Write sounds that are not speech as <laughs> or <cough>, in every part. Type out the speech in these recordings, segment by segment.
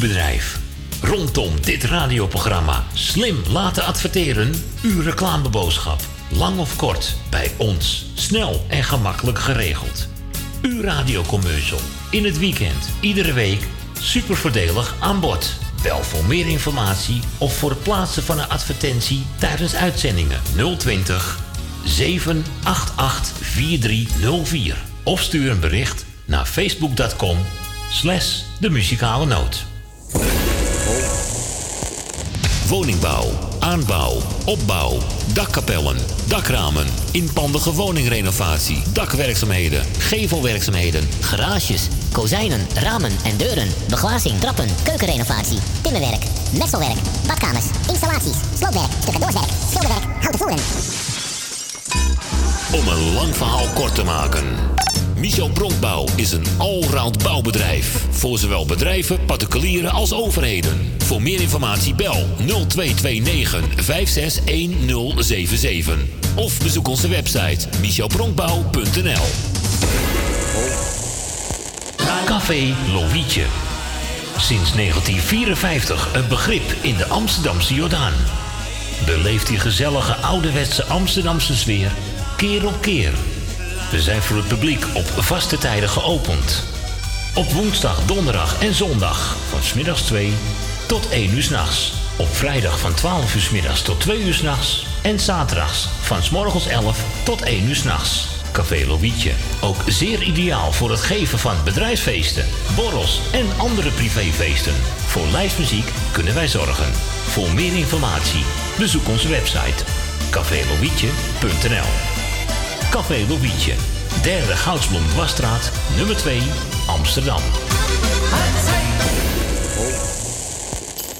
bedrijf. Rondom dit radioprogramma slim laten adverteren, uw reclameboodschap. Lang of kort, bij ons. Snel en gemakkelijk geregeld. Uw radiocommercial. In het weekend, iedere week. Super voordelig aan bod. Bel voor meer informatie of voor het plaatsen van een advertentie tijdens uitzendingen 020 788 4304. Of stuur een bericht naar facebook.com slash de muzikale noot. Woningbouw, aanbouw, opbouw, dakkapellen, dakramen, inpandige woningrenovatie, dakwerkzaamheden, gevelwerkzaamheden, garages, kozijnen, ramen en deuren, beglazing, trappen, keukenrenovatie, timmerwerk, messelwerk, badkamers, installaties, sloopwerk, tussendoorwerk, schilderwerk, houten voeren. Om een lang verhaal kort te maken. Michel Bronkbouw is een allround bouwbedrijf. Voor zowel bedrijven, particulieren als overheden. Voor meer informatie bel 0229 561077. Of bezoek onze website michelbronkbouw.nl Café Lovietje. Sinds 1954 een begrip in de Amsterdamse Jordaan. Beleeft die gezellige ouderwetse Amsterdamse sfeer keer op keer. We zijn voor het publiek op vaste tijden geopend. Op woensdag, donderdag en zondag van smiddags 2 tot 1 uur s'nachts. Op vrijdag van 12 uur s middags tot 2 uur s'nachts. En zaterdags van s morgens 11 tot 1 uur s'nachts. Café Lovietje. Ook zeer ideaal voor het geven van bedrijfsfeesten, borrels en andere privéfeesten. Voor lijstmuziek kunnen wij zorgen. Voor meer informatie bezoek onze website cafélovietje.nl Café Lovietje, derde Goudsblom Wasstraat, nummer 2, Amsterdam.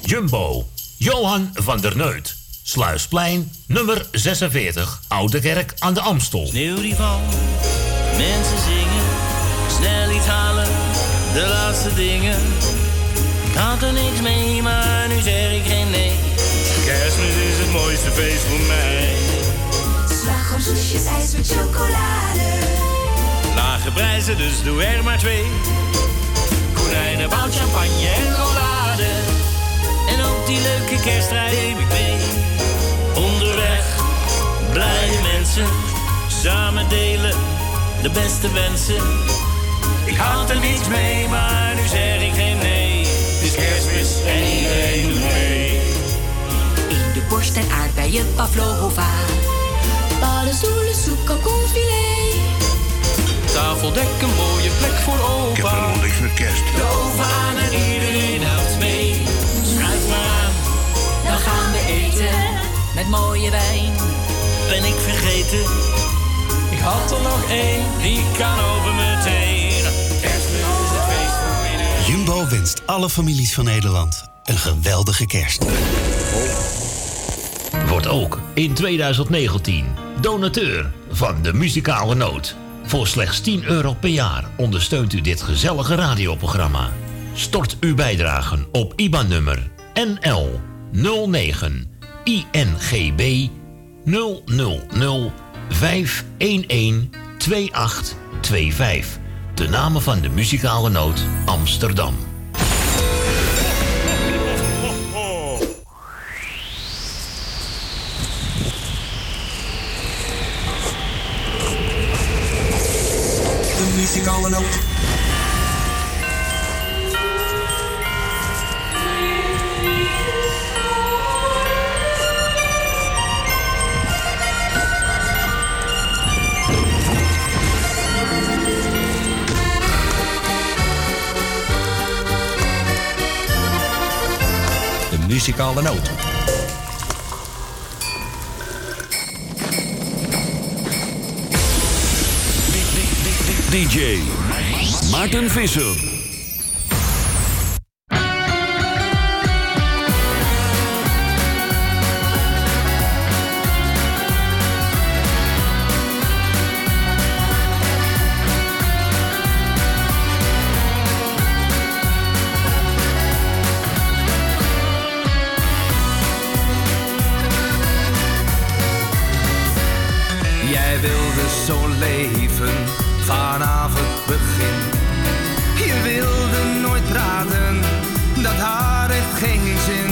Jumbo, Johan van der Neut. Sluisplein, nummer 46, Oude Kerk aan de Amstel. Sneeuw die valt, mensen zingen, snel iets halen, de laatste dingen. Ik had er niks mee, maar nu zeg ik geen nee. Kerstmis is het mooiste feest voor mij. Soesjes, ijs met chocolade. Lage prijzen, dus doe er maar twee. Konijnen, bout, champagne en rollade. En ook die leuke kerststrijd neem ik mee. Onderweg, blije mensen. Samen delen, de beste wensen. Ik had er niets mee, maar nu zeg ik geen nee. Het is kerstmis en iedereen doet mee. In de borst en aardbeien pavlova. Paddenstoelen, soep, kalkoenfilet. Tafeldek, een mooie plek voor opa. Ik heb niks met kerst. De oven aan en iedereen helpt mee. Schuif maar aan, Dan gaan we eten met mooie wijn. ben ik vergeten. Ik had er nog één, die kan over meteen. Kerstmis is het feest voor iedereen. Jumbo wenst alle families van Nederland een geweldige kerst. Wordt ook in 2019 donateur van de muzikale noot. Voor slechts 10 euro per jaar ondersteunt u dit gezellige radioprogramma. Stort uw bijdragen op IBAN-nummer NL 09 INGB 000 511 2825. De namen van de muzikale noot Amsterdam. De muzikale noot. DJ Maarten Visser. Jij wilde zo leven vanavond begin Je wilde nooit praten, dat haar heeft geen zin.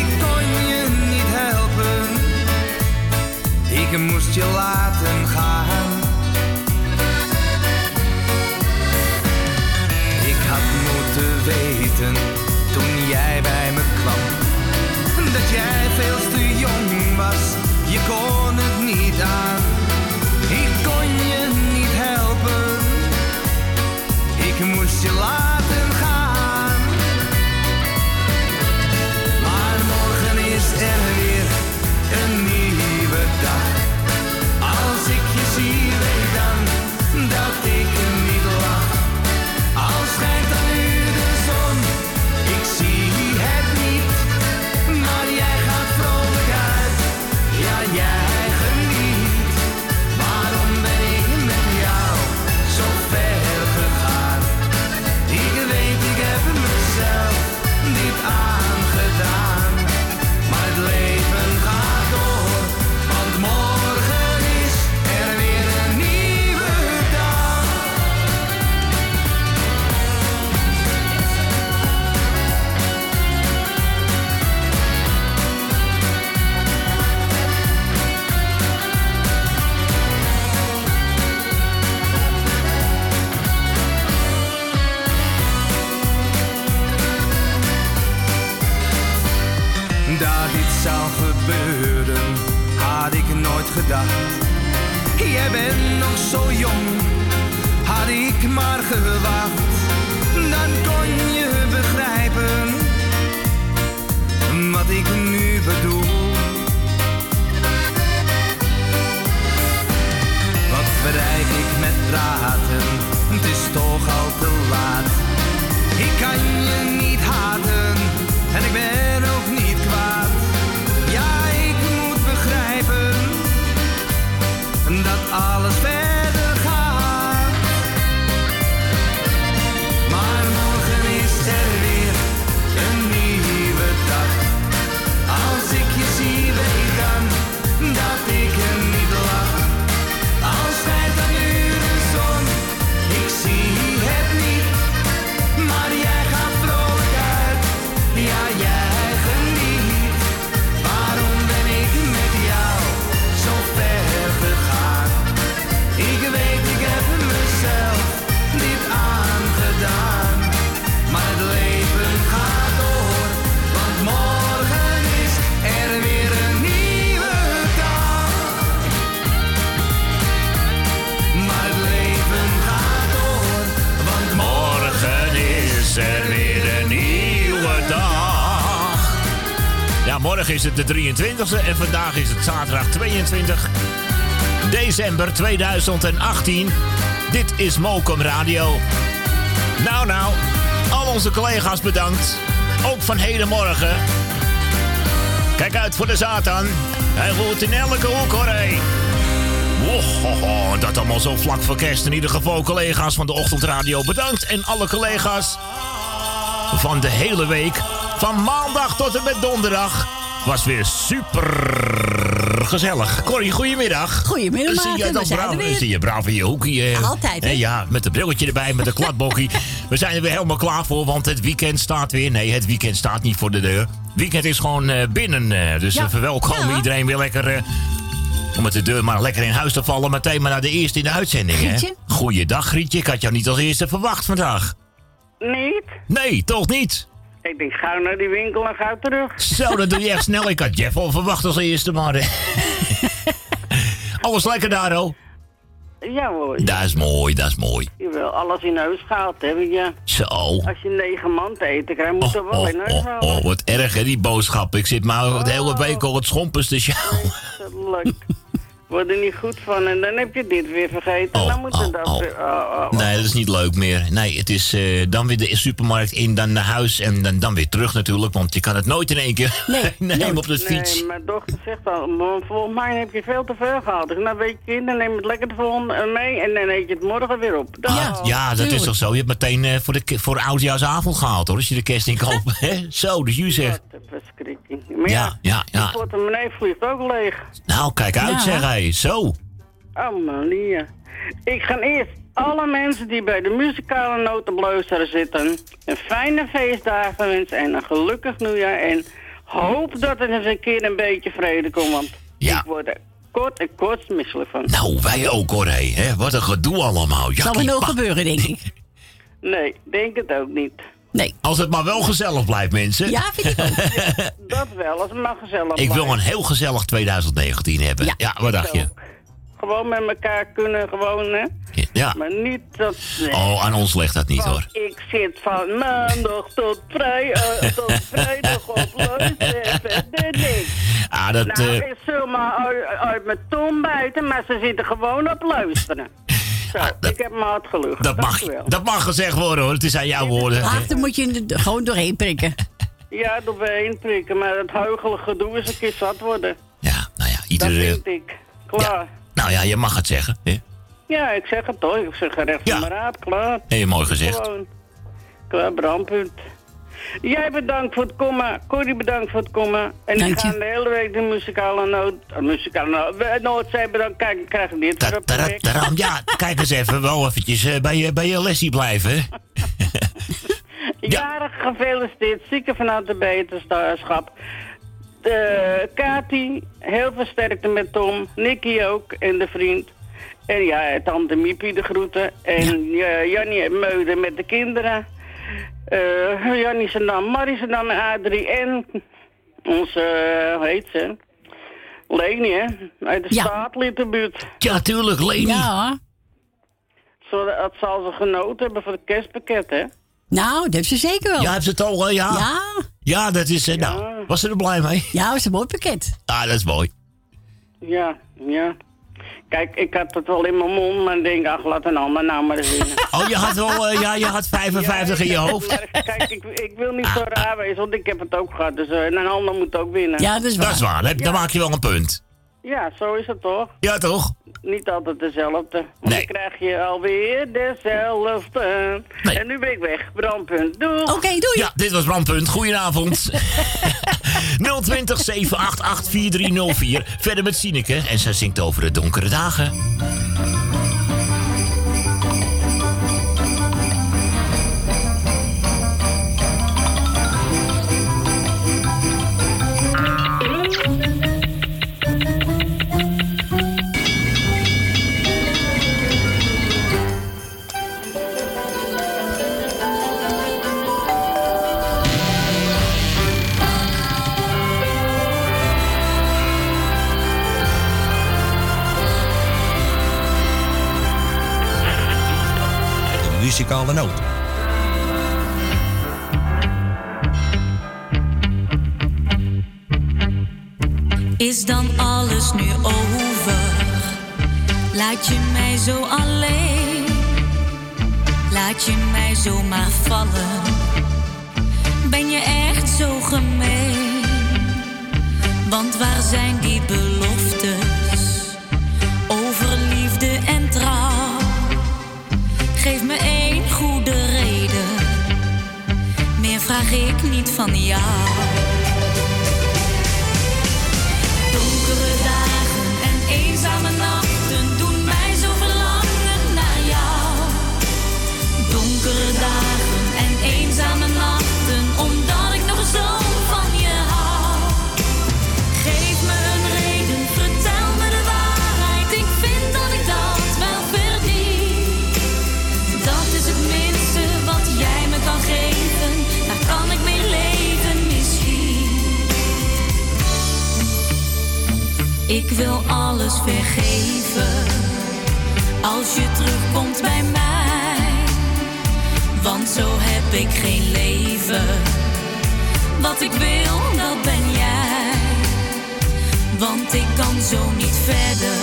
Ik kon je niet helpen, ik moest je laten gaan. Ik had moeten weten, toen jij bij me kwam, dat jij veel te jong was. Je kon het niet aan. Ik moest gedacht. Jij bent nog zo jong, had ik maar gewacht. Alles verder morgen is het de 23e en vandaag is het zaterdag 22 december 2018. Dit is Mokum Radio. Nou, nou, al onze collega's bedankt. Ook van hedenmorgen. Kijk uit voor de Satan. Hij roert in elke hoek hoor, hé. Wohoho, dat allemaal zo vlak voor kerst. In ieder geval collega's van de Ochtendradio bedankt. En alle collega's van de hele week. Van maandag tot en met donderdag. Was weer super gezellig. Corrie, goedemiddag. Goedemiddag, Zie je dan We zijn braaf, zie je braaf in je hoekje. eh. Altijd, hè? Eh, ja, met een brilletje erbij, met een <laughs> kladbokkie. We zijn er weer helemaal klaar voor, want het weekend staat weer. Nee, het weekend staat niet voor de deur. weekend is gewoon eh, binnen. eh, dus Ja. we verwelkomen Ja. iedereen weer lekker... eh, om met de deur maar lekker in huis te vallen. Meteen maar naar de eerste in de uitzending, hè? Grietje? Goeiedag, Grietje. Ik had jou niet als eerste verwacht vandaag. Niet? Nee, toch niet? Ik denk gauw naar die winkel en gauw terug. Zo, dat doe je echt snel. Ik had Jeff al verwacht als eerste, maar... eh. <laughs> Alles lekker daar, oh. Ja hoor, Dat is mooi, dat is mooi. je wil alles in huis gehaald hebben, ja. Zo. Als je negen man te eten krijgt, moet je Oh, wel oh, in huis oh, oh, wat erg hè, die boodschap. Ik zit maar de hele week al het schompers te sjouwen. Leuk. Word er niet goed van en dan heb je dit weer vergeten. en Oh, dan moet je oh, dat oh. weer... Oh, oh, oh. Nee, dat is niet leuk meer. Nee, het is eh, dan weer de supermarkt in, dan naar huis en dan, dan weer terug natuurlijk. Want je kan het nooit in één keer <laughs> Nee, <laughs> nemen op de fiets. Nee, mijn dochter zegt al, "Maar volgens mij heb je veel te veel gehaald. Ik zeg, nou weet je kind, neem het lekker de volgende eh, mee en dan eet je het morgen weer op. Dan, Ah, ja, dat is toch zo. Je hebt meteen eh, voor, de, voor oudjaarsavond gehaald hoor. Als je de kerst in koopt. <laughs> hè? Zo, dus je zegt. Maar Ja, ja, ja, ja. die portemonnee vliegt ook leeg. Nou, kijk uit Ja. zeg hij. Zo. Oh, Malia. Ik ga eerst alle mensen die bij de muzikale notenbleuzer zitten... een fijne feestdagen wensen en een gelukkig nieuwjaar. En hoop dat er eens een keer een beetje vrede komt, want Ja. ik word er kort en kotsmisselijk van. Nou, wij ook hoor, hé. hè. Wat een gedoe allemaal. Zal er nog gebeuren, denk ik. <laughs> Nee, denk het ook niet. Nee. Als het maar wel gezellig blijft, mensen. Ja, vind ik ook. <laughs> Dat wel, als het maar gezellig Ik wil blijft. een heel gezellig 2019 hebben. Ja. Ja, wat dacht je? Gewoon met elkaar kunnen, gewoon, hè. Ja. Maar niet dat... nee. Oh, aan ons ligt dat niet hoor. Ik zit van maandag tot, vrij, eh, tot <laughs> vrijdag op luisteren en verder niks. <laughs> Ah, dat... Nou, eh, ik zul maar uit, uit mijn tong buiten, maar ze zitten gewoon op luisteren. Zo, ik heb me hard gelucht. Ah, dat, mag, dat mag gezegd worden hoor. Het is aan jouw woorden. Achter moet je er gewoon doorheen prikken. Ja, door heen prikken, maar het huigelige gedoe is een keer zat worden. Ja, nou ja, Dat iedere... vind ik. Klaar. Nou ja, je mag het zeggen. Hè? Ja, ik zeg het toch. Ik zeg recht Ja. van mijn raad, klaar. Je mooi gezegd. Gewoon. Klaar, brandpunt. Jij bedankt voor het komen. Corrie bedankt voor het komen. En Dank ik ga de hele week de muzikale noot... uh, muzikale noot... Noordzee bedankt. Kijk, ik krijg dit. Ja, <laughs> kijk eens even. Wel eventjes eh, bij, je, bij je lessie blijven. <laughs> Jarig gefeliciteerd. Zieken vanuit de beterschap. De Kati, heel versterkte met Tom. Nicky ook en de vriend. En ja, tante Miepie de groeten. En ja. Jannie Meuden met de kinderen. Eh Jannie Zendam, Marie Zendam en Adrie. En onze, eh, hoe heet ze? Leni, hè? Uit de Ja. staatlietenbuurt. Ja, tuurlijk, Leni. Ja. Zo, dat zal ze genoten hebben voor het kerstpakket, hè? Nou, dat heeft ze zeker wel. Ja, heb ze het al? ja. Ja, Ja, dat is... eh, Nou, was ze er blij mee? ja dat is een mooi pakket. Ah, dat is mooi. Ja, ja. Kijk, ik had het wel in mijn mond, maar ik denk, ach, laat een ander nou maar eens winnen. <laughs> Oh, je had wel... eh, ja, je had 55 in je hoofd. Maar kijk, ik, ik wil niet zo raar wezen, want ik heb het ook gehad. Dus en een ander moet ook winnen. Ja, dat is waar. Dat is waar. Dan, dan Ja. maak je wel een punt. Ja, zo is het toch? Ja, toch? Niet altijd dezelfde. Want Nee. dan krijg je alweer dezelfde. Nee. En nu ben ik weg. Brandpunt. Doei. Oké, doei. Ja, dit was Brandpunt. Goedenavond. 020 788 4304. Verder met Sineke. En zij zingt over de donkere dagen. Is dan alles nu over? Laat je mij zo alleen? Laat je mij zomaar vallen? Ben je echt zo gemeen? Want waar zijn die beloftes Geef me één goede reden, meer vraag ik niet van jou. Donkere dagen en eenzame nachten doen mij zo verlangen naar jou. Donkere dagen Ik wil alles vergeven als je terugkomt bij mij. Want zo heb ik geen leven. Wat ik wil, dat ben jij. Want ik kan zo niet verder.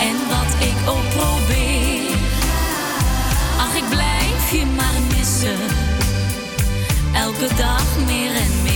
En wat ik ook probeer. Ach, ik blijf je maar missen. Elke dag meer en meer.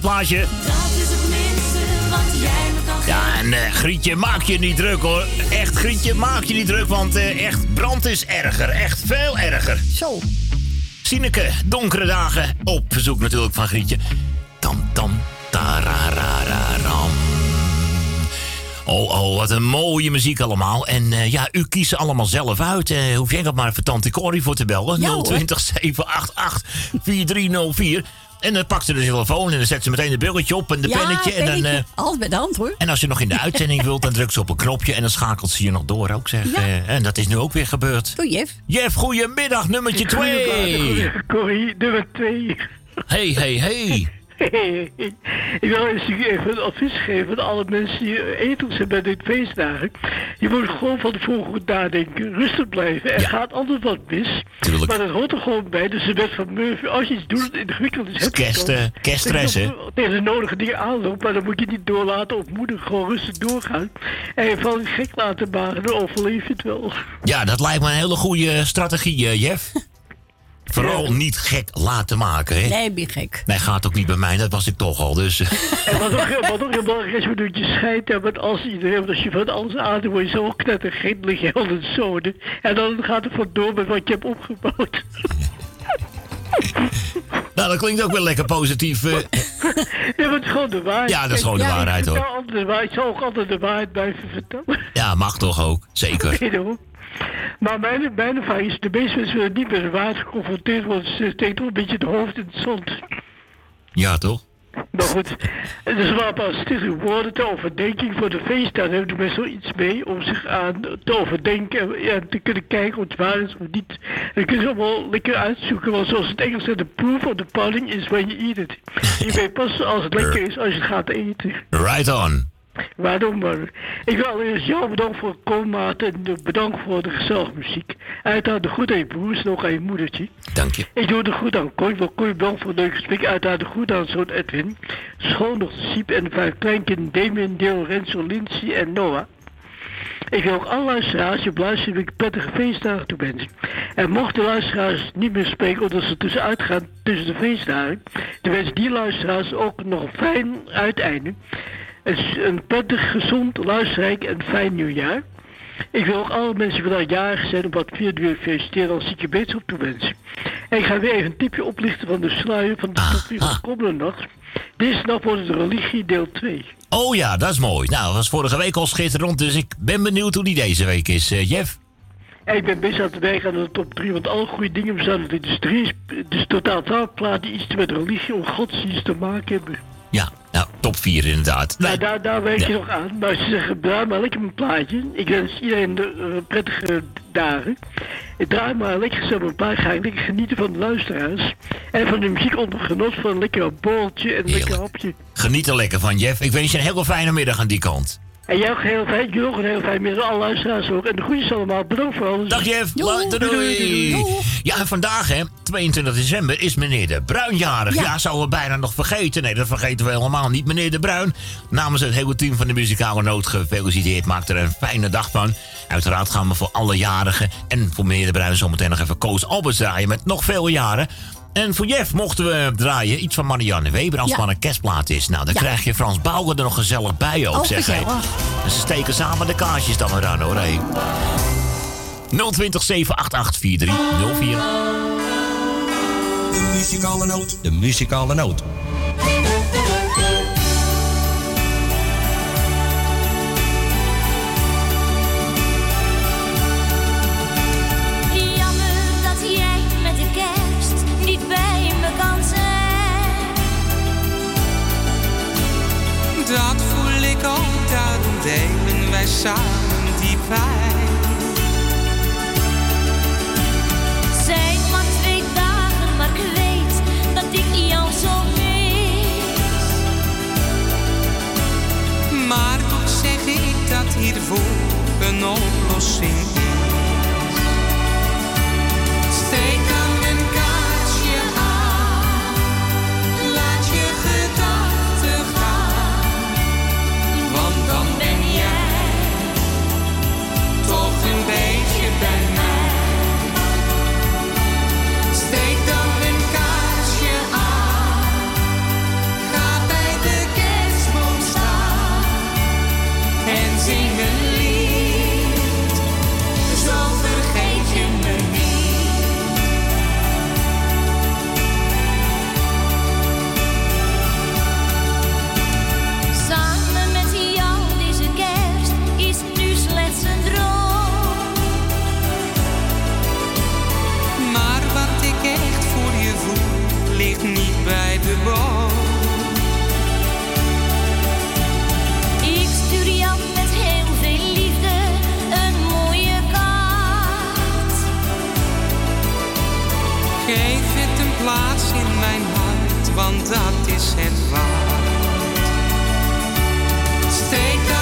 Plaatje. Dat is het minste wat jij me kan geven. Ja, en eh, Grietje, maak je niet druk hoor. Echt, Grietje, maak je niet druk, want eh, echt, brand is erger. Echt veel erger. Zo. Sineke, donkere dagen. Op verzoek natuurlijk van Grietje. Tam, tam, tararararam. Oh, oh, wat een mooie muziek allemaal. En eh, ja, u kiest ze allemaal zelf uit. Eh, hoef jij dat maar voor Tante Corrie voor te bellen. Ja, hoor. 020 788 4304. En dan pakt ze de telefoon en dan zet ze meteen een billetje op en de pennetje. En, dan, eh, Alles bij de hand hoor. en als je nog in de <laughs> uitzending wilt, dan drukt ze op een knopje en dan schakelt ze je nog door ook, zeg. Ja. Eh, en dat is nu ook weer gebeurd. Doe Jeff. Jeff, goedemiddag, nummertje 2. Corrie, nummer 2. Hey, hey, hey. <laughs> Ik wil eens even een advies geven aan alle mensen die etels hebben bij dit feestdagen. Je moet gewoon van tevoren goed nadenken, rustig blijven. Er Ja. gaat altijd wat mis. Tuurlijk. Maar dat hoort er gewoon bij. Dus de wet van Murphy, als je iets doet dat ingewikkeld is, heb je kerst, dan. kerststress, hè? Tegen de nodige dingen aanloopt, maar dan moet je niet doorlaten of moedig gewoon rustig doorgaan. En je van gek laten maken, dan overleef je het wel. Ja, dat lijkt me een hele goede strategie, eh, Jeff. <laughs> Vooral niet gek laten maken, hè? Nee, ben je gek. Nee, gaat ook niet bij mij, dat was ik toch al, dus... En wat ook, wat ook heel belangrijk is, moet je scheid hebben als iedereen. Want als je van alles aan doet, word je zo je al in zoden. En dan gaat het vandoor met wat je hebt opgebouwd. <laughs> nou, dat klinkt ook wel lekker positief. eh. Ja, maar het is gewoon de waarheid. Ja, dat is gewoon de Ja, waarheid, ik hoor. vertel altijd de waarheid. Ik zal ook altijd de waarheid blijven vertellen. Ja, mag toch ook, zeker. <laughs> Maar mijn, mijn ervaring is, de meeste mensen willen niet met de waarheid geconfronteerd worden. Ze steken toch een beetje het hoofd in het zand. Ja, toch? Maar goed, het is wel een paar stille woorden ter overdenking voor de feestdagen. Hebben de mensen wel iets mee om zich aan te overdenken en ja, te kunnen kijken of het waar is of niet. En dan kun je allemaal lekker uitzoeken, want zoals het Engels zegt, the proof of the pudding is when you eat it. <laughs> Je weet pas als het lekker is als je het gaat eten. Right on. Waarom maar? Ik wil allereerst jou bedanken voor het kommaat en bedankt voor de gezellige muziek. Uiteraard de groet aan je broers ook aan je moedertje. Dank je. Ik doe de goed aan Kooi. Wil Kooi bedankt voor het leuke gesprek. Uiteraard de goed aan zoon Edwin. Schoondochter Siep en de vijf kleinkinderen Damien, Deel, Renzo, Lindsay en Noah. Ik wil ook alle luisteraars op luisteren ik prettige feestdagen toewensen. En mochten luisteraars niet meer spreken omdat ze tussenuit gaan tussen de feestdagen, dan wens die luisteraars ook nog een fijn uiteinde. Een, een prettig, gezond, luisterrijk en fijn nieuwjaar. Ik wil ook alle mensen die vandaag jarig zijn op wat vier uur feliciteren als ik je beterschap toewensen. En ik ga weer even een tipje oplichten van de sluier van de top 4 van de komende nacht. Deze nacht wordt het religie deel 2. Oh ja, dat is mooi. Nou, dat was vorige week al schitterend, dus ik ben benieuwd hoe die deze week is, eh, Jeff. En ik ben best aan het werken aan de top 3, want alle goede dingen bestaan uit dus drie, dus totaal 12 platen die iets met religie of godsdienst te maken hebben. Ja, nou, top 4 inderdaad. Nou, daar, daar werk je nog aan. Maar ze zeggen, draai maar lekker een plaatje. Ik wens iedereen de eh, prettige dagen. Ik draai maar lekker zo een plaatje. Ga ik lekker genieten van de luisteraars. En van de muziek onder genot van een lekker borreltje en een lekker hapje. geniet er lekker van, Jeff. Ik wens je een hele fijne middag aan die kant. En jij ook heel fijn, jullie ook een heel fijn middag. Alle luisteraars ook. En de groetjes allemaal. Bedankt voor alles. Dag Jeff, Doei. doei, doei, Doei, doei, Ja, en vandaag, hè, 22 december, is meneer De Bruin jarig. Ja. Ja. zouden we bijna nog vergeten. Nee, dat vergeten we helemaal niet. Meneer De Bruin, namens het hele team van de muzikale noot gefeliciteerd. Maakt er een fijne dag van. Uiteraard gaan we voor alle jarigen en voor meneer De Bruin zometeen nog even Koos Alberts draaien met nog veel jaren. En voor Jeff mochten we draaien iets van Marianne Weber als Ja. het maar een kerstplaat is. Nou, dan Ja. krijg je Frans Bauer er nog gezellig bij ook, Oh, zeg. En ze steken samen de kaarsjes dan maar aan hoor, hé. 020 788 4304. De muzikale noot. De muzikale noot. Dat voel ik ook, daarom delen wij samen die pijn. Zijn maar twee dagen, maar ik weet dat ik jou zo mis. Maar toch zeg ik dat hiervoor een oplossing is. Steek want dat is het waard. Steek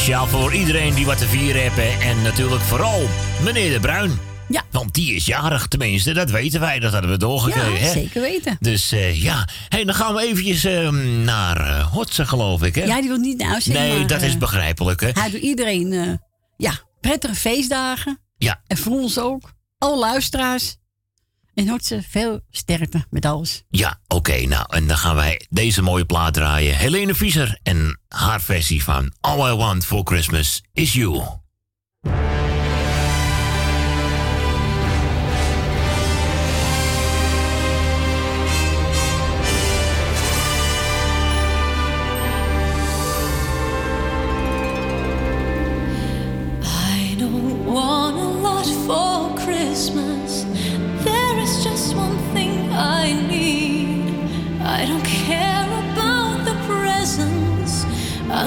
speciaal voor iedereen die wat te vieren hebben. En natuurlijk vooral meneer De Bruin. Ja. Want die is jarig, tenminste. Dat weten wij. Dat hadden we doorgekregen. Ja, hè? zeker weten. Dus eh, ja. Hey, dan gaan we eventjes ehm, naar uh, geloof ik. Hè? Ja, die wil niet naar huis Nee, dat is eh, begrijpelijk. Hè? Hij doet iedereen ja, prettige feestdagen. Ja. En voor ons ook. Al luisteraars. En Hotze veel sterkte met alles. Ja, Oké, nou, en dan gaan wij deze mooie plaat draaien. Helene Visser en haar versie van All I Want for Christmas is You.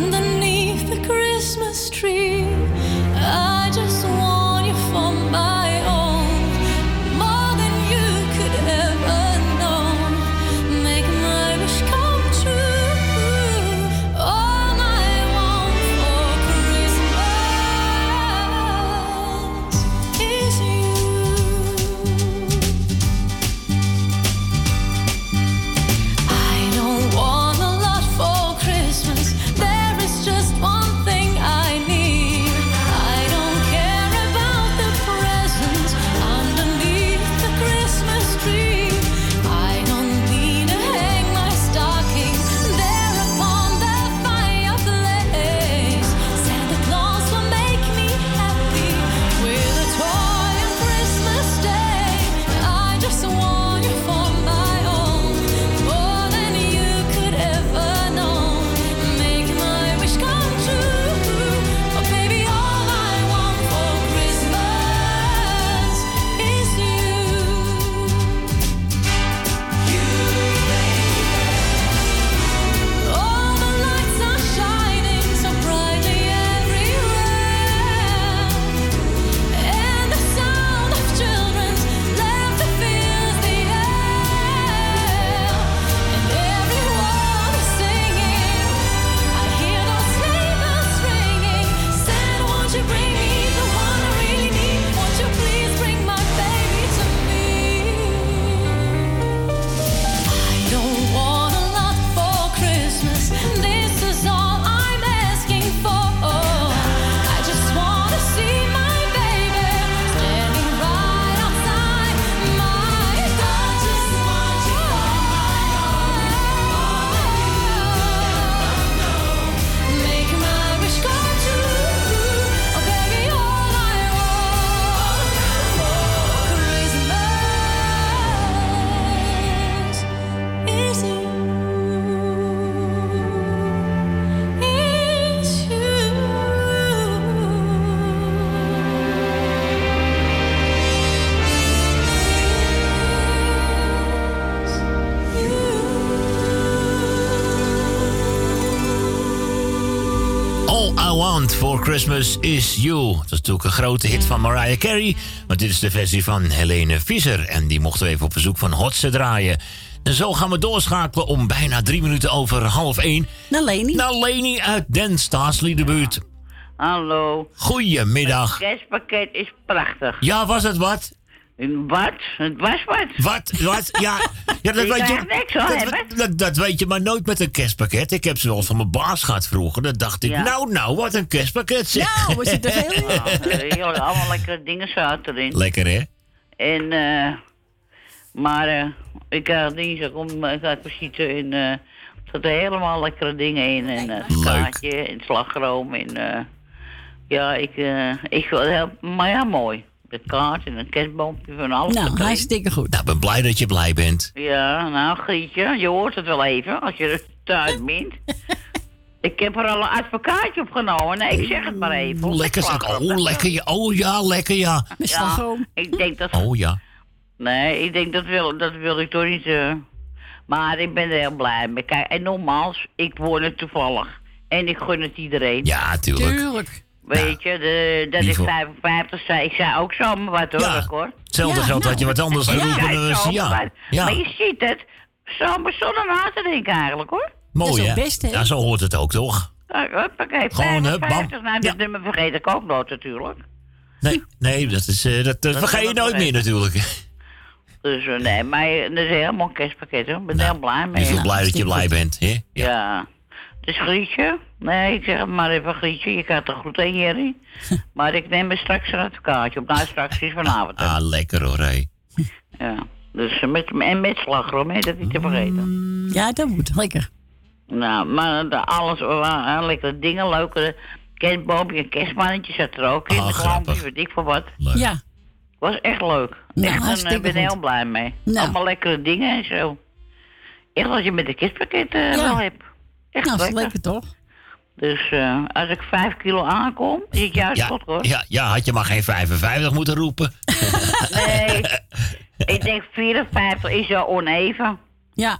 Underneath Christmas is You. Dat is natuurlijk een grote hit van Mariah Carey. Maar dit is de versie van Helene Visser. En die mochten we even op bezoek van Hotse draaien. En zo gaan we doorschakelen om bijna drie minuten over half één. Naar Leni. Naar Leni uit Den Staatslie de buurt. Hallo. Goedemiddag. Het kerstpakket is prachtig. Ja, was het wat? Wat? Het was wat. Wat? Wat? Ja, ja dat, weet je, krijgt niks hoor, dat, dat, dat weet je maar nooit met een kerstpakket. Ik heb ze wel van mijn baas gehad vroeger. Dan dacht ik, Ja. nou, nou, wat een kerstpakket zeg. Nou, we zitten in. <laughs> Heel, allemaal lekkere dingen zaten erin. Lekker, hè? En, eh, maar eh, ik had dinsdag om, ik had visite en eh, er zaten helemaal lekkere dingen in. En eh Leuk. skaatje en slagroom en eh, ja, ik, eh ik maar ja, mooi. De kaart en een kerstboompje van alles. Nou, erin. hartstikke goed. Nou, ik ben blij dat je blij bent. Ja, nou Grietje, je hoort het wel even als je er thuis <laughs> bent. ik heb er al een advocaatje opgenomen. Nee, ik zeg het maar even. Lekker zeg. Oh, lekker ja. Oh ja, lekker ja. Ja, ik denk dat... Oh ja. Nee, ik denk dat wil, dat wil ik toch niet... eh, maar ik ben er heel blij mee. Kijk, en nogmaals, ik word het toevallig. En ik gun het iedereen. Ja, tuurlijk. Tuurlijk. Weet je, de, dat Lieve. 55 zei. Ik zei ook zomaar wat hoor, Ja. hoor. Hetzelfde Ja, geldt nou. had je wat anders dus zomaar ja. Maar je ziet het, zomaar zonder na te denken eigenlijk hoor. Mooi, Dat is hè? ook best, hè? Ja, zo hoort het ook, toch? Kijk, Huppakee, Gewoon, hup, bam. 55, nou Ja. dit nummer vergeet ik ook nooit natuurlijk. Nee, nee dat, is, eh, dat, dat vergeet je dat nooit meer natuurlijk. Dus eh, nee, maar dat is een heel mooi kerstpakket hoor. Ik ben Nou, heel blij mee. Ik ben blij dat je blij goed. bent, hè? Ja. Ja. Dus Grietje, nee, ik zeg het maar even Grietje, je gaat er goed in, Jerry. <laughs> maar ik neem er straks een advocaatje op. Nou, straks is vanavond. hè. Ah, lekker hoor, hé. <laughs> Ja. Dus eh, met, en met slagroom, hè, dat niet te vergeten. Ja, dat moet. Lekker. Nou, maar de, alles, uh, lekkere dingen, leuke kerstboompje en kerstmannetje zat er ook in. Ah, de grappig. weet ik voor wat. Leuk. Ja. Was echt leuk. Nou, echt, een, ik ben goed. heel blij mee. Nou. Allemaal lekkere dingen en zo. Echt als je met een kerstpakket eh, Ja. wel hebt. Echt Nou, is lekker. lekker toch? Dus eh, als ik vijf kilo aankom, is het juist Ja, goed hoor. ja, ja, had je maar geen 55 moeten roepen. <laughs> Nee, ik denk 54 is wel oneven. Ja.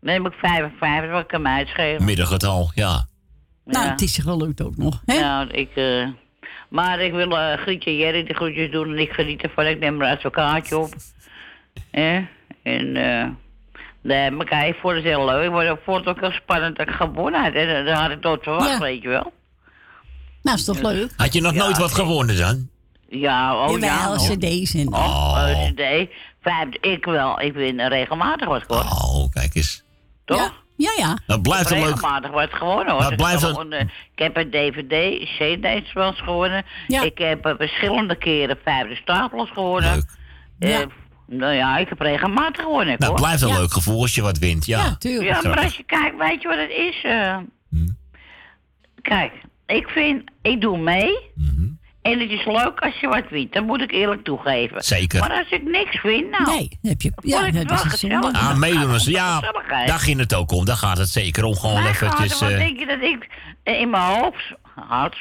neem ik 55, wat kan mij het schelen. Middengetal, ja. Nou, Ja. het is gelukt ook nog. Hè? Nou, ik, eh, maar ik wil eh Grietje en Jerry de groetjes doen en ik geniet ervan. Ik neem een advocaatje op. Hè? En eh nee, maar kijk, ik vond het heel leuk. Ik vond- ik vond het ook heel spannend dat ik gewonnen had. En dat had ik nooit verwacht, Ja. weet je wel. Nou, is toch leuk? Had je nog nooit wat gewonnen dan? Ja, oh ja. Jawel, nog. cd's en... Oh, eh, CD. Vijf, ik wel. Ik win regelmatig wat gewoon. Oh, kijk eens. Toch? Ja, ja. Dat blijft een leuk... regelmatig wat gewonnen hoor. Dat Ik blijft heb een- eh, ik heb een DVD, CD's wel eens gewonnen. Ik heb eh, verschillende keren vijfde stapels gewonnen. Leuk. Nou ja, ik heb regelmatig gewonnen. Nou, hoor. het blijft een Ja. leuk gevoel als je wat wint. Ja, Ja, maar als je kijkt, weet je wat het is? eh? Hm. Kijk, ik vind, ik doe mee. Mhm. En het is leuk als je wat wint. Dat moet ik eerlijk toegeven. Zeker. Maar als ik niks vind, nou... Nee, heb je... Ja, Ja, ik dat wel is een gezellig. Ah, meedoen is... Ja, <laughs> daar ging het ook om. Daar gaat het zeker om. Gewoon eventjes... eh, denk je dat ik in mijn hoofd had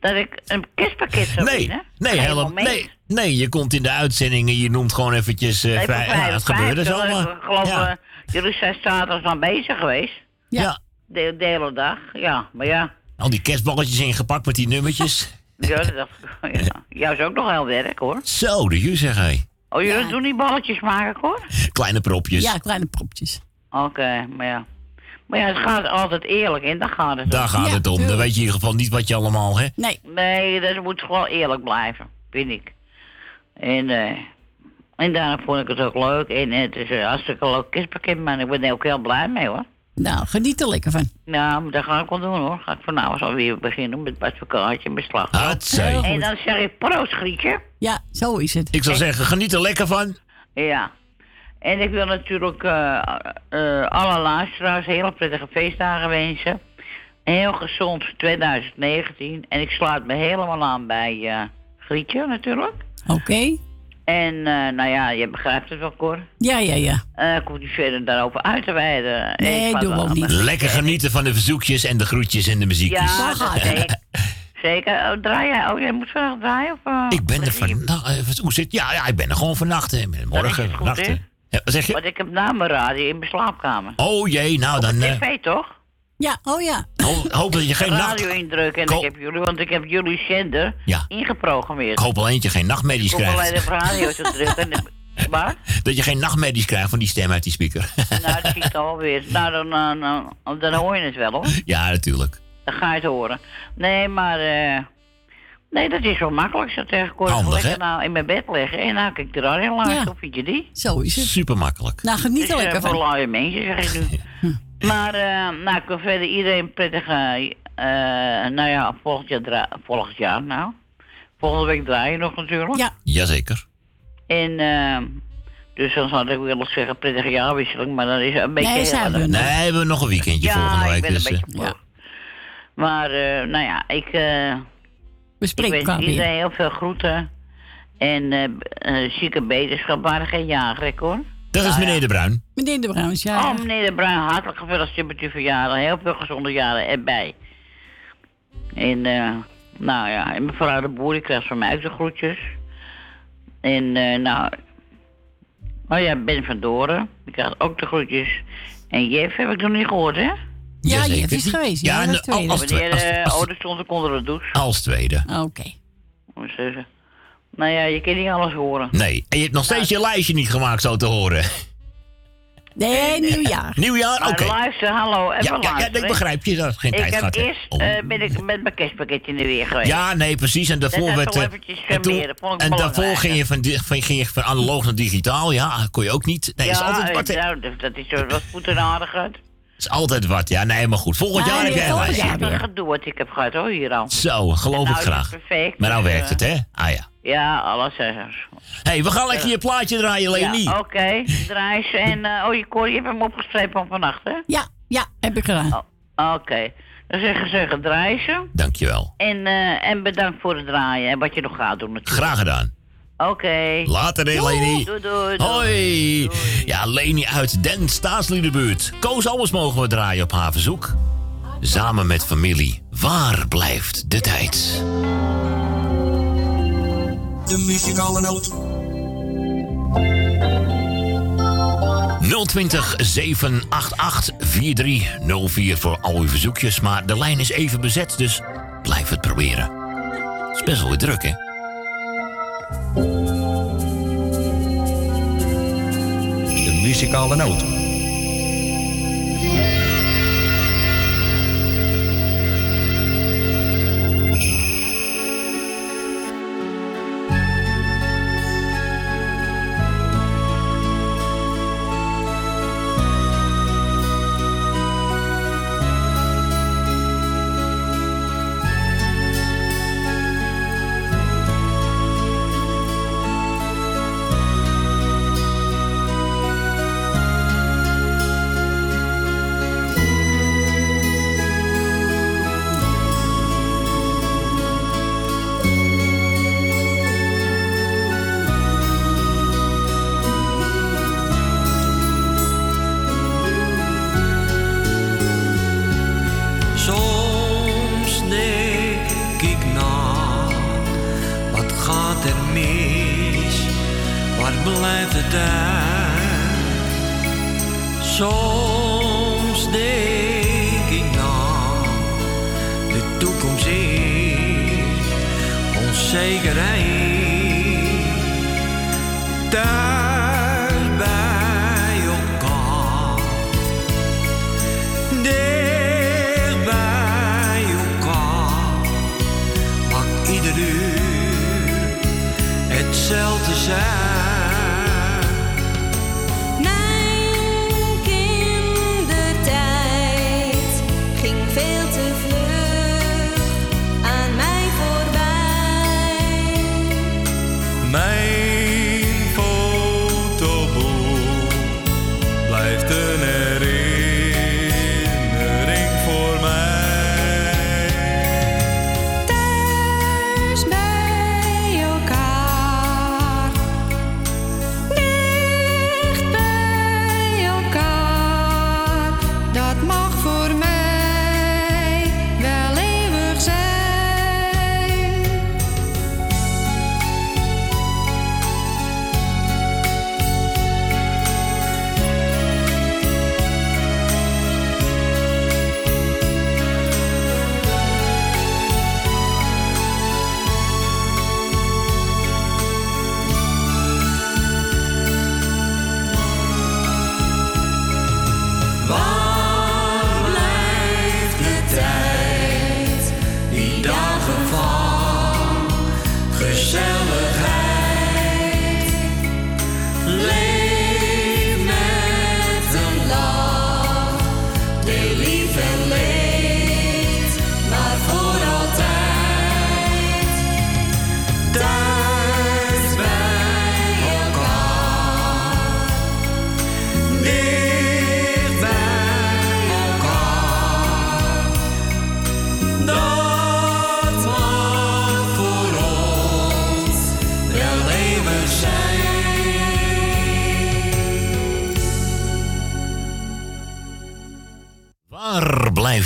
dat ik een kerstpakket zou Nee, winnen? nee, helemaal, nee, nee, je komt in de uitzending en je noemt gewoon eventjes... eh, Nee, vrij- ja, het gebeurde 55, zo. Ik maar- geloof, ja. eh, jullie zijn zaterdag aan bezig geweest. Ja. De, de hele dag, ja. Maar ja, Al die kerstballetjes ingepakt met die nummertjes. <laughs> ja, dat dacht ik. Ja. Jou is ook nog heel werk, hoor. Zo, de ju zeg hij. Oh, jullie doen die balletjes maken, hoor? Kleine propjes. Ja, kleine propjes. Oké, maar ja. Maar ja, het gaat altijd eerlijk in, daar gaat het Daar om. gaat het om. Dan weet je in ieder geval niet wat je allemaal, hè? Nee. Nee, dat moet gewoon eerlijk blijven, vind ik. En, eh en daarom vond ik het ook leuk. En het is een hartstikke leuk kerstpakket, maar ik ben er ook heel blij mee, hoor. Nou, geniet er lekker van. Nou, maar dat ga ik wel doen, hoor. Ga ik vanavond alweer beginnen met het advocaatje en beslag. En dan zeg ik proost, Grietje. Ja, zo is het. Ik zou zeggen, geniet er lekker van. Ja. En ik wil natuurlijk eh, eh, alle luisteraars hele prettige feestdagen wensen. Heel gezond 2019. En ik sluit me helemaal aan bij eh Grietje natuurlijk. Oké. En eh, nou ja, je begrijpt het wel, Cor. Ja, ja, ja. Eh ik hoef niet verder daarover uit te wijden. Nee, Ik ga doe wel ook niet. Lekker genieten van de verzoekjes en de groetjes en de muziekjes. Ja, dat zeker. zeker. Oh, draai jij? Oh, jij moet vandaag draaien? Of, eh, Ik ben er vannacht. Hoe zit Ja, ja, ik ben er gewoon vannacht. Morgen, goed, vannacht. Ja, zeg je? Want ik heb na mijn radio in mijn slaapkamer. Oh jee, nou dan. eh, TV toch? Ja, oh ja. ho- hoop dat je geen nacht. radio indrukken en Ko- ik heb jullie, want ik heb jullie zender Ja. ingeprogrammeerd. Ik hoop al eentje geen nachtmerries Ik kom alleen krijgt. op radio te drukken. en- Maar, Dat je geen nachtmerries <laughs> krijgt van die stem uit die speaker. nou, dat zie ik alweer. <laughs> Nou, dan, dan, dan, dan hoor je het wel hoor. ja, natuurlijk. Dan ga je het horen. Nee, maar, eh nee, dat is wel makkelijk zo tegenkomen. Handig, Lekker nou in mijn bed liggen en dan kan ik de radio luisteren. Ja. Of vind je die? Zo is het. Super makkelijk. Nou, geniet er Dus, eh, lekker voor van. mensen, zeg ik nu. <laughs> maar, eh, nou, ik wil verder iedereen prettige, eh, nou ja, volgend jaar, volgend jaar nou. Volgende week draaien nog natuurlijk. Ja. Jazeker. En, eh, dus dan zou ik willen zeggen prettige jaarwisseling, maar dan is het een beetje... Nee, zijn we Nee, we hebben nog een weekendje ja, volgende week. ik ben dus, een eh, beetje voor. Maar, eh, nou ja, ik, eh We ik spreken wens elkaar weer. iedereen heel veel groeten. En eh eh, zieke beterschap, maar geen jager, hoor. dat is meneer De Bruin. Meneer de Bruins, ja. Oh, meneer De Bruin, hartelijk gefeliciteerd met uw verjaardag. Heel veel gezonde jaren erbij. En, eh, nou ja, en mevrouw de Boer, die krijgt van mij ook de groetjes. En, eh, nou... Oh ja, Ben van Doren, die krijgt ook de groetjes. En Jeff heb ik nog niet gehoord, hè? Ja. Jeff is geweest. Ja, Ja, en dat als- tweede. als- Wanneer, als- eh, als- stond ik onder de douche. Als tweede. Oké. Moet. Nou ja, je kan niet alles horen. Nee. En je hebt nog steeds je lijstje niet gemaakt, zo te horen. Nee, nieuwjaar. Nieuwjaar? Oké. Maar luister, hallo, even Ja, ja, ja, ik begrijp je. Dat is geen Ik tijd gehad. eerst Oh. eh, ben ik met mijn kerstpakketje in de weer geweest. Ja, nee, precies. En daarvoor werd. eventjes en, toen- vermeren, vond ik en daarvoor ging je, van, ging je van analoog naar digitaal. Ja, kon je ook niet. Nee, is ja, altijd eh, nou, dat- dat is zo wat goed en aardig uit. Is altijd wat. Ja, nee, maar goed. Volgend Ja, jaar heb jij een jaar Dat gedoe wat ik heb gehad hoor, hier al. Zo, geloof Nou, ik het graag. perfect, Maar nou dus, werkt het, eh, hè? Ah ja. Ja, alles is hey, we gaan lekker je plaatje draaien, Leni. Ja, oké, draai ze en... eh, oh, je, Cor, je hebt hem opgestreept van vannacht, hè? Ja, ja, heb ik gedaan. Oh, oké. Dan zeggen ze, gedraai ze. Dankjewel. En, eh, en bedankt voor het draaien en wat je nog gaat doen natuurlijk. Graag gedaan. Oké. Later, hè, Leni. Doei, doei, doei. Hoi. Ja, Leni uit Den Staatsliedenbuurt. Koos alles mogen we draaien op haar verzoek. Samen met familie. Waar blijft de tijd? De muzikale noot. 020 788 4304 voor al uw verzoekjes. Maar de lijn is even bezet, dus blijf het proberen. Het is best wel weer druk, hè? De muzikale noot.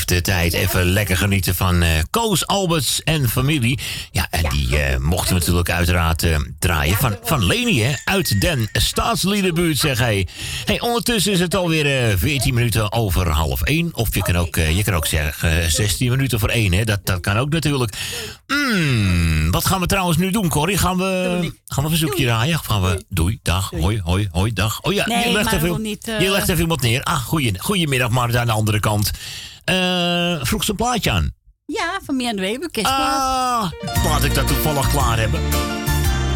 De tijd? Even lekker genieten van eh, Koos, Alberts en familie. Ja, en die eh, mochten we natuurlijk uiteraard eh, draaien van, van Leni, hè? Uit den Staatsliedenbuurt, zeg hij. Hey, ondertussen is het alweer eh 14 minuten over half 1. Of je kan ook, je kan ook zeggen eh, 16 minuten voor 1, hè? Dat, dat kan ook natuurlijk. Hmm, wat gaan we trouwens nu doen, Corrie? Gaan we, gaan we een verzoekje draaien? Gaan we... Doei, dag, hoi, hoi, hoi, dag. Oh ja, Nee, je legt even, niet, je legt even iemand neer. Ah, goeie, goedemiddag, Marta aan de andere kant. Eh vroeg ze een plaatje aan. Ja, van Mian Weber, kerstplaat. Ah, laat ik dat toevallig klaar hebben.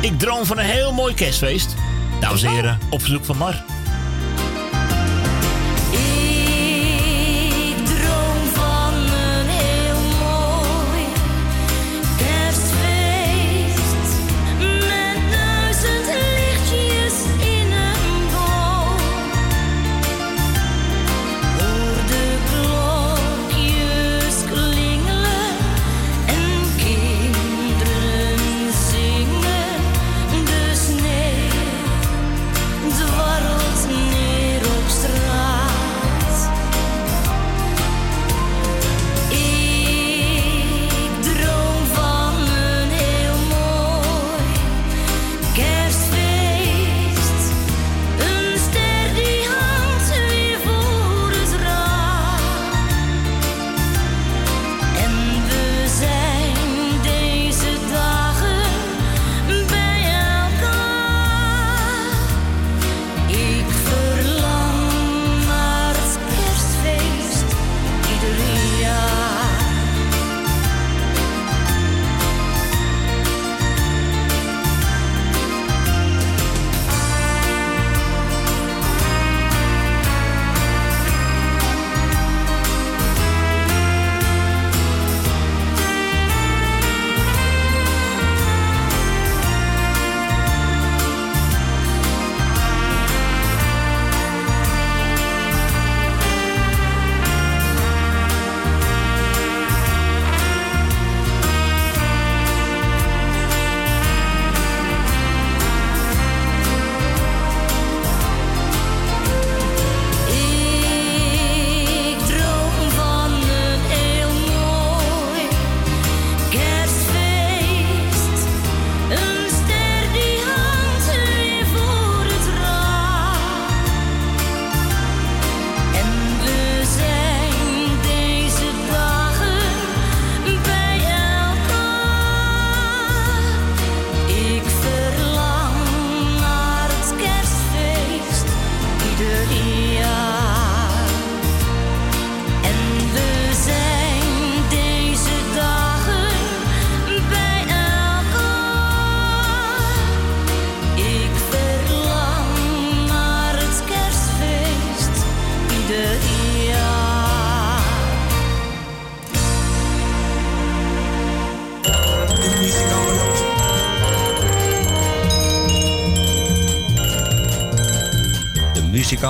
Ik droom van een heel mooi kerstfeest. Dames en heren, op verzoek van Mar.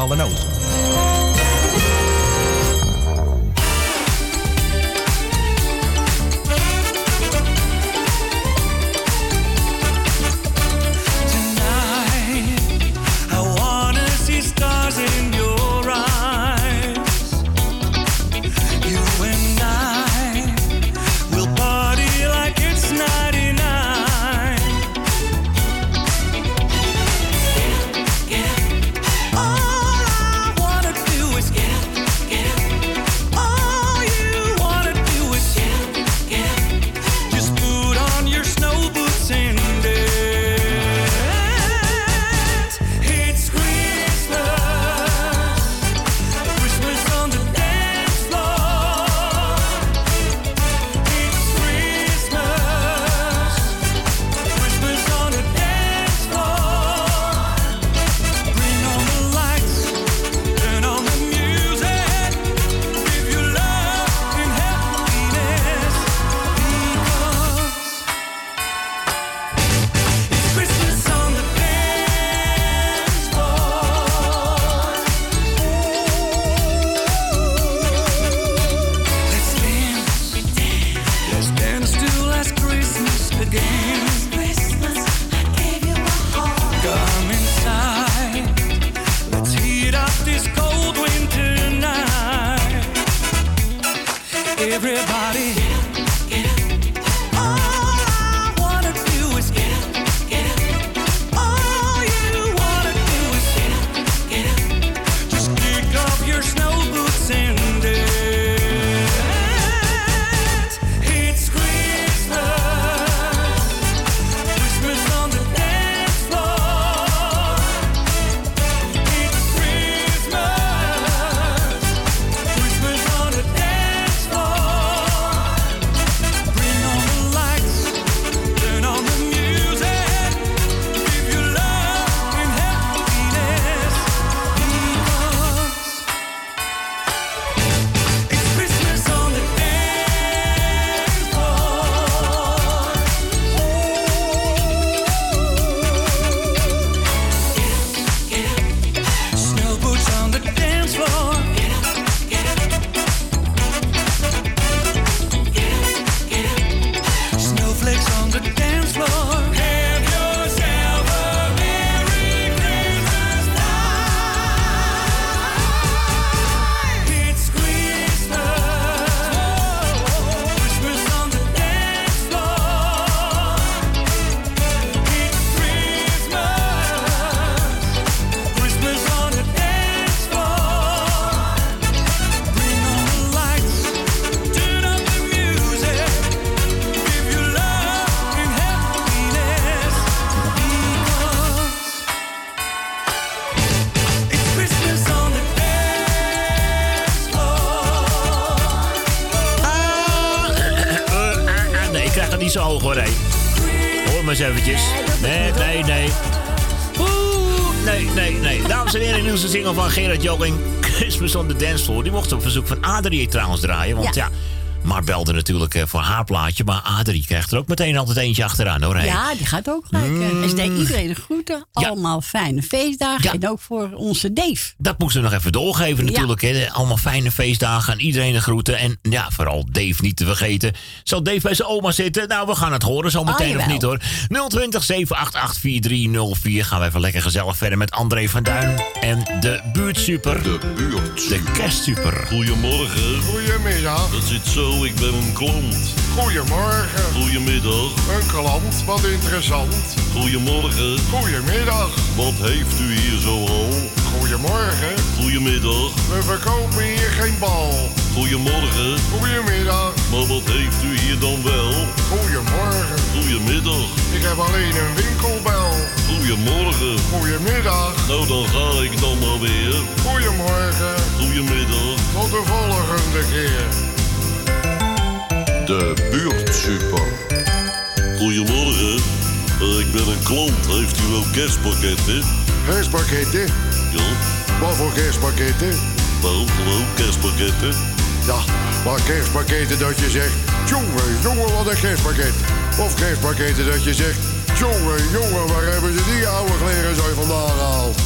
Muzikale noot. On the Dance Floor. Die mocht op verzoek van Adrie trouwens draaien. Want ja, maar belde natuurlijk eh, voor haar plaatje. Maar Adrie krijgt er ook meteen altijd eentje achteraan hoor. Ja, die gaat ook gelijk. eh, En ze deed iedereen Allemaal fijne feestdagen. En ook voor onze Dave. Dat moesten we nog even doorgeven Ja. natuurlijk. Hè. Allemaal fijne feestdagen aan iedereen de groeten. En ja, vooral Dave niet te vergeten. Zal Dave bij zijn oma zitten? Nou, we gaan het horen zo meteen Oh, of niet hoor. 020 788 4304. Gaan we even lekker gezellig verder met André van Duin. En de buurtsuper. De buurt. De kerstsuper. Goedemorgen. Goedemiddag. Dat zit zo, ik ben een klant. Goedemorgen. Goedemiddag. Een klant, wat interessant. Goedemorgen. Goedemiddag. Wat heeft u hier zo al? Goedemorgen. Goedemiddag. We verkopen hier geen bal. Goedemorgen. Goedemiddag. Maar wat heeft u hier dan wel? Goedemorgen. Goedemiddag. Ik heb alleen een winkelbel. Goedemorgen. Goedemiddag. Nou, dan ga ik dan maar weer. Goedemorgen. Goedemiddag. Tot de volgende keer. De buurtsuper. Goedemorgen. Eh, ik ben een klant. Heeft u wel kerstpakketten? Kerstpakketten? Ja. Wat voor kerstpakketten? Nou, gewoon kerstpakketten. Ja, maar kerstpakketten dat je zegt... Jongen, jongen, wat een kerstpakket. Of kerstpakketten dat je zegt... Jongen, jongen, waar hebben ze die oude kleren zo vandaan gehaald?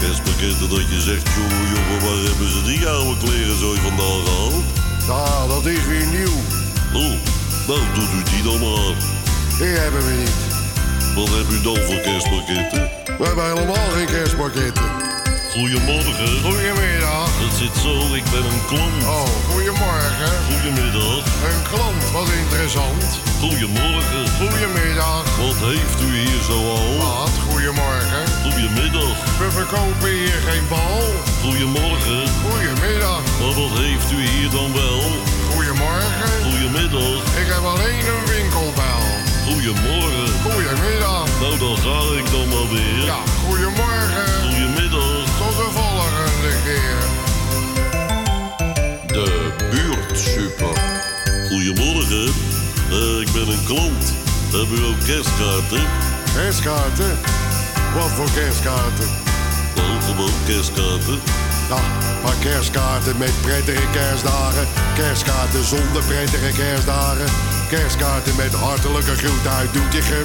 Kerstpakketten dat je zegt, jongen, jongen, waar hebben ze die oude kleren zo vandaan gehaald? Ja, dat is weer nieuw. Oh, nou doet u die dan maar. Die hebben we niet. Wat heb u dan voor kerstpakketten? We hebben helemaal geen kerstpakketten. Goedemorgen. Goedemiddag. Het zit zo, ik ben een klant. Oh, goedemorgen. Goedemiddag. Een klant, wat interessant. Goedemorgen. Goedemiddag. Wat heeft u hier zo al? Wat, goedemorgen. Goedemiddag. We verkopen hier geen bal. Goedemorgen. Goedemiddag. Maar wat heeft u hier dan wel? Goedemorgen. Goedemiddag. Ik heb alleen een winkelbel. Goedemorgen. Goedemiddag. Nou, dan ga ik dan maar weer. Ja, goedemorgen. Goedemiddag. Tot de volgende keer. De buurt super. Goedemorgen. Eh, ik ben een klant. Heb u ook kerstkaarten? Kerstkaarten? Wat voor kerstkaarten? Nou, gewoon kerstkaarten. Ja, maar kerstkaarten met prettige kerstdagen. Kerstkaarten zonder prettige kerstdagen. Kerstkaarten met hartelijke groet uit Doetinchem.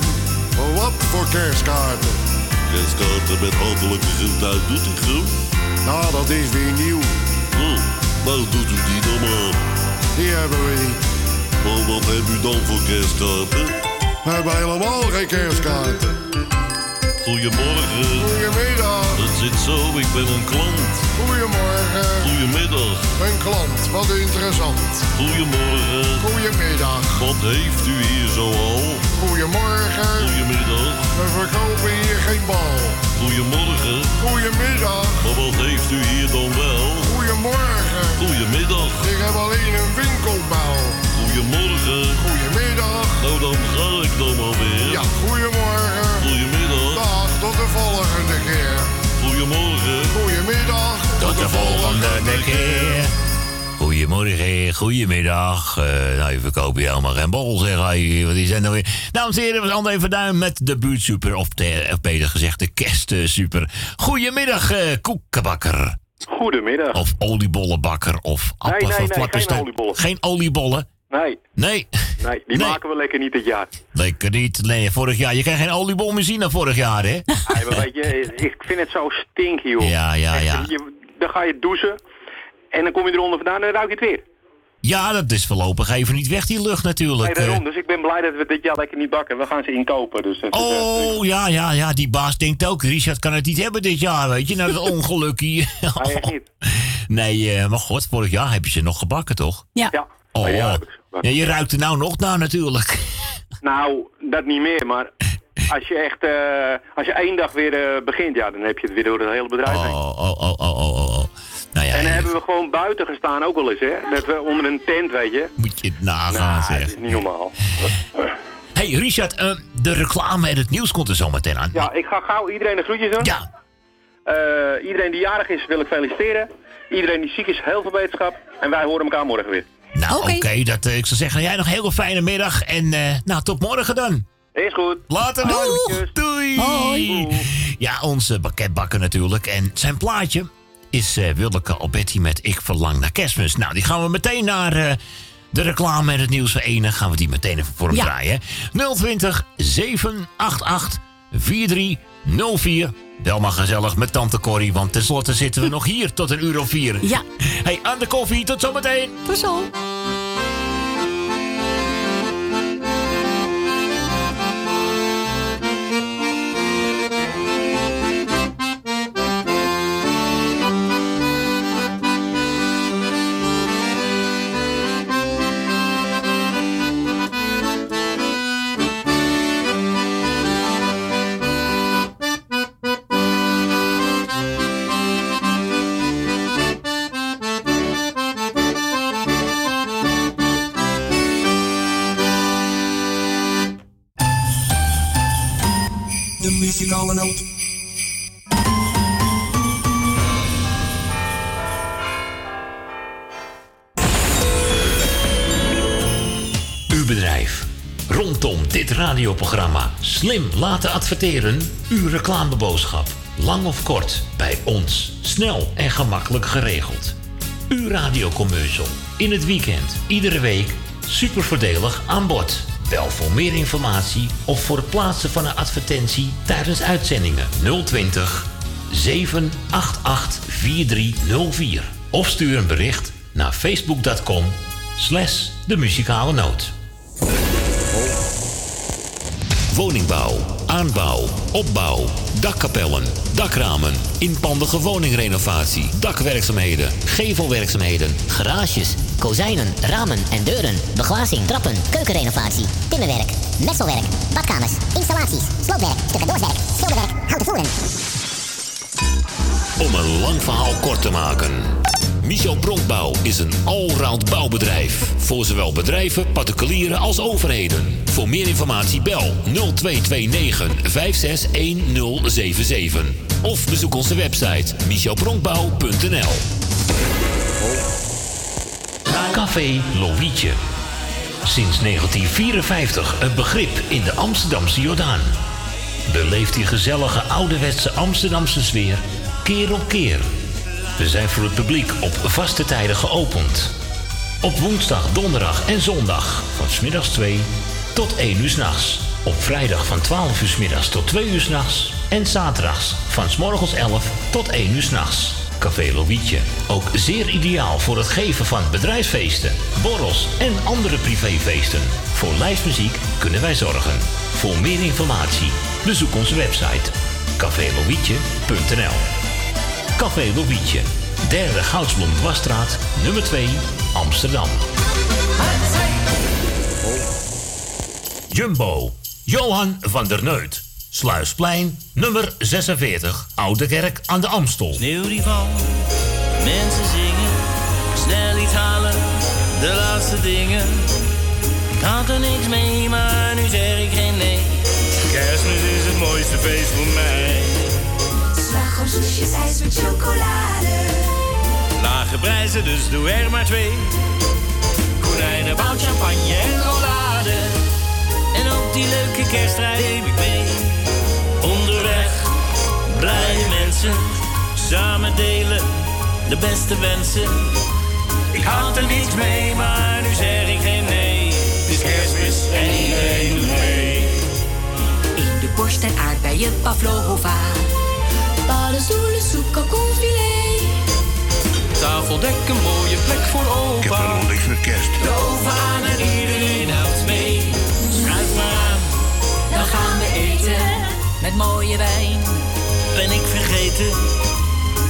Wat voor kerstkaarten? Kerstkaarten met hartelijke groet uit Doetinchem. Nou, dat is weer nieuw. Oh, nou doet u die dan maar. Die hebben we niet. Maar wat heb u dan voor kerstkaarten? We hebben helemaal geen kerstkaarten. Goedemorgen. Goedemiddag. Het zit zo, ik ben een klant. Goedemorgen. Goedemiddag. Een klant, wat interessant. Goedemorgen. Goedemiddag. Wat heeft u hier zo al? Goedemorgen. Goedemiddag. We verkopen hier geen bal. Goedemorgen. Goedemiddag. Maar wat heeft u hier dan wel? Goedemorgen. Goedemiddag. Ik heb alleen een winkelbel. Goedemorgen. Goedemiddag. Nou, dan ga ik dan maar weer. Ja, goedemorgen. Goedemiddag. De volgende keer. Goedemorgen. Goedemiddag. Tot de volgende keer. Goedemorgen, goedemiddag. Eh nou, je verkoopt hier helemaal geen bol, zeg hij. Wat is dat nou weer? Dames en heren, we zijn André Verduin met de buurtsuper. Of, te- of beter gezegd, de kerstsuper. Goedemiddag, eh koekenbakker. Goedemiddag. Of oliebollenbakker. Of Nee, appels nee, of nee, geen oliebollen. Geen oliebollen? Nee, Nee. nee, die maken we lekker niet dit jaar. Lekker niet. Nee, vorig jaar. Je kan geen oliebol meer zien dan vorig jaar, hè? Nee, maar weet je, ik vind het zo stinky, joh. Ja, ja, Echt, ja. Je, dan ga je douchen en dan kom je eronder vandaan en dan ruik je het weer. Ja, dat is voorlopig even niet weg, die lucht natuurlijk. Nee, eh. daarom. Dus ik ben blij dat we dit jaar lekker niet bakken. We gaan ze inkopen. Dus is, eh, Oh, ja, ja, ja. Die baas denkt ook, Richard kan het niet hebben dit jaar, weet je. Nou, dat <laughs> ongeluk hier. Nee, echt niet. Nee, eh, maar god, vorig jaar heb je ze nog gebakken, toch? Ja. Ja. Oh, Ja, ja, je ruikt er nou nog naar natuurlijk. <laughs> Nou, dat niet meer, maar als je echt, eh, als je één dag weer eh, begint, ja, dan heb je het weer door het hele bedrijf. Oh, oh, oh, oh, oh, oh, oh. Nou ja, En dan hebben we gewoon buiten gestaan ook wel eens, hè. Dat we onder een tent, weet je. moet je het nagaan, Nou, dat zeg. is niet normaal. <laughs> hey, Richard, eh, de reclame en het nieuws komt er zo meteen aan. Ja, ik ga gauw iedereen de groetjes doen. Ja. Iedereen die jarig is, wil ik feliciteren. Iedereen die ziek is, heel veel wetenschap. En wij horen elkaar morgen weer. Nou, oké, dat dat, ik zou zeggen, jij nog een hele fijne middag. En eh, nou, tot morgen dan. Is goed. Later dan. Doei. Hoi. Ja, onze pakketbakker natuurlijk. En zijn plaatje is eh Willeke Alberti met Ik Verlang naar Kerstmis. Nou, die gaan we meteen naar eh, de reclame en het nieuws ene. Gaan we die meteen even voor hem Ja. draaien. 020 788 4304. Bel maar gezellig met tante Corrie, want tenslotte zitten we nog hier tot een uur of vier. Ja. Hey, aan de koffie. Tot zometeen. Tot zo. Radioprogramma slim laten adverteren. Uw reclameboodschap. Lang of kort, bij ons. Snel en gemakkelijk geregeld. Uw radiocommercial. In het weekend, iedere week. Super voordelig aan bod. Bel voor meer informatie of voor het plaatsen van een advertentie tijdens uitzendingen 020 788 4304. Of stuur een bericht naar facebook.com slash de muzikale noot. Woningbouw, aanbouw, opbouw, dakkapellen, dakramen, inpandige woningrenovatie, dakwerkzaamheden, gevelwerkzaamheden, Garages, kozijnen, ramen en deuren, beglazing, trappen, keukenrenovatie, timmerwerk, messelwerk, badkamers, installaties, sloopwerk, stucadoorswerk, schilderwerk, houten voeren. Om een lang verhaal kort te maken. Michel Bronkbouw is een allround bouwbedrijf. Voor zowel bedrijven, particulieren als overheden. Voor meer informatie bel 0229 561077. Of bezoek onze website michelbronkbouw.nl Café Lovietje. Sinds 1954 een begrip in de Amsterdamse Jordaan. Beleeft die gezellige ouderwetse Amsterdamse sfeer keer op keer. We zijn voor het publiek op vaste tijden geopend. Op woensdag, donderdag en zondag van smiddags 2 tot 1 uur s'nachts. Op vrijdag van 12 uur 's middags tot 2 uur s'nachts. En zaterdags van s morgens 11 tot 1 uur s'nachts. Café Lovietje. Ook zeer ideaal voor het geven van bedrijfsfeesten, borrels en andere privéfeesten. Voor lijstmuziek kunnen wij zorgen. Voor meer informatie bezoek onze website cafélovietje.nl Café Lovietje, derde Goudsblom Dwarsstraat, nummer 2, Amsterdam. Jumbo, Johan van der Neut. Sluisplein, nummer 46, Oude Kerk aan de Amstel. Sneeuw die valt, mensen zingen, snel iets halen, de laatste dingen. Ik had er niks mee, maar nu zeg ik geen nee. Kerstmis is het mooiste feest voor mij. Slagroomsoesjes, ijs met chocolade. Lage prijzen, dus doe er maar twee. Konijnen, bout, champagne en rollade. En ook die leuke kerstrijden neem ik mee. Onderweg, blije mensen, samen delen de beste wensen. Ik had er niets mee, maar nu zeg ik geen nee. Het is kerstmis en iedereen doet mee. In de borst en aardbeien pavlova. Paddenstoelen, soep, kalkoenfilet. Tafeldek, een mooie plek voor opa. Ik heb helemaal niks met kerst. De oven aan en iedereen helpt mee. Schuif maar aan, Dan gaan we eten met mooie wijn. ben ik vergeten.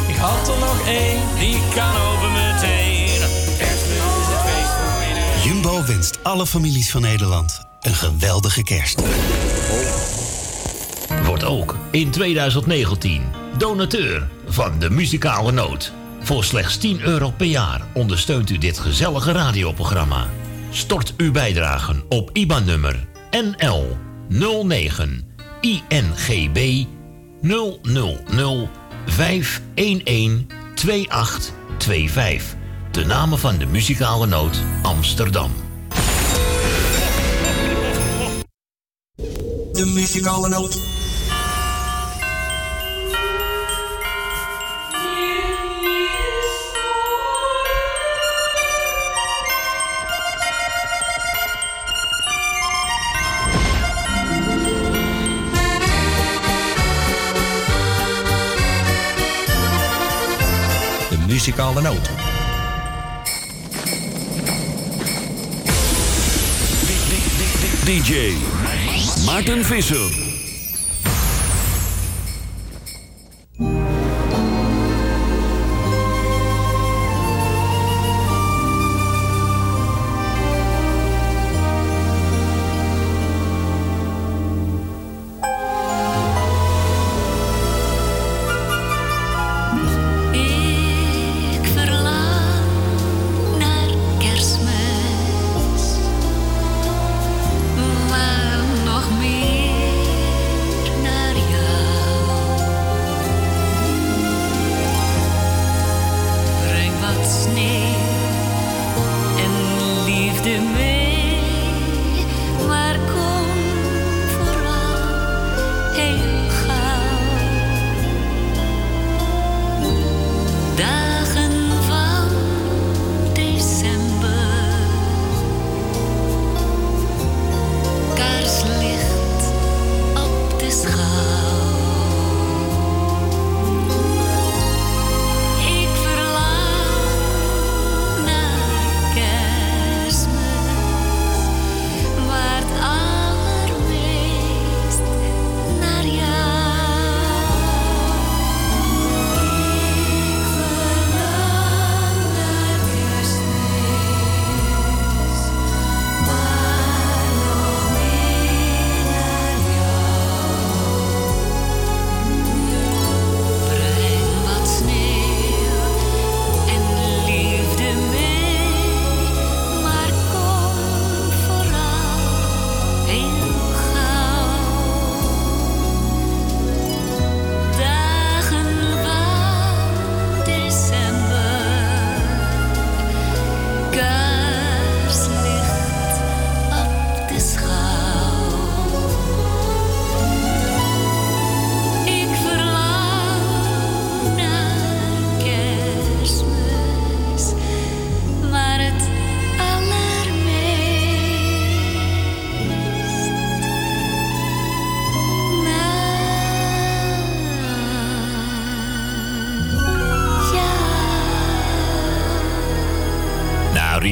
Ik had er nog één, die kan open meteen. Kerstmis is het feest voor iedereen. Jumbo wenst alle families van Nederland een geweldige kerst. Wordt ook in 2019 donateur van de muzikale noot. Voor slechts 10 euro per jaar ondersteunt u dit gezellige radioprogramma. Stort uw bijdragen op IBAN-nummer NL 09 INGB 000 511 2825. De namen van de muzikale noot Amsterdam. De muzikale noot. Muzikale noot. DJ Maarten Visser.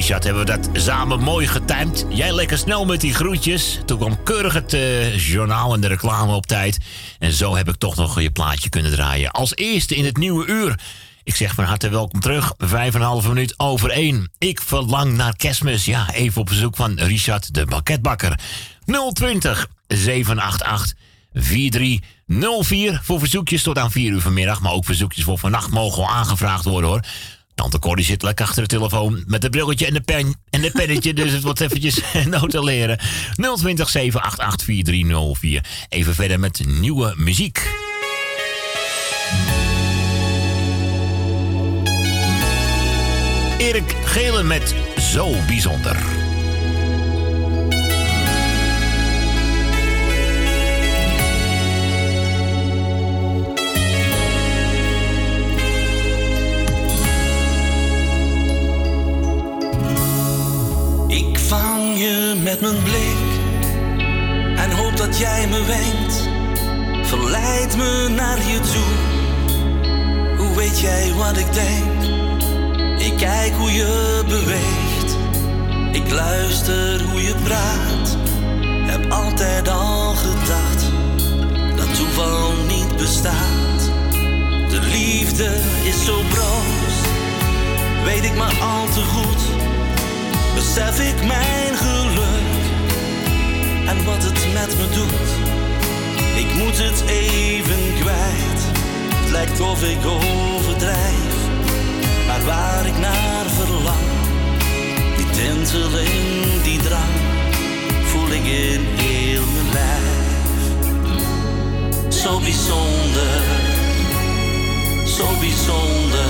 Richard, hebben we dat samen mooi getimed. Jij lekker snel met die groetjes. Toen kwam keurig het eh, journaal en de reclame op tijd. En zo heb ik toch nog je plaatje kunnen draaien. Als eerste in het nieuwe uur. Ik zeg van harte welkom terug. Vijf en een halve minuut over één. Ik verlang naar kerstmis. Ja, even op bezoek van Richard de Banketbakker. 020 788 4304 voor verzoekjes tot aan 4 uur vanmiddag. Maar ook verzoekjes voor vannacht mogen al aangevraagd worden hoor. Tante Corrie zit lekker achter de telefoon met het brilletje en de pen en het pennetje. dus het wordt eventjes notuleren. 020 788 4304. Even verder met nieuwe muziek. Erik Gelen met Zo Bijzonder. Je met mijn blik en hoop dat jij me wenkt. Verleid me naar je toe. Hoe weet jij wat ik denk? Ik kijk hoe je beweegt. Ik luister hoe je praat. Heb altijd al gedacht dat toeval niet bestaat. De liefde is zo broos, weet ik maar al te goed besef ik mijn geluk en wat het met me doet. Ik moet het even kwijt, het lijkt of ik overdrijf. Maar waar ik naar verlang, die tinteling, die drang, voel ik in heel mijn lijf. Zo bijzonder, zo bijzonder.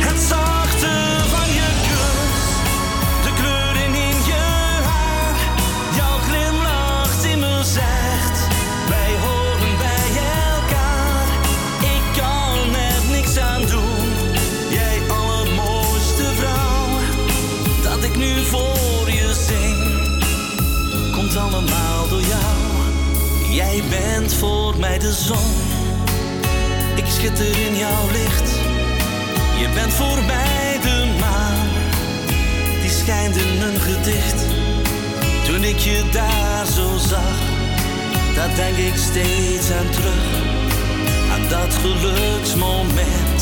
Het zachte ik je daar zo zag, daar denk ik steeds aan terug. Aan dat geluksmoment,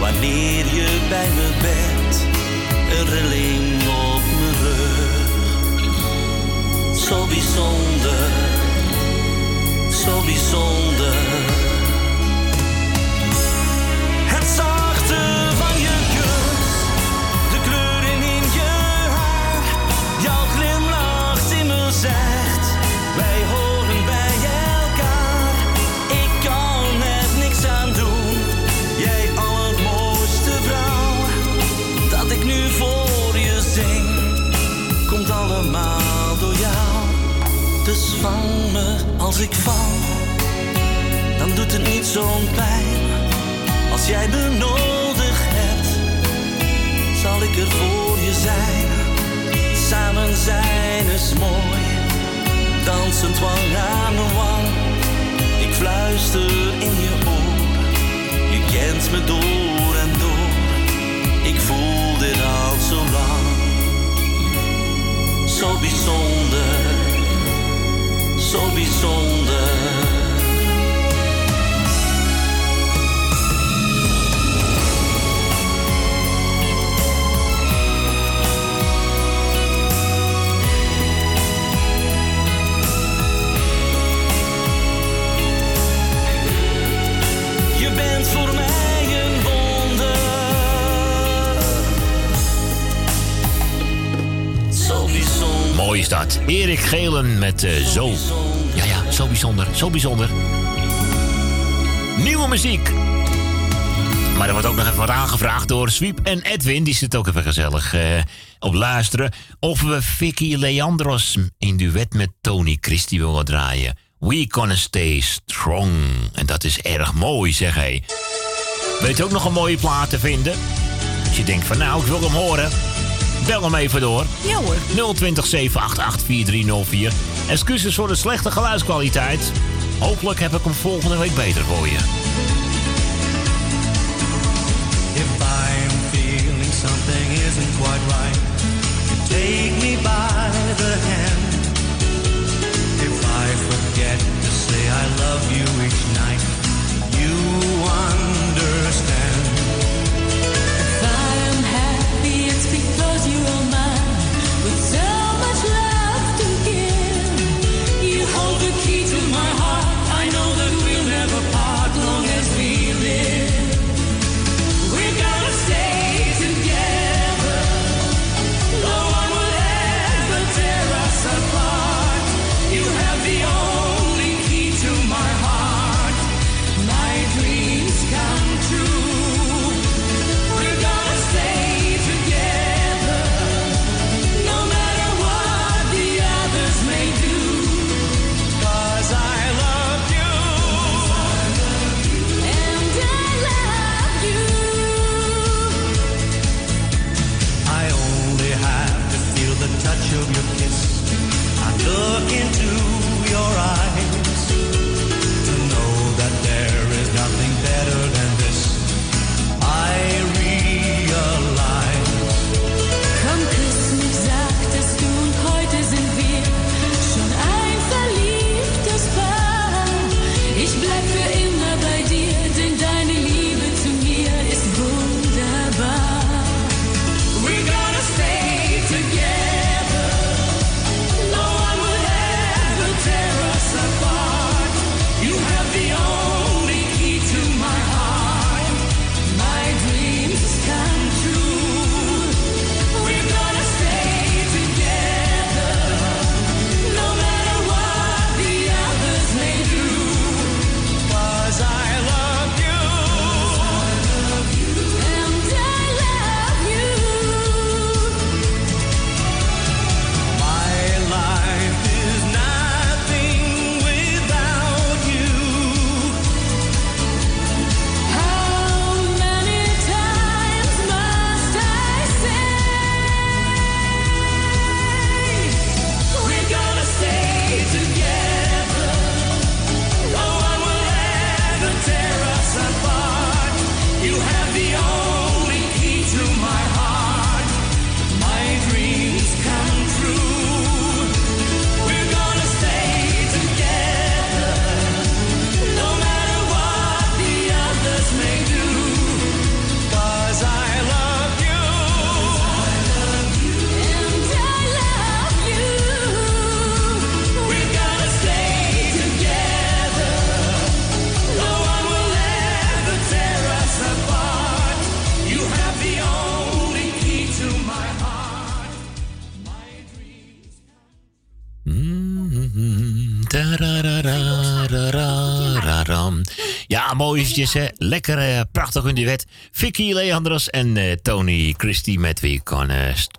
wanneer je bij me bent. Een rilling op mijn rug. Zo bijzonder, zo bijzonder. Het zachte van je kus, de kleuren in je haar, jouw glimlach me zegt, wij als ik val, dan doet het niet zo'n pijn. Als jij me nodig hebt, zal ik er voor je zijn. Samen zijn is mooi, dansend wang aan wang. Ik fluister in je oor, je kent me door en door. Ik voel dit al zo lang, zo bijzonder, zo bijzonder. Is dat. Erik Gelen met eh, Zo. Ja, ja, zo bijzonder. Zo bijzonder. Nieuwe muziek. Maar er wordt ook nog even wat aangevraagd door Sweep en Edwin. Die zit ook even gezellig eh, op luisteren. Of we Vicky Leandros in duet met Tony Christie willen draaien. We gonna stay strong. En dat is erg mooi, zeg hij. Weet je ook nog een mooie plaat te vinden? Als je denkt van nou, ik wil hem horen. Bel hem even door. Ja hoor. 020 788 4304. Excuses voor de slechte geluidskwaliteit. Hopelijk heb ik hem volgende week beter voor je. If I'm feeling something isn't quite right, take me by the hand. Hè. Lekker, eh, prachtig in die wet. Vicky Leandros en eh, Tony Christie met kan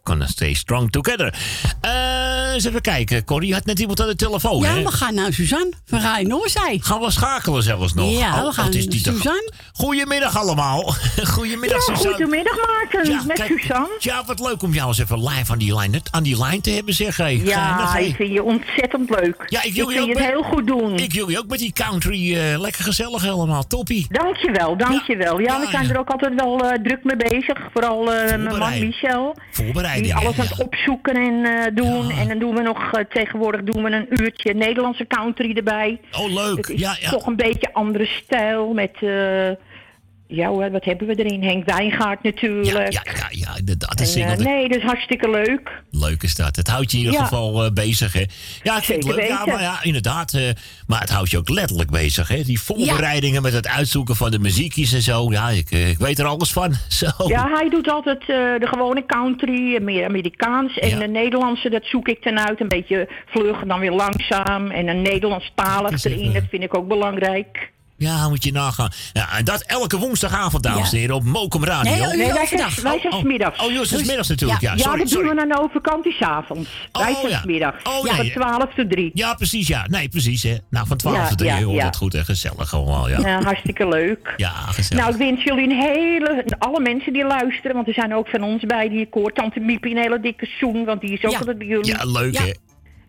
Gonna Stay Strong Together. Eh, eens even kijken. Corrie had net iemand aan de telefoon, Ja, hè? we gaan naar Suzanne van Rij Noorzij. Gaan we schakelen zelfs nog? Ja, Oh, we gaan wat is die toch- Suzanne. Goedemiddag allemaal. <laughs> Goedemiddag, Ja, Suzanne. goedemiddag, Maarten, met Suzanne. Ja, wat leuk om jou eens even live aan die lijn, aan die lijn te hebben, zeg. Hey. Geinig, Ja, hey. ik vind je ontzettend leuk. Ja, ik wil je ook het met- heel goed doen. Ik wil je ook met die country eh, lekker gezellig helemaal. Toppie. Dankjewel, dankjewel. Ja, Ja, we zijn ja. er ook altijd wel eh, druk mee bezig. Vooral eh, mijn man. Michel. Voorbereiding. Die alles aan het opzoeken en doen. En dan doen we nog, eh, tegenwoordig doen we een uurtje Nederlandse country erbij. Oh, leuk. Het is Ja, ja. toch een beetje andere stijl met... eh, ja, hoor, wat hebben we erin? Henk Wijngaard natuurlijk. Ja, ja, ja, inderdaad. En, single. eh, nee, dat is hartstikke leuk. Leuk is dat. Het houdt je in ieder Ja. geval eh, bezig, hè? Ja, ik vind het leuk. Ja, maar ja, inderdaad. eh, maar het houdt je ook letterlijk bezig, hè? Die voorbereidingen met het uitzoeken van de muziekjes en zo. Ja, ik, ik weet er alles van. <laughs> Zo. Ja, hij doet altijd de gewone country, meer Amerikaans. En de Nederlandse, dat zoek ik dan uit. Een beetje vlug, dan weer langzaam. En een Nederlandstalig erin, dat vind ik ook belangrijk. Ja, moet je nagaan. Ja, en dat elke woensdagavond, dames en heren, op Mokum Radio. Nee, nee, wij zijn, wij zijn oh, smiddags. Oh, juist, het is middags natuurlijk, ja. Sorry, dat sorry. doen we dan over vakantiesavonds. wij zijn ja. smiddags. Oh, ja, van 12 tot 3. Ja, precies, ja. Nee, precies, hè. Nou, van 12 Ja, tot 3 ja, hoort ja. het goed en gezellig allemaal, ja. Ja, hartstikke leuk. <laughs> Ja, gezellig. Nou, ik wens jullie een hele, alle mensen die luisteren, want er zijn ook van ons bij die ik hoor. Tante Miepie een hele dikke zoen, want die is ook altijd bij jullie. Ja, leuk, hè.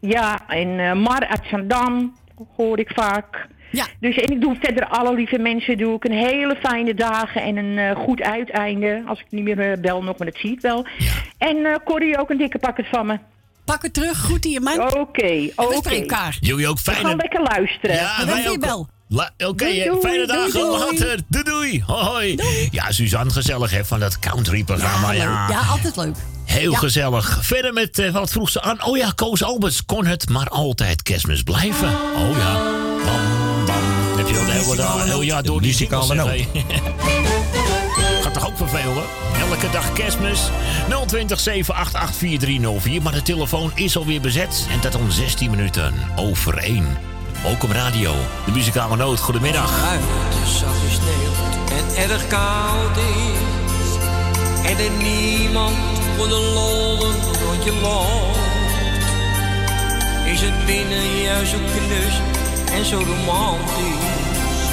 Ja, en eh, Mar uit Zandam hoor ik vaak. Ja. Dus en ik doe verder alle lieve mensen doe ik een hele fijne dagen en een eh, goed uiteinde. Als ik niet meer eh, bel nog, maar dat zie ik wel. En eh Corrie ook een dikke pakket van me. Pak het terug, goed in je man. Oké, oké. elkaar. Jullie ook We fijne... gaan lekker luisteren. Ja, wij ook. La- Oké, fijne doei, dagen doei. later. Doei, doei. Hoi. Ja, Suzanne, gezellig hè, van dat country-programma. Ja, Ja, altijd leuk. Heel Ja. gezellig. Verder met, eh, wat vroeg ze aan? Oh ja, Koos Alberts kon het maar altijd kerstmis blijven. Oh ja. Heb je dat de hele dag, heel jaar door die noot. <laughs> Gaat toch ook vervelen? Elke dag kerstmis. 020 788 4304. Maar de telefoon is alweer bezet. En dat om 16 minuten over 1. Ook op radio. De muzikale noot. Goedemiddag. Buiten zacht sneeuwt en erg koud is. En er niemand voor de lol een rondje loopt. Is het binnen juist zo knus en zo romantisch.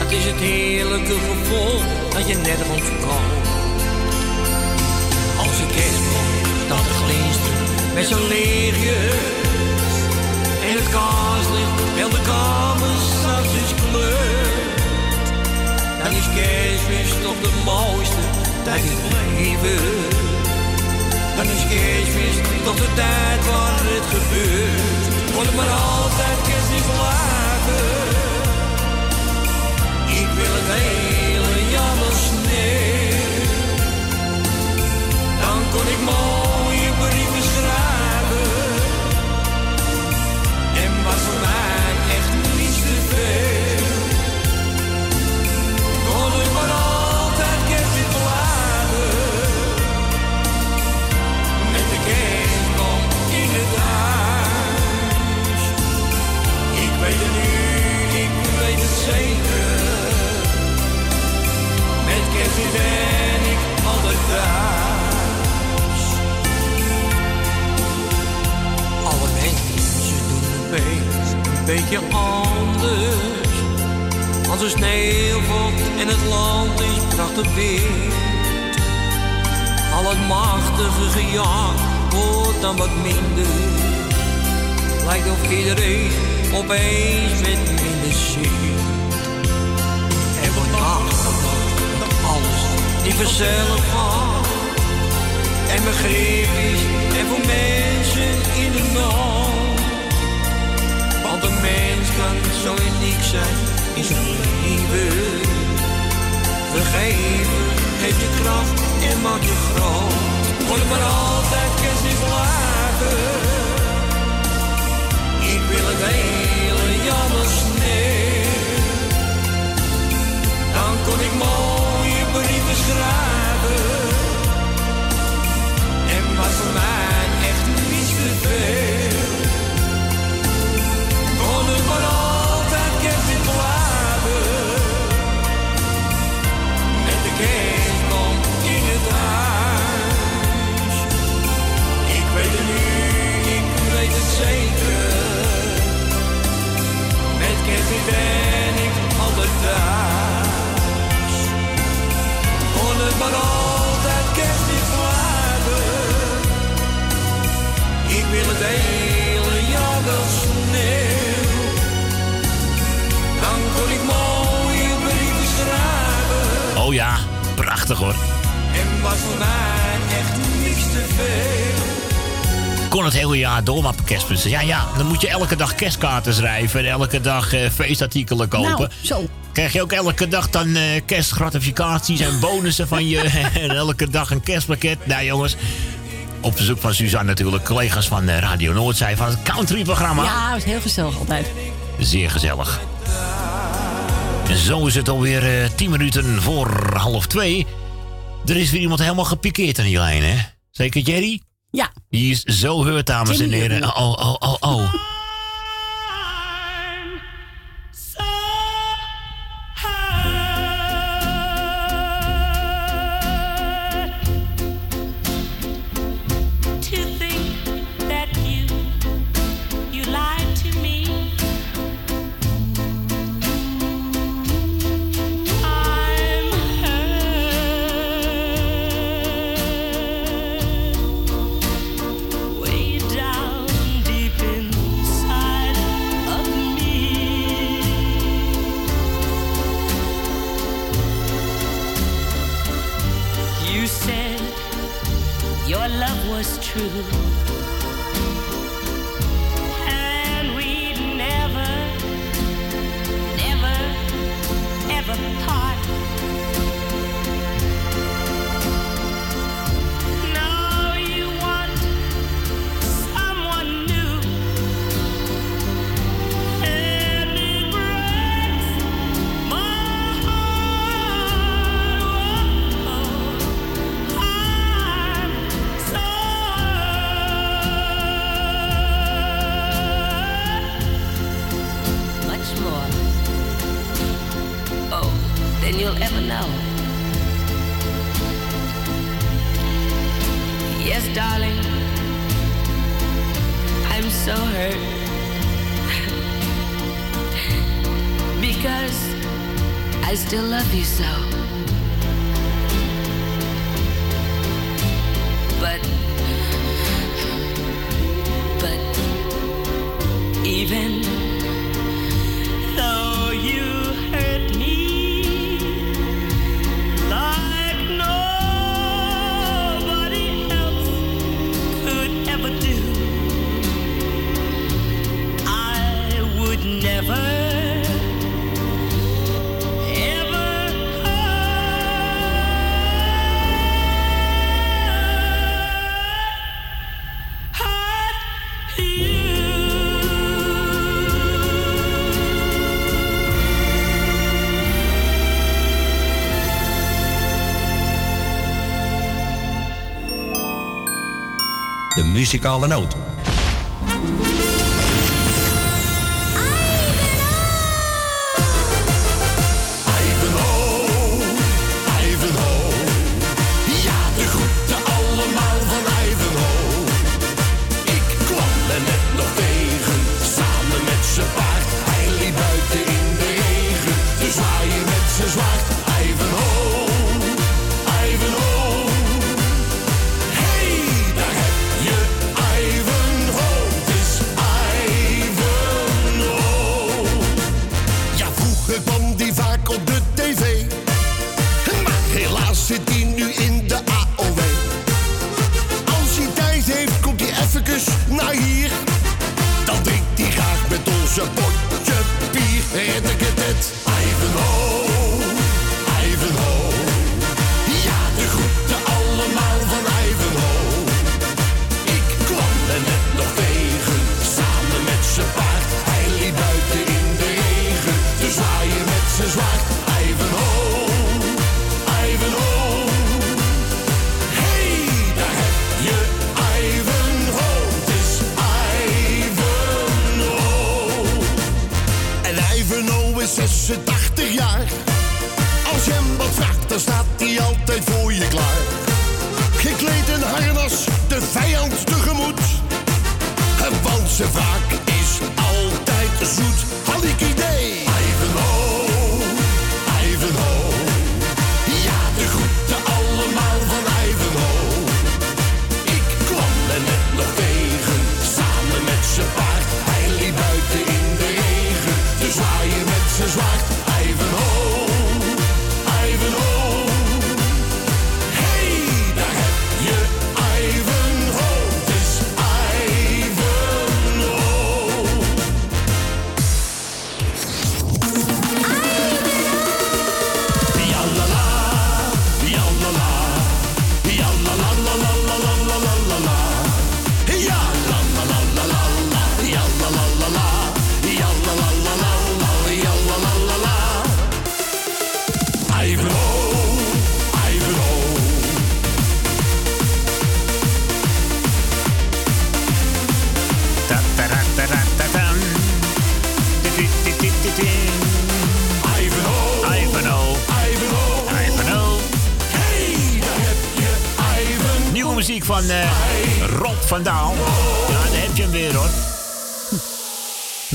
Het is het heerlijke gevoel dat je nergens komt. Als een kerstboom staat te glinsteren met zo'n lichtje. En het kaarslicht heel de kamer straks is kleurt. Dan is kerstmis toch de mooiste tijd in het leven. Dan is kerstmis toch de tijd waar het gebeurt. Ja, ja, dan moet je elke dag kerstkaarten schrijven en elke dag eh, feestartikelen nou, kopen. Nou, zo. Krijg je ook elke dag dan eh, kerstgratificaties en bonussen van je. <laughs> <laughs> en elke dag een kerstpakket. Nou jongens, op verzoek van Suzanne natuurlijk, collega's van eh, Radio Noord Noordzij van het country programma. Ja, het is heel gezellig altijd. Zeer gezellig. Zo is het alweer uh, 10 minuten voor half twee. Er is weer iemand helemaal gepikeerd aan die lijn, hè? Zeker Jerry? Die is zo heurt, dames en heren. Oh, oh, oh, oh. muzikale noot.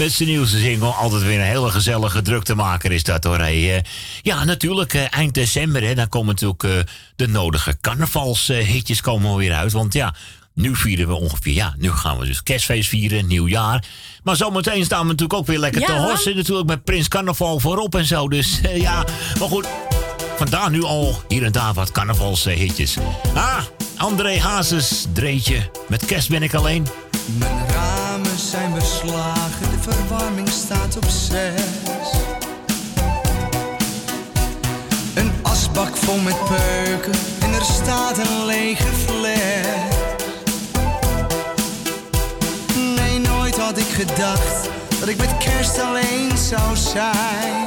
Met zijn nieuwste single. Altijd weer een hele gezellige druktemaker is dat hoor. Hey, eh, ja, natuurlijk eh, eind december. Hè, dan komen natuurlijk eh, de nodige carnavalshitjes komen weer uit. Want ja, nu vieren we ongeveer... Ja, nu gaan we dus kerstfeest vieren, nieuwjaar. Maar zometeen staan we natuurlijk ook weer lekker te Ja. horsen. Natuurlijk met Prins Carnaval voorop en zo. Dus ja, maar goed. Vandaar nu al hier en daar wat carnavalshitjes. Ah, André Hazes, Dreetje. Met kerst ben ik alleen. De verwarming staat op zes. Een asbak vol met peuken en er staat een lege fles. Nee, nooit had ik gedacht dat ik met kerst alleen zou zijn.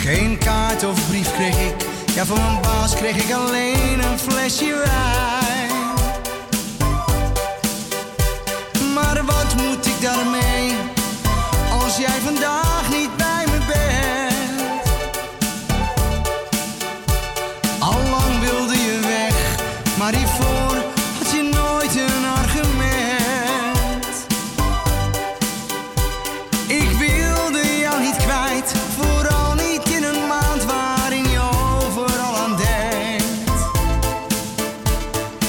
Geen kaart of brief kreeg ik, ja van mijn baas kreeg ik alleen een flesje wijn. Maar hiervoor had je nooit een argument. Ik wilde jou niet kwijt, vooral niet in een maand waarin je overal aan denkt.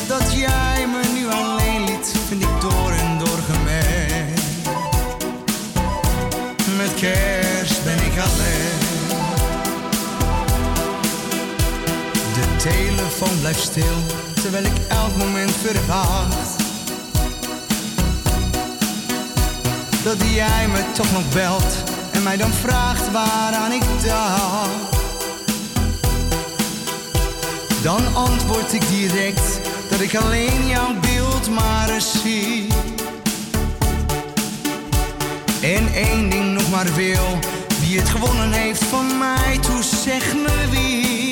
Dat jij me nu alleen liet, vind ik door en door gemeen. Met kerst ben ik alleen. De telefoon blijft stil, terwijl ik elk moment verwacht. Dat jij me toch nog belt en mij dan vraagt waaraan ik dacht. Dan antwoord ik direct dat ik alleen jouw beeld maar zie. En één ding nog maar wil, wie het gewonnen heeft van mij, toe zeg me wie.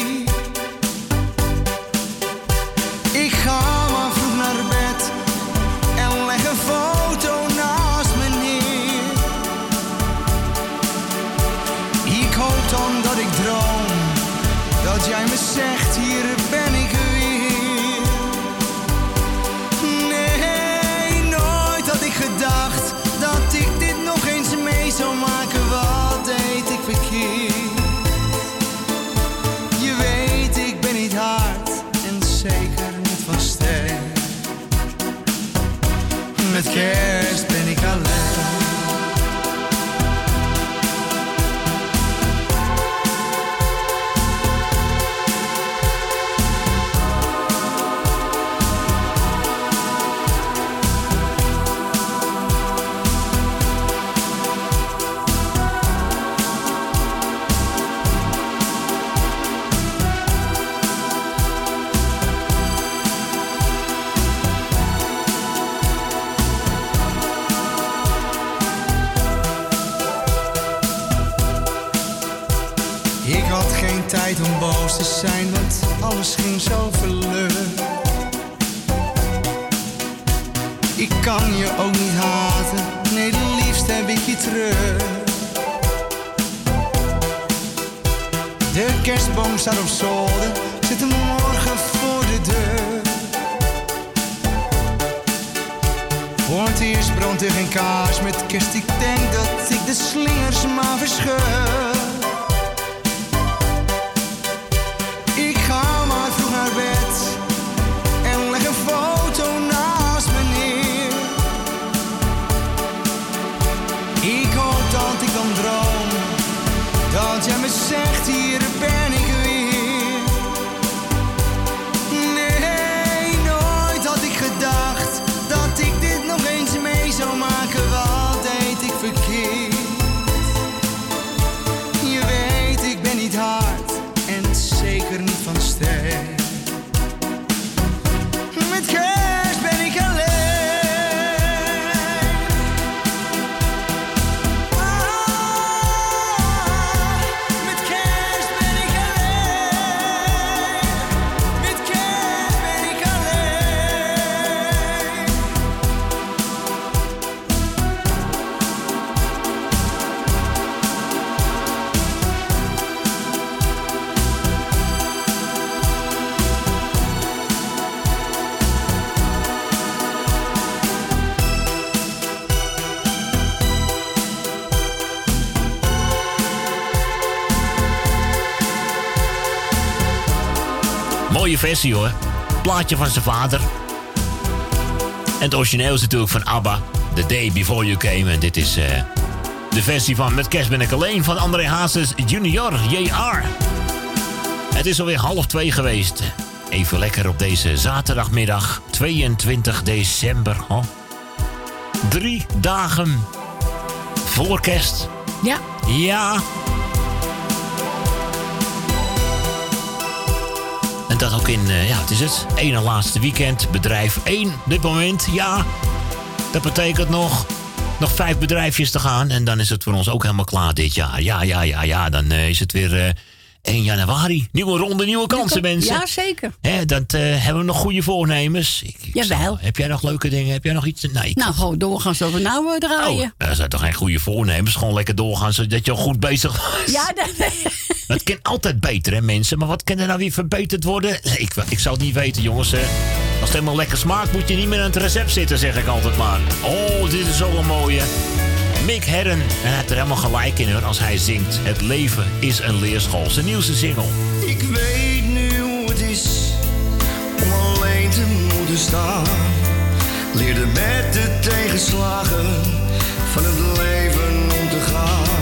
Staat op zolder, zit hem morgen voor de deur. Het eerst brandt er geen kaars met kerst, ik denk dat ik de slingers maar verscheur. Mooie versie hoor. Plaatje van zijn vader. En het origineel is natuurlijk van ABBA. The Day Before You Came. En dit is eh, de versie van Met Kerst ben ik alleen van André Hazes Junior, JR. Het is alweer half twee geweest. Even lekker op deze zaterdagmiddag, 22 december. Oh. Drie dagen voor kerst. Ja. Ja. Dat ook in, eh, ja, het is het, ene laatste weekend, bedrijf 1 dit moment. Ja, dat betekent nog, nog vijf bedrijfjes te gaan. En dan is het voor ons ook helemaal klaar dit jaar. Ja, ja, ja, ja, dan eh, is het weer eh 1 januari. Nieuwe ronde, nieuwe kansen, mensen. Ja, zeker. Dat eh, hebben we nog goede voornemens. Ik, ik Jawel. heb jij nog leuke dingen? Heb jij nog iets? Nee, Nou, gewoon doorgaan zoals we nou eh, draaien. dat zijn toch geen goede voornemens? Gewoon lekker doorgaan zodat je al goed bezig was. Ja, dat, Het kan altijd beter, hè, mensen. Maar wat kan er nou weer verbeterd worden? Ik, ik zou het niet weten, jongens. hè. Als het helemaal lekker smaakt, moet je niet meer aan het recept zitten, zeg ik altijd maar. Oh, dit is zo een mooie. Mick Herren, en hij er helemaal gelijk in, als hij zingt. Het leven is een leerschool. Zijn nieuwste single. Ik weet nu hoe het is om alleen te moeten staan. Leerde met de tegenslagen van het leven om te gaan.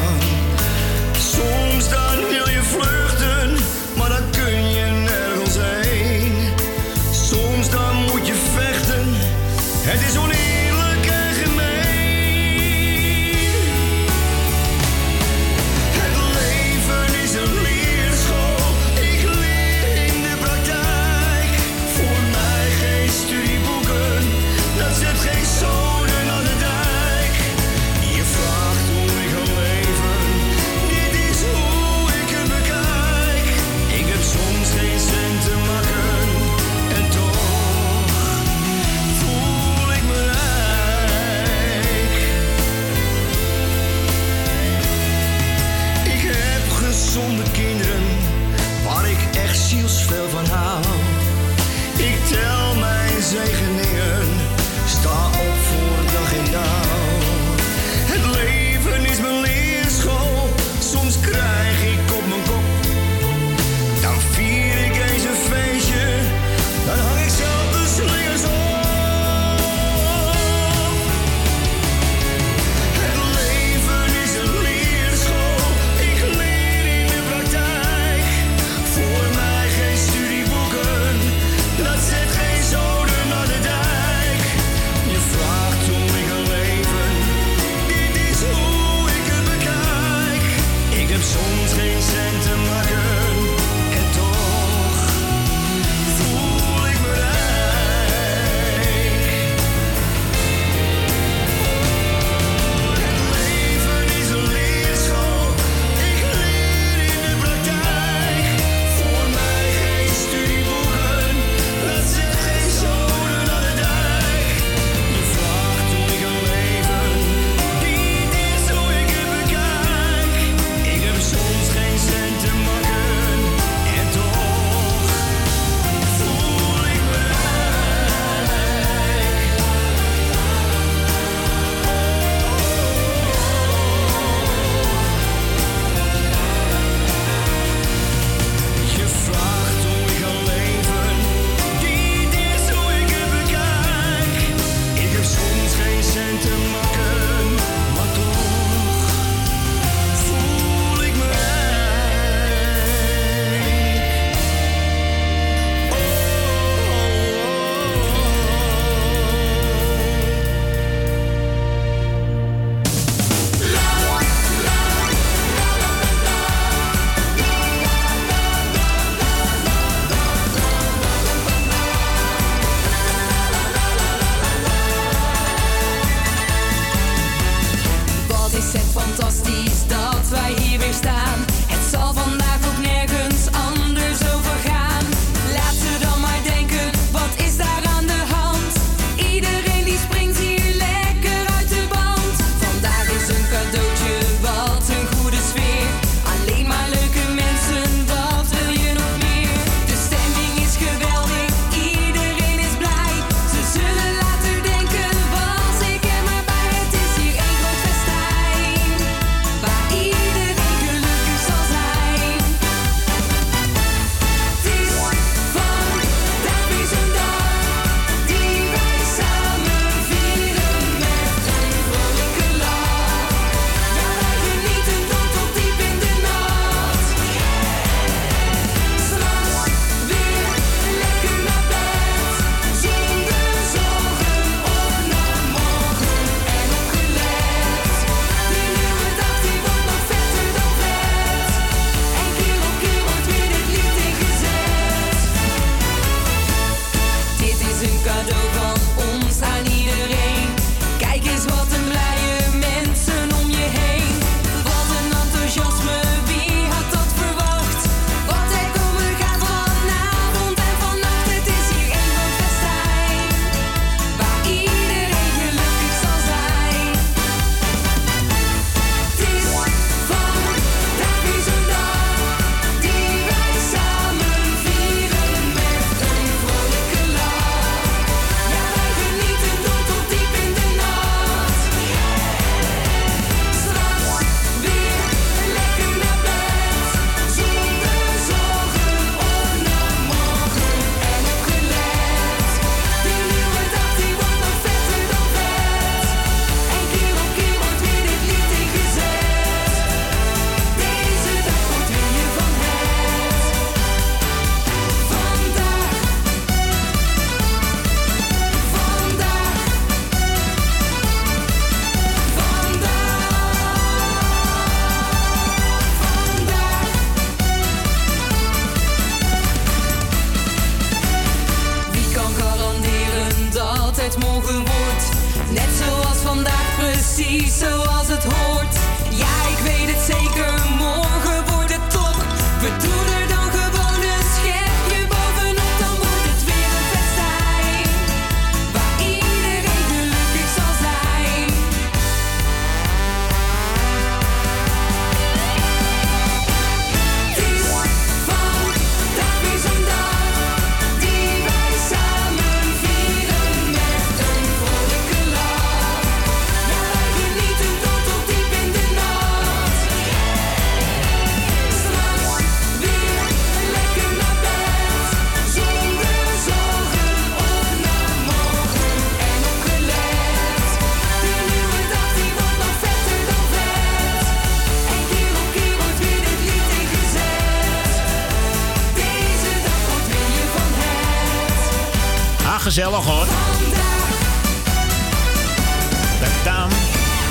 Gezellig hoor.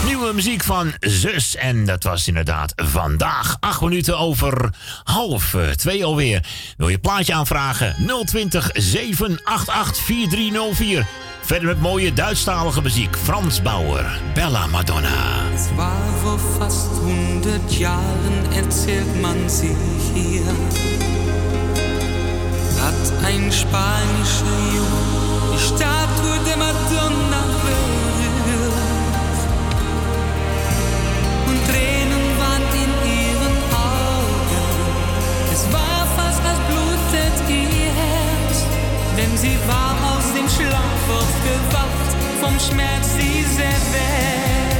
Nieuwe muziek van Zus. En dat was inderdaad vandaag. Acht minuten over half eh, twee alweer. Wil je plaatje aanvragen? 020 788 4304. Verder met mooie Duitsstalige muziek. Frans Bauer, Bella Madonna. War vor fast 100 Jahren, erzählt man sich hier. Hat ein spanischer Junge die Statue der Madonna berührt. Und Tränen waren in ihren Augen. Es war fast, als blutet ihr Herz. Denn sie war aus dem Schlaf aufgewacht, vom Schmerz dieser Welt.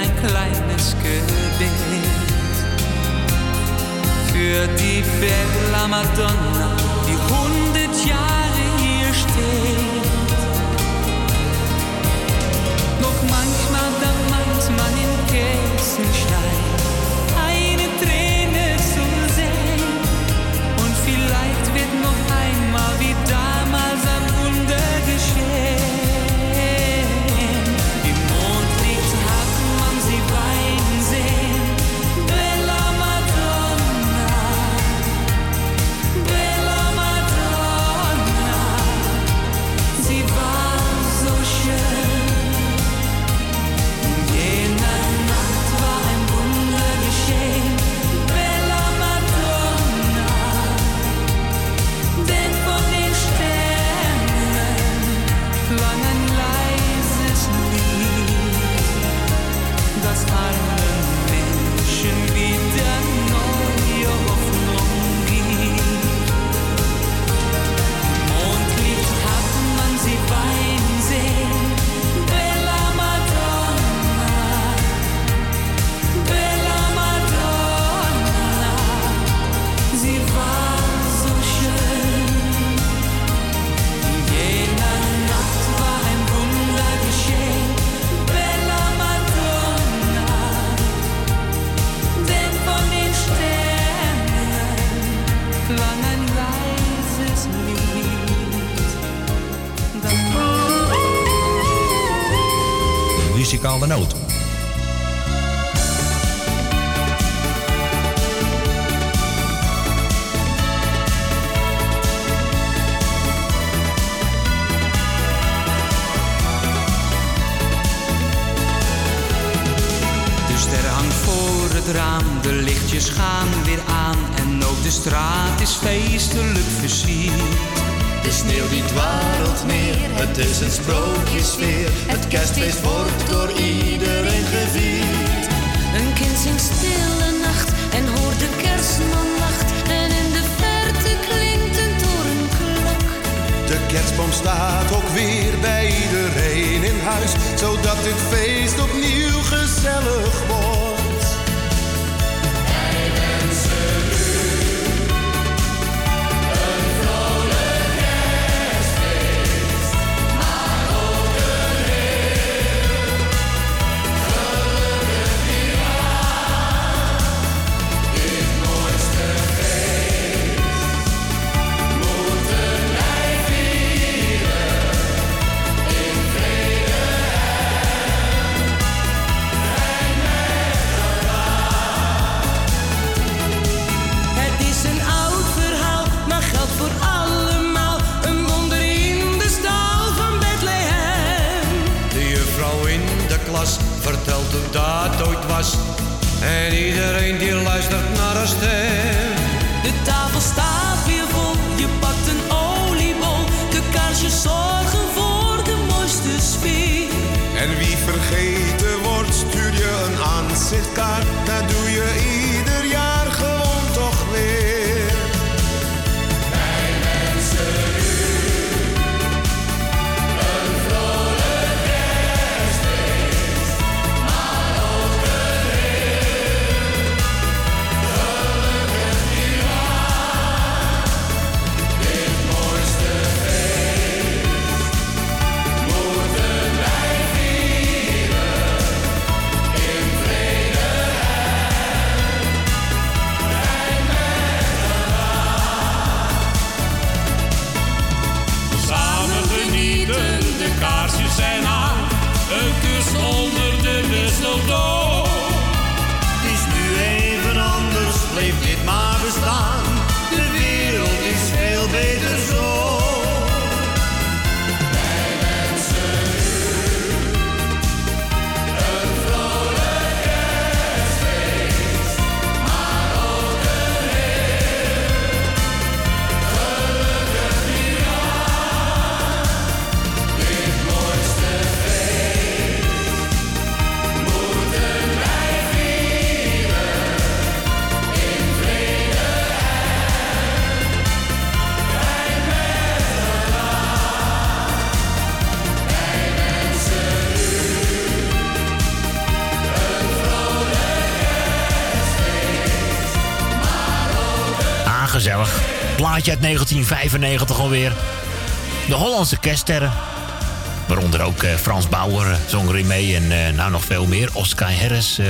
Ein kleines Gebet für die Bella Madonna, die hundert Jahre hier steht. Doch manchmal, da meint man in Kerzenstein hangt voor het raam, de lichtjes gaan weer aan en ook de straat is feestelijk versierd. De sneeuw die dwarrelt neer, het is een sprookjesfeer. Het kerstfeest wordt door iedereen gevierd. Een kind zingt stille nacht en hoort de kerstman lacht. En in de verte klinkt een torenklok. De kerstboom staat ook weer bij iedereen in huis, zodat dit feest opnieuw gezellig wordt. Plaatje uit 1995 alweer. De Hollandse kerststerren. Waaronder ook eh, Frans Bauer eh, zong erin. En eh, nou nog veel meer. Oscar Harris, eh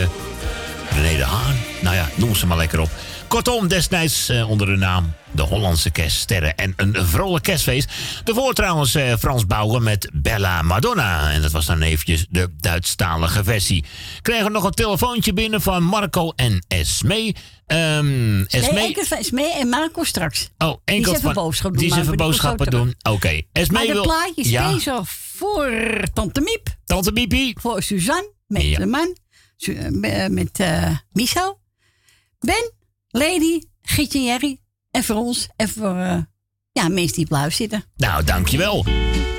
René de Haan. Nou ja, noem ze maar lekker op. Kortom, destijds onder de naam de Hollandse kerststerren. En een vrolijk kerstfeest. Daarvoor trouwens Frans Bauer met Bella Madonna. En dat was dan eventjes de Duitsstalige versie. Kregen nog een telefoontje binnen van Marco en Esme. Esme... Nee, ik het van Esmee en Marco straks. Oh, enkel van- boodschap doen. Die maar zo boodschappen doen. Oké. Esme Maar de wil... plaatje is ja, speciaal voor Tante Miep. Tante Miepie. Voor Suzanne met Ja. de man. Su- eh, met eh Michel. Ben, Lady, Gietje en Jerry. En voor ons. En voor eh, ja, mensen die luif zitten. Nou, dankjewel.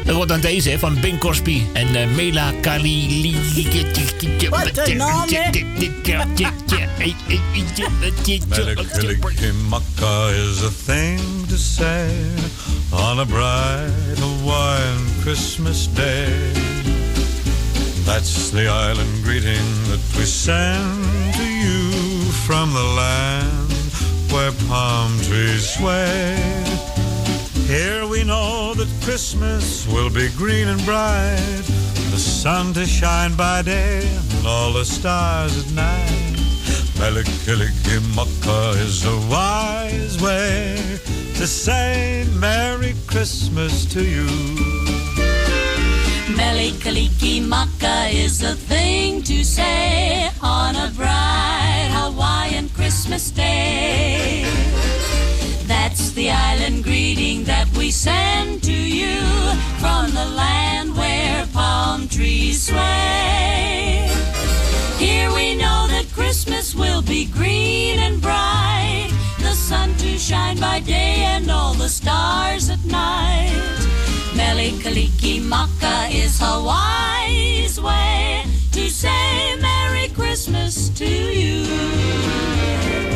Dat wordt dan deze van Bing Crosby en eh, Mela Kali. Wat een naam, hè? Is a thing to say on a bright Hawaiian Christmas day. That's the island greeting that we send to you from the land where palm trees sway. Here we know that Christmas will be green and bright, the sun to shine by day and all the stars at night. Melikilikimaka is a wise way to say Merry Christmas to you. Melikaliki Maka is a thing to say on a bright Hawaiian Christmas day. The land where palm trees sway. Here we know that Christmas will be green and bright, the sun to shine by day and all the stars at night. Melikaliki Maka is Hawaii's way to say Merry Christmas to you.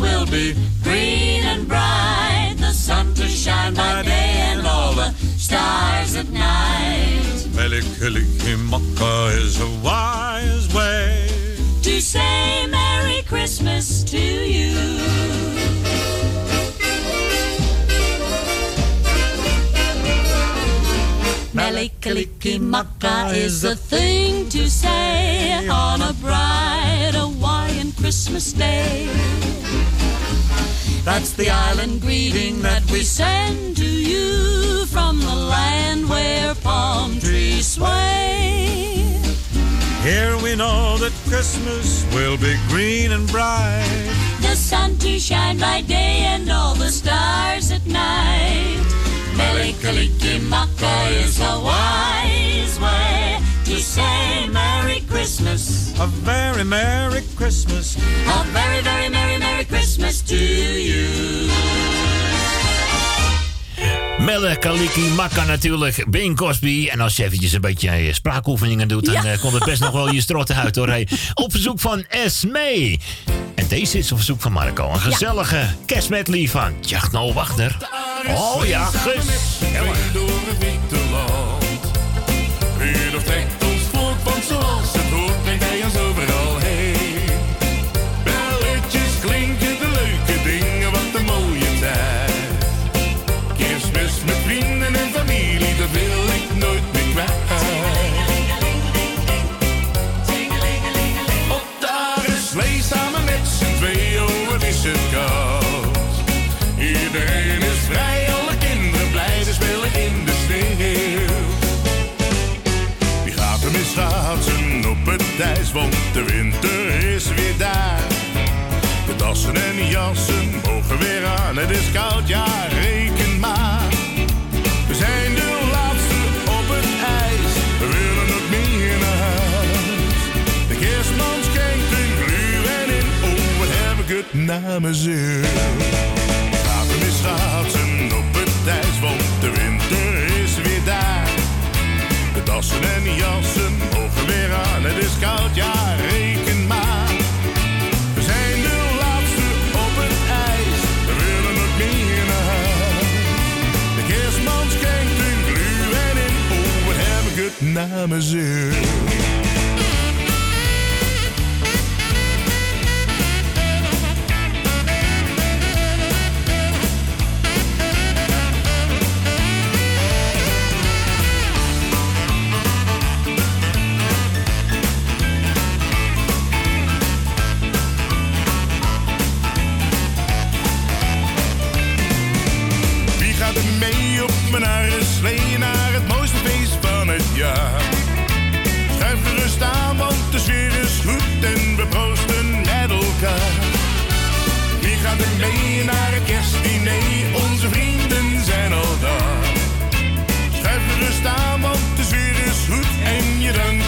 Will be green and bright. The sun to shine by day and all the stars at night. Melikilikimaka is a wise way. To say Merry Christmas to you. Melikilikimaka is the thing to say on a bright Hawaiian Christmas day. That's the island greeting that we send to you from the land where palm trees sway. Here we know that Christmas will be green and bright. The sun to shine by day and all the stars at night. Melikalikimaka is a wise way to say Merry Christmas. A very Merry Christmas. A very, very Merry, Merry Christmas to you. Melle Kaliki Makka natuurlijk, Bing Cosby. En als je eventjes een beetje eh, spraakoefeningen doet, dan eh, komt het best nog wel je strot uit hoor. Hey, <laughs> op verzoek van Esme. En deze is op verzoek van Marco. Een gezellige kerstmedley van Jachno Wachter. Oh ja, gezellig. Door het witte op het ijs, want de winter is weer daar. De dassen en jassen mogen weer aan, het is koud, ja reken maar. We zijn de laatste op het ijs, we willen nog meer naar huis. De kerstman schenkt een gluur en in, oh wat heb ik het naar mijn zin. Mis schaatsen op het ijs, want de winter is weer daar. De dassen en jassen het is koud, ja reken maar. We zijn de laatste op het ijs, we willen nog meer naar huis. De kerstman schenkt een gluur en in, oh wat ik het naar mijn zin. Elkaar. Wie gaat er mee naar het kerstdiner? Onze vrienden zijn al daar. Schuif gerust aan, want de sfeer is goed en je drankje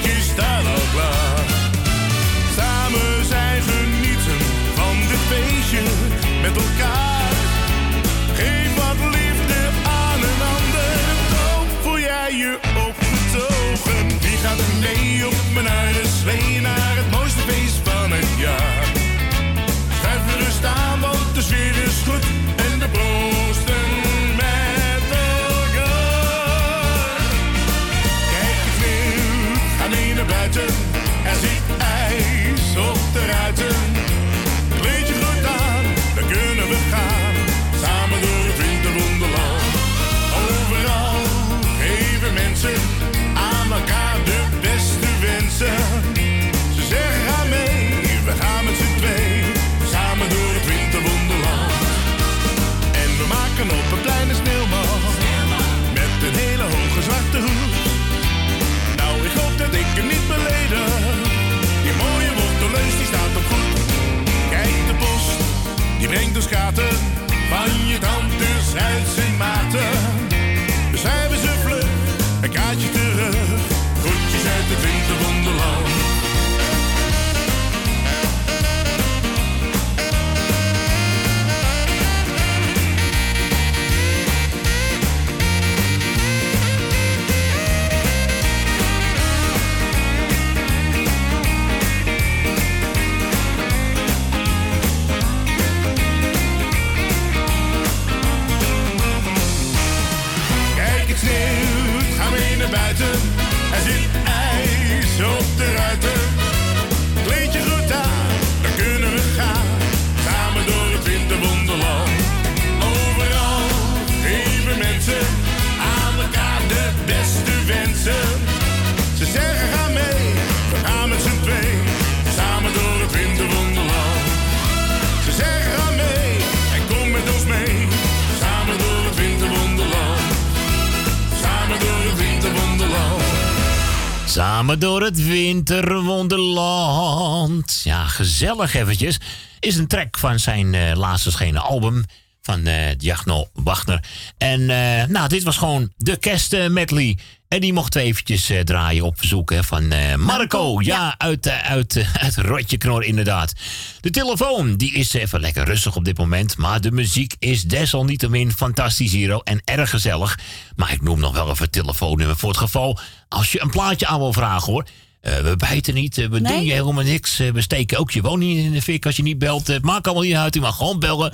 Samen door het winterwonderland. Ja, gezellig eventjes. Is een track van zijn eh, laatste album van eh Jachno Wagner. En eh, nou, dit was gewoon de kerstmedley. En die mochten we eventjes eh, draaien op verzoek hè, van eh, Marco. Ja, uit, eh, uit, uit Rotje Knor inderdaad. De telefoon, die is even lekker rustig op dit moment. Maar de muziek is desalniettemin fantastisch hier ook en erg gezellig. Maar ik noem nog wel even het telefoonnummer voor het geval... als je een plaatje aan wil vragen hoor... We bijten niet, we Nee? doen je helemaal niks. we steken ook je woning niet in de fik als je niet belt. Het maakt allemaal niet uit. U mag gewoon bellen.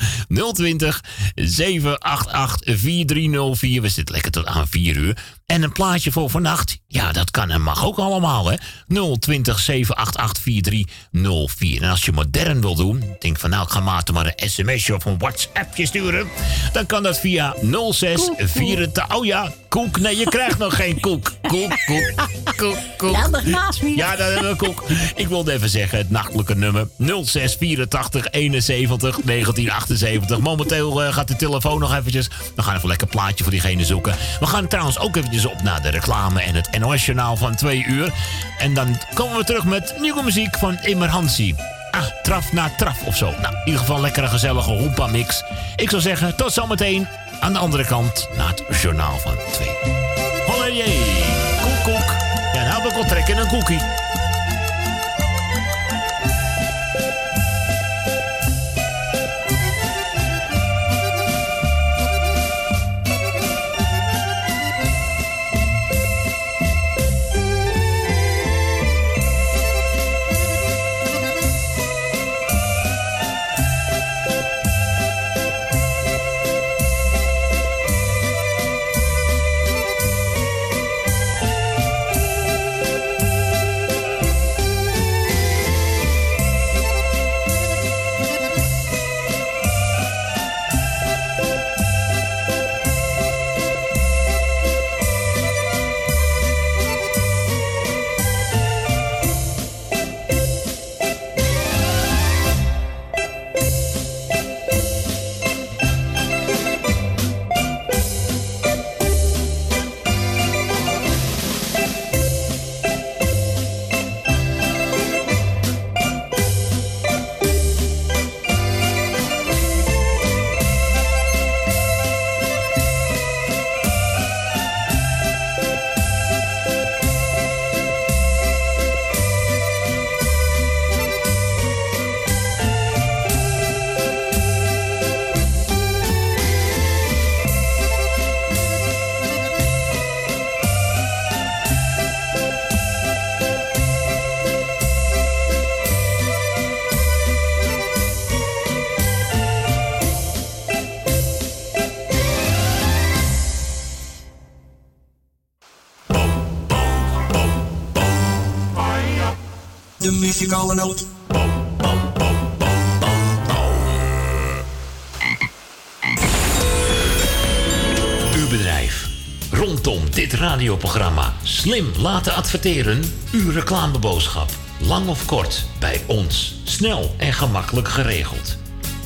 020 788 4304. We zitten lekker tot aan 4 uur. En een plaatje voor vannacht. Ja, dat kan en mag ook allemaal, hè. 020 788 4304. En als je modern wil doen, denk van nou, ik ga Maarten maar een sms'je of een WhatsAppje sturen. Dan kan dat via 06 84. Oh ja, koek. Nee, je krijgt nog geen koek. Koek, koek, koek, koek. Ja, dat gaat weer. Ja, dat hebben we koek. Ik wilde even zeggen, het nachtelijke nummer 06 84 71 1978. Momenteel eh, gaat de telefoon nog eventjes. We gaan even een lekker plaatje voor diegene zoeken. We gaan trouwens ook eventjes op naar de reclame en het NOS-journaal van twee uur. En dan komen we terug met nieuwe muziek van Immer Hansi. Ah, traf na traf of zo. Nou, in ieder geval lekker een gezellige hoempa-mix. Ik zou zeggen, tot zometeen aan de andere kant naar het journaal van twee. Holiday, koek koek. Ja, nou heb ik trek in een koekie. Uw bedrijf. Rondom dit radioprogramma slim laten adverteren. Uw reclameboodschap. Lang of kort, bij ons. Snel en gemakkelijk geregeld.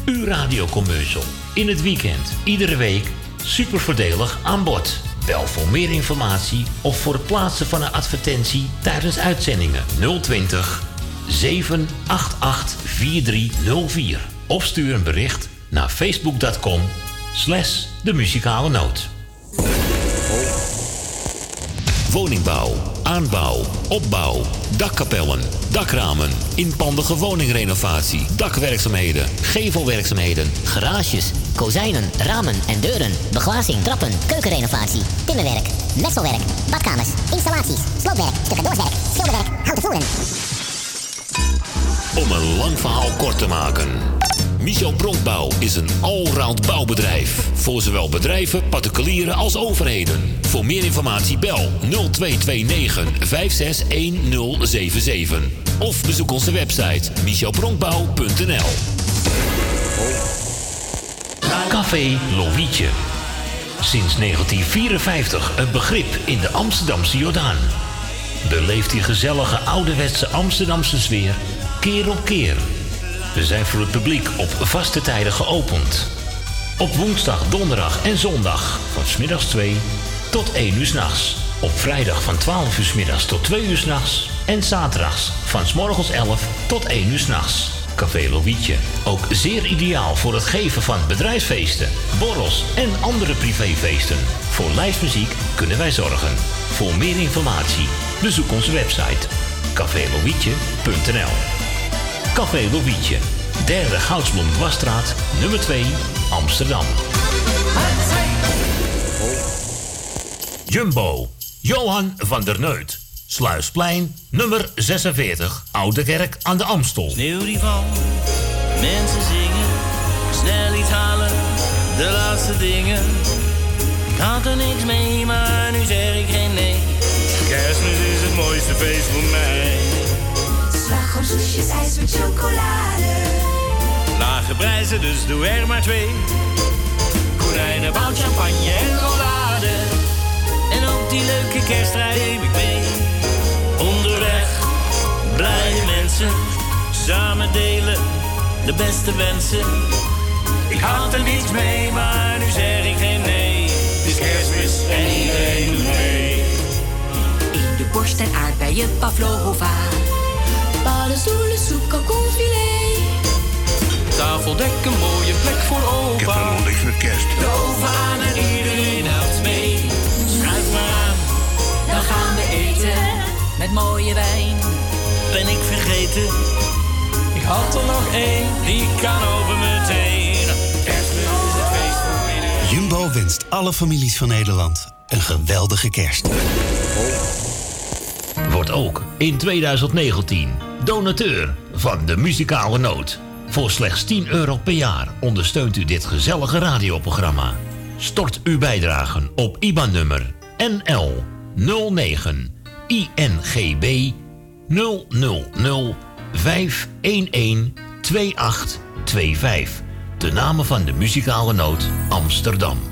Uw radiocommercial. In het weekend, iedere week. Super voordelig aan bod. Bel voor meer informatie of voor het plaatsen van een advertentie tijdens uitzendingen 020 788 4304. Of stuur een bericht naar facebook.com slash de muzikale noot. Woningbouw, aanbouw, opbouw, dakkapellen, dakramen, inpandige woningrenovatie, dakwerkzaamheden, gevelwerkzaamheden, Garages, kozijnen, ramen en deuren, beglazing, trappen, keukenrenovatie, timmerwerk, messelwerk, badkamers, installaties, sloopwerk, stucadoorswerk, schilderwerk, houten voeren. Om een lang verhaal kort te maken. Michel Bronkbouw is een allround bouwbedrijf. Voor zowel bedrijven, particulieren als overheden. Voor meer informatie bel 0229 561077. Of bezoek onze website michelbronkbouw.nl Café Lovietje. Sinds 1954 een begrip in de Amsterdamse Jordaan. Beleeft die gezellige ouderwetse Amsterdamse sfeer keer op keer. We zijn voor het publiek op vaste tijden geopend. Op woensdag, donderdag en zondag van smiddags 2 tot 1 uur s'nachts. Op vrijdag van 12 uur 's middags tot 2 uur 's nachts. En zaterdags van 's morgens 11 tot 1 uur 's nachts. Café Lovietje. Ook zeer ideaal voor het geven van bedrijfsfeesten, borrels en andere privéfeesten. Voor lijstmuziek kunnen wij zorgen. Voor meer informatie bezoek onze website cafélovietje.nl Café Lovietje, derde Goudsblom Dwarsstraat, nummer 2, Amsterdam. Jumbo, Johan van der Neut. Sluisplein, nummer 46, Oude Kerk aan de Amstel. Sneeuw die mensen zingen, snel iets halen, de laatste dingen. Ik er niks mee, maar nu zeg ik geen nee. Kerstmis is het mooiste feest voor mij. Slagroom, soesjes, ijs met chocolade. Lage prijzen, dus doe er maar twee. Konijnen, bout, champagne en rollade. En ook die leuke kersttrui neem ik mee. Onderweg, blije mensen, samen delen de beste wensen. Ik had er niets mee, maar nu zeg ik geen nee. Het is kerstmis en iedereen. Borst en aardbeien pavlova. Paddenstoelen, soep, kalkoenfilet. Tafeldekken, mooie plek voor opa. Ik heb niks met kerst. De oven aan en iedereen helpt mee. Schuif maar aan, dan gaan we eten. Met mooie wijn. Ben ik vergeten? Ik had er nog één, die kan over meteen. Kerstmis is het feest voor iedereen. Jumbo wenst alle families van Nederland een geweldige kerst. Wordt ook in 2019 donateur van de muzikale noot. Voor slechts 10 euro per jaar ondersteunt u dit gezellige radioprogramma. Stort uw bijdragen op IBAN-nummer NL 09 INGB 000 511 2825. De namen van de muzikale noot Amsterdam.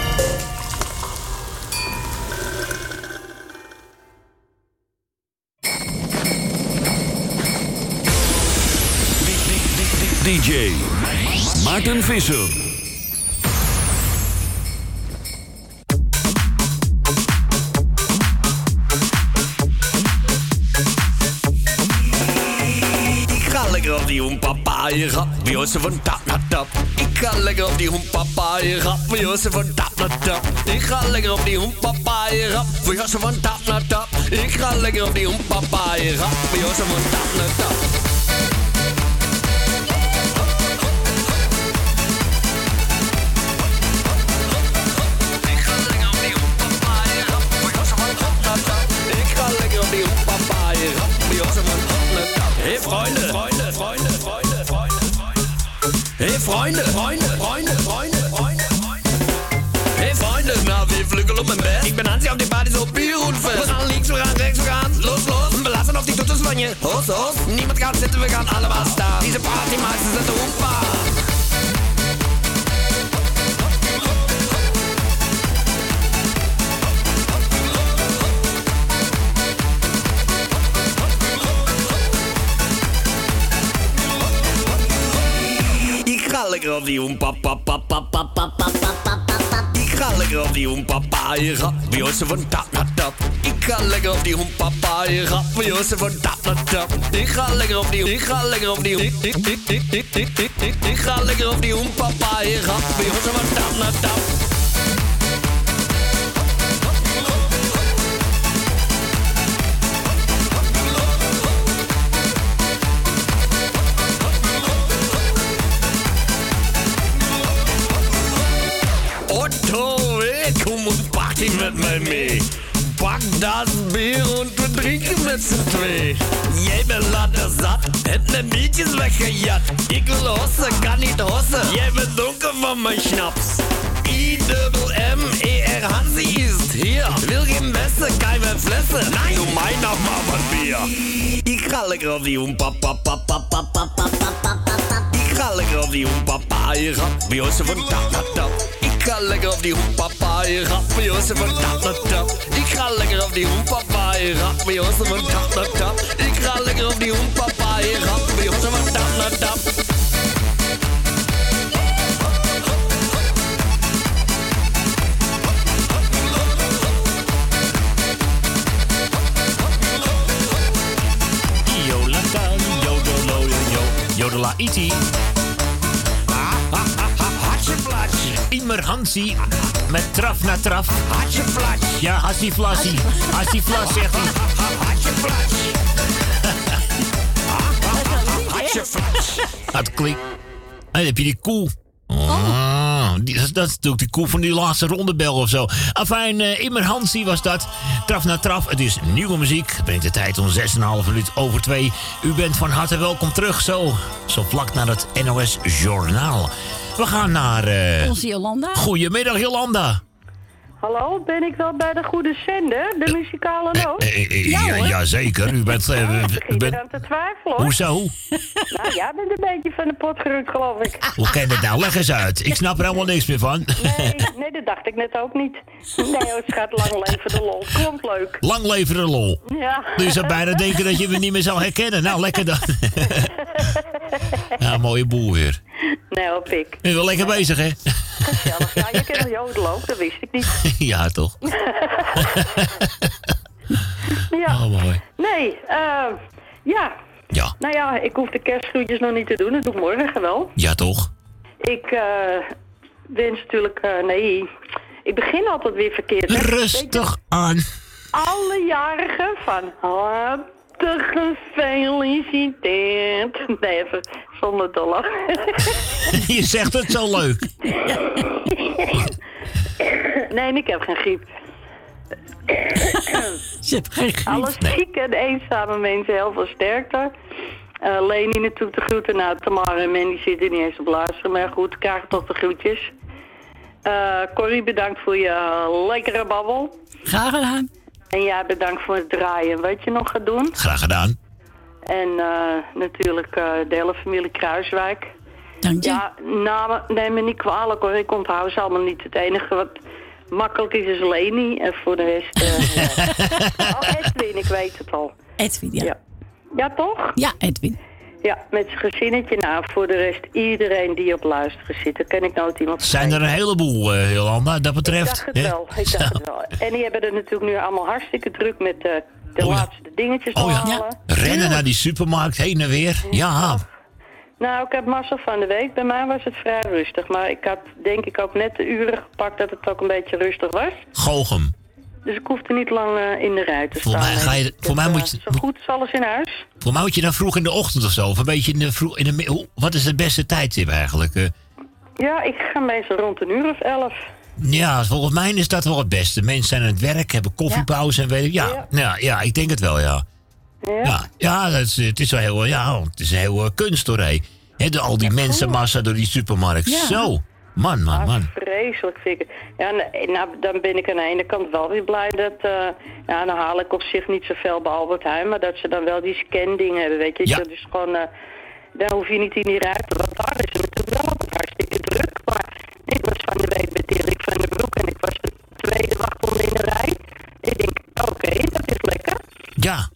DJ Maarten Visser. Lekker op die hoempapa, je gaat bij ons van tap naar tap. Ik ga lekker op die hoempapa, je gaat bij ons van tap naar tap. Ik ga lekker op die hoempapa, je gaat bij ons van tap naar tap. Ik ga lekker op die hoempapa, je gaat bij ons van tap naar tap. Hey Freunde, Freunde, Freunde, Freunde, Freunde. Hey Freunde, Freunde, Freunde, Freunde, Freunde. Hey Freunde, na wir flügeln um im Bett. Ich bin Hansi auf die Party so bierunfest. Wir gaan links, wir gaan rechts, wir gaan los, los. Wir lassen auf die Tutte Spanien. Los, los. Niemand kann zitten, wir gaan alle staan. da. Diese Party meistens sind rumpbar. Ik ga lekker op die hoempapa, je gaat bij ons van tap. Ik ga lekker op die hoempapa, je gaat bij ons van tap naar. Ik ga lekker op die, ik ga lekker op ik, ik, ik, ik, ik, ik, ik, ik, ik ga lekker op die hoempapa, je gaat bij ons van tap. Mee. Pak das Bier und wir trinken met z'n twee. Jij bent later zat, hebt mijn biertjes weggejat. Ik wil hossen, kan niet hossen. Jij bent donker van mijn schnaps. Der Hansi ist hier. Will geben Beste, keine Flesse. Nein, du mein noch mal was Bier. Ich kralle grad die um papa papa papa papa Ik ga lekker op die hoepapa, je gaat bij ons van tap tap tap. Ik ga lekker op die hoepapa, van tap tap. Ik ga lekker op die hoepapa, je gaat bij ons van tap tap tap. Ik ga lekker op die hoepapa, je gaat bij ons van tap tap tap. Iti. Immer Hansi met traf na traf. Hartje flatje. Ja, Hassie Flassie. Hassie Flas zegt hij. Hartje flatje. Hartje flatje. Dat klinkt. En dan heb je die koe. Oh. Dat, dat is natuurlijk die koe van die laatste rondebel of zo. Afijn, eh Immer Hansie was dat. Traf na traf. Het is nieuwe muziek. Het brengt de tijd om 6,5 minuut over 2. U bent van harte welkom terug. Zo, zo vlak naar het NOS Journaal. We gaan naar... eh, Onze Jolanda. Goedemiddag, Jolanda. Hallo, ben ik wel bij de goede zender, de muzikale noot? Eh, eh, ja, ja, zeker. U bent... eh, u Ik bent eraan te twijfelen. hoor. hoezo? Nou, jij bent een beetje van de pot gerukt, geloof ik. <laughs> Hoe ken je het nou? Leg eens uit. Ik snap er helemaal niks meer van. Nee, nee, dat dacht ik net ook niet. Nee, het gaat lang leven de lol. Klonk leuk. Lang leven de lol. Ja. Dus je zou bijna denken dat je me niet meer zou herkennen. Nou, lekker dan. <laughs> ja, mooie boel weer. Nee, hoor, pik. Je bent wel lekker bezig, hè? Gezellig. Ja, je kent jodel ook, dat wist ik niet. <laughs> ja, toch? <laughs> Ja. Oh, mooi. Nee, eh, ja. Ja. Nou ja, ik hoef de kerstgroetjes nog niet te doen. Dat doe ik morgen wel. Ja, toch? Ik eh, wens natuurlijk... eh, nee, ik begin altijd weer verkeerd. hè. Rustig aan. alle jarigen van harte gefeliciteerd. Nee, even zonder dolle. <laughs> je zegt het zo leuk. nee, ik heb geen griep. <laughs> Ze heeft geen griep. Alle zieke en eenzame mensen heel veel sterkte. Eh Leni natuurlijk de groeten. Nou, Tamara en Mandy zitten niet eens op luisteren. Maar goed, krijgen toch de groetjes. Eh Corrie, bedankt voor je lekkere babbel. Graag gedaan. En jij bedankt voor het draaien. Wat je nog gaat doen. Graag gedaan. En eh, natuurlijk eh, de hele familie Kruiswijk. Dank je. Ja, namen, neem me niet kwalijk hoor. Ik onthoud ze allemaal niet. Het enige wat makkelijk is, is Leni. En voor de rest... eh, ja. <laughs> Oh, Edwin, ik weet het al. Edwin, ja. Ja, ja toch? Ja, Edwin. Ja, met zijn gezinnetje. Nou, voor de rest iedereen die op luisteren zit. Daar ken ik nooit iemand Zijn er een heleboel, eh Jolanda, dat Ik betreft. dacht het wel, ik dacht het wel. En die hebben er natuurlijk nu allemaal hartstikke druk met eh, de laatste dingetjes Oh ja. halen. Rennen naar die supermarkt, heen en weer. Ja. Nou, ik heb massa van de week. Bij mij was het vrij rustig. Maar ik had denk ik ook net de uren gepakt dat het ook een beetje rustig was. Goochem. Dus ik hoefde niet lang eh, in de rij te Voor staan. mij ga je- voor mij eh, moet je- Zo goed is alles in huis. Voor mij moet je dan vroeg in de ochtend of zo. Of een beetje in de vroeg in de Wat is het beste tijdstip eigenlijk? eh? Ja, ik ga meestal rond een uur of elf. ja, volgens mij is dat wel het beste. Mensen zijn aan het werk, hebben koffiepauze en weet ik. Ja, ja. Ja, ik denk het wel, ja. Ja? Ja, ja dat is, het is wel heel, ja, het is een heel eh, kunst hoor. Hè, al die mensenmassa door die supermarkt. Ja. Zo. Man, man, man. Vreselijk vind ik. Ja, nee, nou, dan ben ik aan de ene kant wel weer blij dat... eh ja, dan haal ik op zich niet zoveel bij Albert Heijn... maar dat ze dan wel die scan-dingen hebben, weet je. Ja. Dat is gewoon... eh dan hoef je niet in die rij te... Want daar is het natuurlijk wel hartstikke druk. Maar ik was van de week bij Dirk van den Broek... en ik was de tweede wachtronde in de rij. Ik denk, oké, dat is lekker. Ja.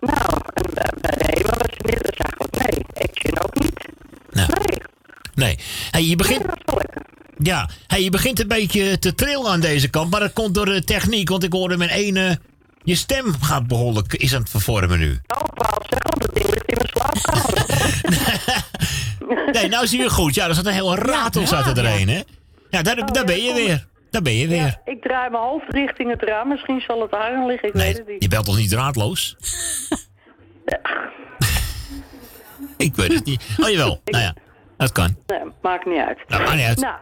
Nou, en bij, de HEMA was het net... Dat nee, Action ook niet. Nee. Hey, je begint... Ja, hey, je begint een beetje te trillen aan deze kant, maar dat komt door de techniek, want ik hoorde mijn ene... Je stem gaat behoorlijk, is aan het vervormen nu. Oh, Paul, zeg al, dat ding ligt in mijn slaapkamer. <laughs> Nee, nou zie je goed. Ja, er zat een heel ratel zat er hè? Ja, daar, daar ben je weer. Daar ben je weer. Ik draai mijn hoofd richting het raam. Misschien zal het aan liggen. Ik weet het niet. Je belt toch niet draadloos? <laughs> <laughs> ik weet het niet. Oh, jawel. Nou ja, dat kan. Nee, maakt niet uit. Nou, maakt niet uit. Nou,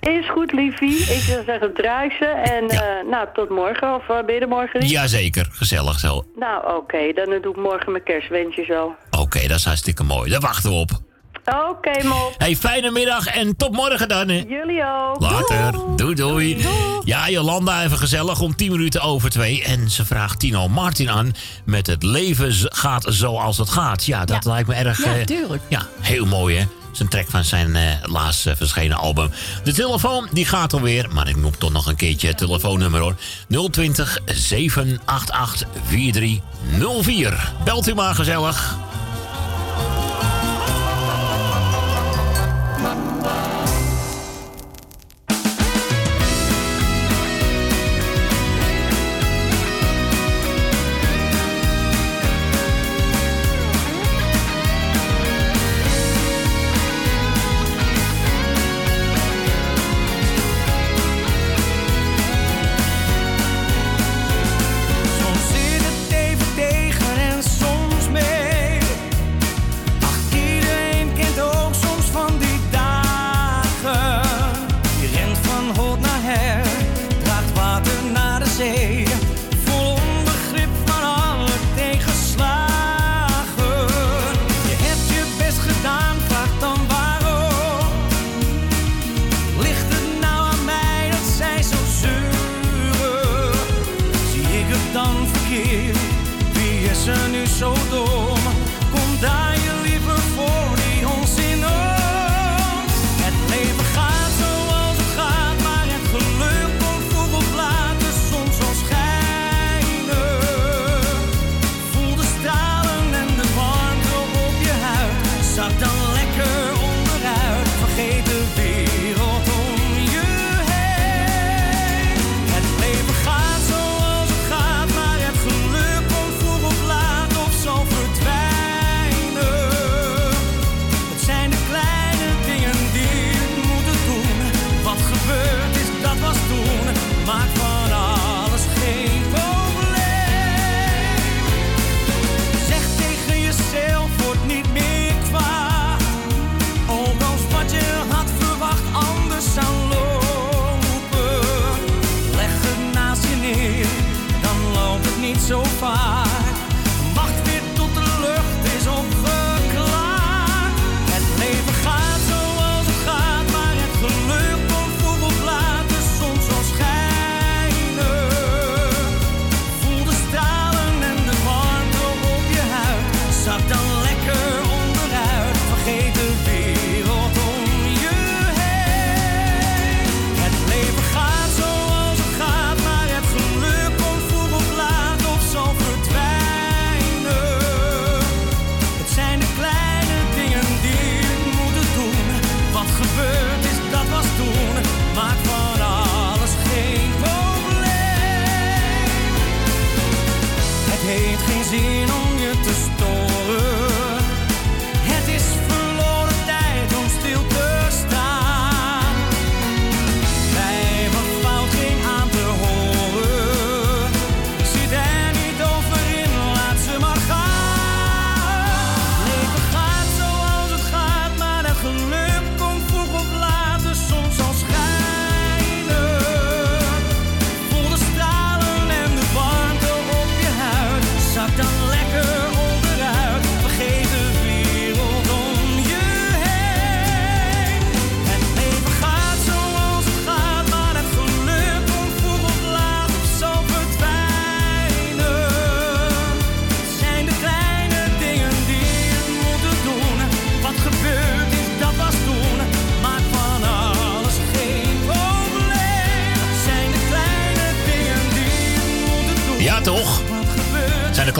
is goed, liefie. Ik zou zeggen, draai ze. En eh, nou, tot morgen. Of uh, ben je er morgen niet? Jazeker, gezellig zo. Nou, oké. Dan doe ik morgen mijn kerstwensjes wel. Oké, dat is hartstikke mooi. Daar wachten we op. Oké, mop. Hey, fijne middag en tot morgen dan. Hè. Jullie ook. Later. Doei, doei. Ja, Jolanda, even gezellig om 10 minuten over twee. En ze vraagt Tino Martin aan met het leven gaat zoals het gaat. Ja, dat lijkt me erg... Ja, eh, tuurlijk. ja, heel mooi hè. Zijn track van zijn eh, laatst eh, verschenen album. De telefoon die gaat alweer, maar ik noem toch nog een keertje het telefoonnummer hoor. 020 788 4304. Belt u maar gezellig.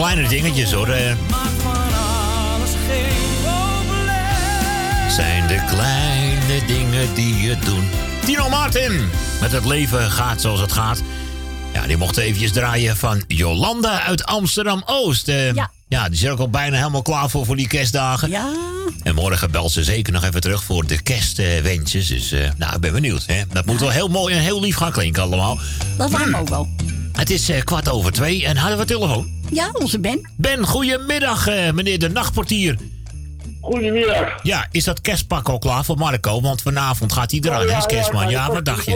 Zijn kleinere dingetjes hoor. eh. Maak van alles geen probleem. zijn de kleine dingen die het doen. Tino Martin, met het leven gaat zoals het gaat. Ja, die mocht eventjes draaien van Jolanda uit Amsterdam-Oost. Eh, Ja. Ja, die er ook al bijna helemaal klaar voor, voor die kerstdagen. Ja. En morgen belt ze zeker nog even terug voor de kerstwensjes. Dus eh, nou, ik ben benieuwd. Hè? Dat moet wel heel mooi en heel lief gaan klinken allemaal. Dat waren we ook wel. Het is kwart over twee en hadden we telefoon. Ja, onze Ben. Ben, goedemiddag, eh, meneer de nachtportier. Goedemiddag. Ja, is dat kerstpak al klaar voor Marco? Want vanavond gaat hij eraan, hè, is kerstman. Ja, wat dacht je?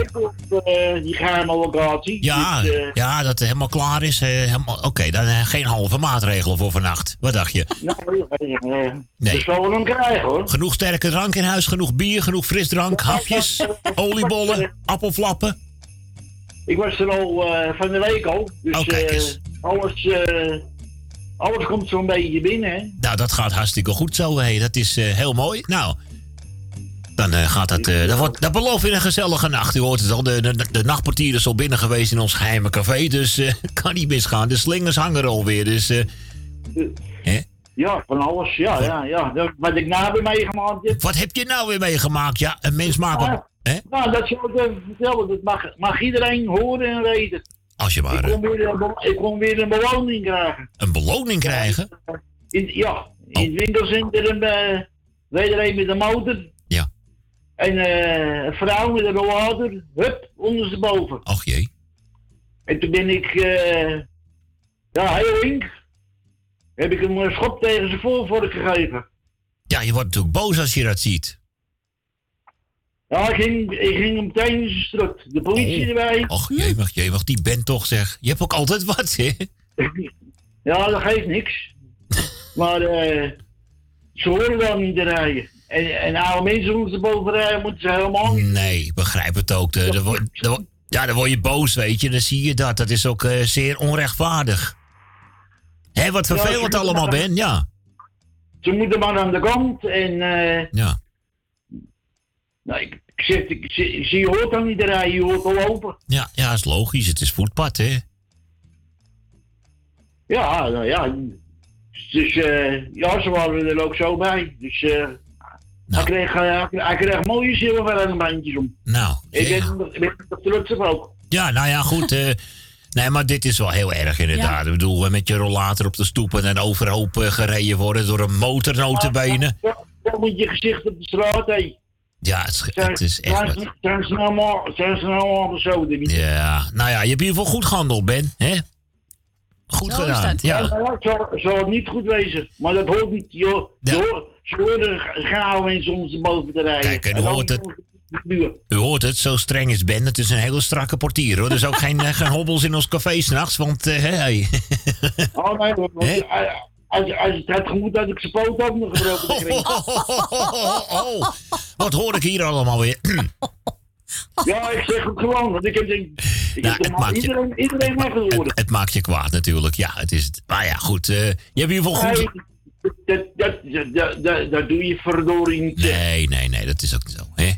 je? Die geheime locatie. Ja, Dus, eh, ja, dat het helemaal klaar is. eh, helemaal- Oké, dan eh, geen halve maatregelen voor vannacht. Wat dacht je? nou, eh, Nee. we zullen hem krijgen hoor. Genoeg sterke drank in huis, genoeg bier, genoeg frisdrank, hapjes, oliebollen, <laughs> appelflappen. Ik was er al eh, van de week al. Dus Oh, eh, alles, eh, alles komt zo'n beetje binnen. Hè? Nou, dat gaat hartstikke goed zo. Hé. Dat is heel mooi. Nou, dan gaat dat... eh, dat, wordt, dat belooft weer een gezellige nacht. U hoort het al, de, de, de nachtportier is al binnen geweest in ons geheime café. Dus eh <laughs> kan niet misgaan. De slingers hangen er alweer. Dus Ja, van alles. Ja, ja, ja. Wat ik na heb meegemaakt heb. wat heb je nou weer meegemaakt? Ja, een mens maakt... hè? Nou, dat zal ik even vertellen. Dat mag, mag iedereen horen en weten. Als je Ik maar kon, eh, weer, een ik kon weer een beloning krijgen. een beloning krijgen. In, ja, in het winkelcentrum uh, iedereen met een motor. Ja. En eh, een vrouw met een rollator, hup, ondersteboven. Ach jee. En toen ben ik, eh, ja, heel link, heb ik hem een schop tegen zijn voorvork gegeven. Ja, je wordt natuurlijk boos als je dat ziet. Ja, ik ging, ik ging hem meteen. De politie erbij. Och, jemig, jemig, die bent toch zeg. Je hebt ook altijd wat, hè? <laughs> Ja, dat geeft niks. <laughs> maar eh, ze horen wel niet te rijden. En, en oude mensen moeten boven rijden, moeten ze helemaal niet. Nee, ik begrijp het ook. De, de, ja, dan word je boos, weet je. Dan zie je dat. Dat is ook eh, zeer onrechtvaardig. Hé, wat vervelend allemaal, Ben. Ja. Ze moeten maar aan de kant en... eh, Ja. Nou, ik, ik zeg, ik, je hoort dan niet rijden, je hoort al lopen. Ja, ja, is logisch. Het is voetpad, hè? Ja, nou ja. Dus eh, ja, ze waren er ook zo bij. Dus eh hij, kreeg, eh, hij kreeg mooie zilveren bandjes om. Nou, Ik ik ben er trots op ook. Ja, nou ja, goed. eh, nee, maar dit is wel heel erg inderdaad. Ik bedoel, met je rollator op de stoep en overhoop gereden worden door een motor notabene. Ja, Dan moet je gezicht op de straat, hé. Ja, het, is- Zijn, het is echt zijn, wat. zijn ze nou maar, zijn ze nou niet? Ja, nou ja, je hebt in ieder geval goed gehandeld, Ben. Hè? Goed Zo gedaan. dat. Ja. Ja, het zal, zal het niet goed wezen. Maar dat hoort niet. Joh. Joh, ze horen gauw eens ons boven te rijden. Kijk, en u hoort het. het. U hoort het, zo streng is Ben. Het is een hele strakke portier, hoor. Er is ook geen, eh, geen hobbels in ons café s'nachts, want... eh, hey. Oh nee, want, als, als het had gemoed had ik zijn poot ook nog gebroken gekregen. <laughs> oh, wat hoor ik hier allemaal weer? <clears throat> Ja, ik zeg het gewoon, want ik heb, ik, ik Nou, heb het maakt je- iedereen, mag het horen. Het maakt je kwaad natuurlijk, ja. Het is, maar ja, goed. eh, je hebt in ieder geval goed... Nee, dat, dat, dat, dat, dat, dat doe je verdorie niet. Nee, nee, nee, dat is ook niet zo, hè?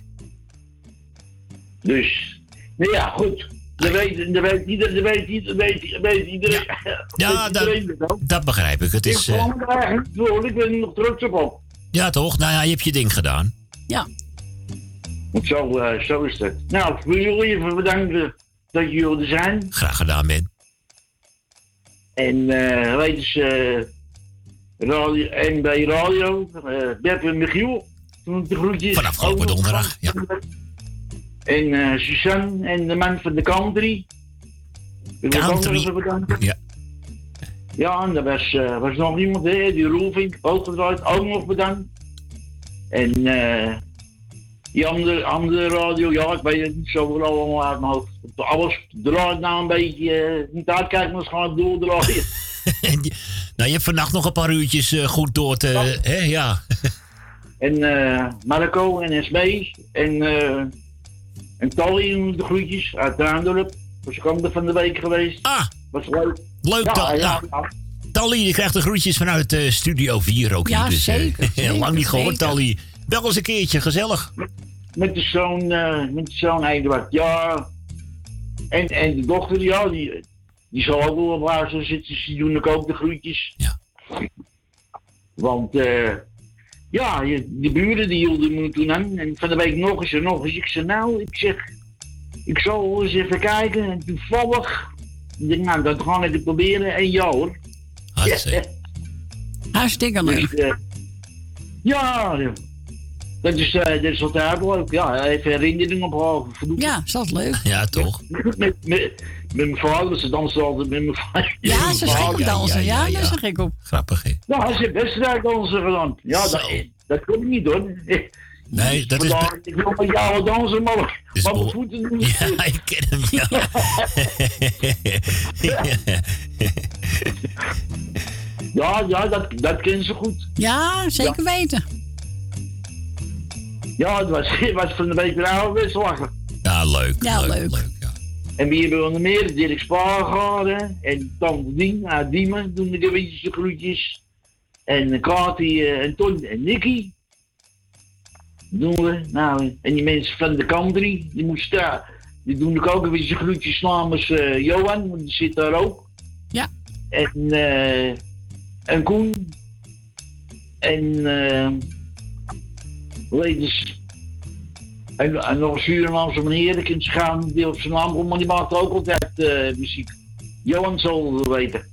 Dus, nou ja, goed. Dat weet, dat weet, ieder, dat weet, ieder, weet, weet <laughs> iedereen. Ja, weet dat, iedereen dat ook. dat begrijp ik. Het Ik is... eh, wel, ik ben er nog trots op. op. ja, toch? Nou ja, je hebt je ding gedaan. Ja. Zo, eh, zo is het. Nou, ik wil jullie even bedanken dat jullie er zijn. Graag gedaan, Ben. En eh weet eens, eh, radio, en bij radio, eh Bert en Michiel, de groetjes. Van afgelopen donderdag, ja. En eh Suzanne en de man van de country. Country. Ja. Ja, en er was, eh, was nog iemand, hè, die Roelvink, ook gedraaid, ook nog bedankt. En eh die andere, andere radio, ja, ik weet het niet zo wel allemaal uit mijn hoofd. Alles draait nou een beetje, eh, niet uitkijken, maar het doordraaien. <laughs> Nou, je hebt vannacht nog een paar uurtjes goed door te... Hè, ja. En eh Marco en SB en, eh en Tally de groetjes uit Traandorp. Was ik ook er van de week geweest. Ah! Was leuk. Leuk ja, dan. ja, Nou, Tally, je krijgt de groetjes vanuit eh, Studio 4 ook Ja, hier. Dus, zeker, <laughs> zeker, lang niet gehoord, zeker. Tally. Bel eens een keertje, gezellig. Met de zoon, eh met de zoon Eduard, ja. En, en de dochter, ja, die, die zal ook wel op haar zo zitten. Dus die doen ook de groetjes. Ja. Want, eh ja, de buren die hielden me toen aan. En van de week nog eens en nog eens. Ik zei, nou, ik zeg, ik zal eens even kijken. En toevallig, ik denk, nou, dat ga ik proberen. En ja hoor. Hartstikke <laughs> leuk. Dus, eh, ja, dat is, eh, dat is altijd leuk. Ja, even herinneringen ophalen. Ja, is dat leuk? Ja, toch? <laughs> Met, met, met mijn vader, ze dansen altijd met mijn vader. <laughs> Ja, ze is gek op dansen. Ja, daar is ze gek op. Grappig, hè? Ja, hij heeft wedstrijddansen gedaan. Ja, dat, dat komt niet hoor. Nee, dat is... Ik wil met jou dansen, maar, maar mijn voeten doen. Ja, <laughs> ik ken hem, <laughs> ja. Ja, ja, dat, dat kennen ze goed. Ja, zeker weten. Ja, het was, het was van de week weer ouderwets lachen. Ja, leuk. Ja, leuk. En wie hebben we nog meer? Dirk Spaar gehad, hè? En Tante Dien uit Diemen doen de gewetjes groetjes. En Kati eh, en Ton en Nicky. Doen we. Nou, en die mensen van de country, die moesten daar. Die doen ook een beetje groetjes namens eh, Johan, want die zit daar ook. Ja. En, eh en Koen. En, eh ladies. En, en nog een Surinaamse meneer, ik ze gaan, die op zijn naam komt, maar die maakt ook altijd eh, muziek. Johan zal het weten.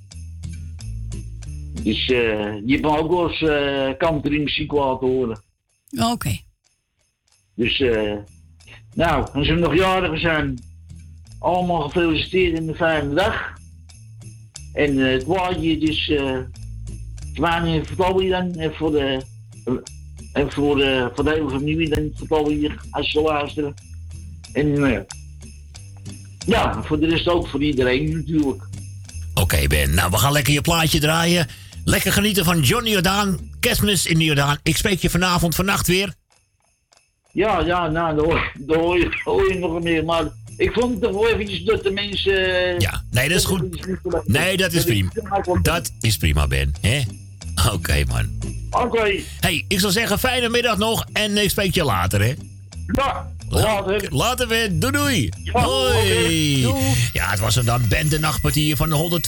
Dus eh die heeft me ook wel eens eh country muziek laten horen. Oké. Dus, eh nou, als ze nog jarigen zijn, allemaal gefeliciteerd in de fijne dag. En het plaatje is eh wanneer vertel je dan en voor de en voor de, voor de hele familie dan vertel je als ze luisteren. En eh, ja, voor de rest ook voor iedereen natuurlijk. Oké, Ben. Nou, we gaan lekker je plaatje draaien. Lekker genieten van Johnny Jordaan. Kerstmis in de Jordaan. Ik spreek je vanavond, vannacht weer. Ja, ja, nou, daar hoor, daar hoor, je, hoor je nog meer. Maar ik vond het toch wel eventjes dat de mensen... Ja, nee, dat is goed. Nee, dat is prima. Dat is prima, Ben. hè? <laughs> Oké, man. Oké. Hey, ik zal zeggen, fijne middag nog. En ik spreek je later, hè? Ja, later. Later, Ben. Doei, doei. Hoi. Ja, het was hem dan, Ben, de nachtpartier van de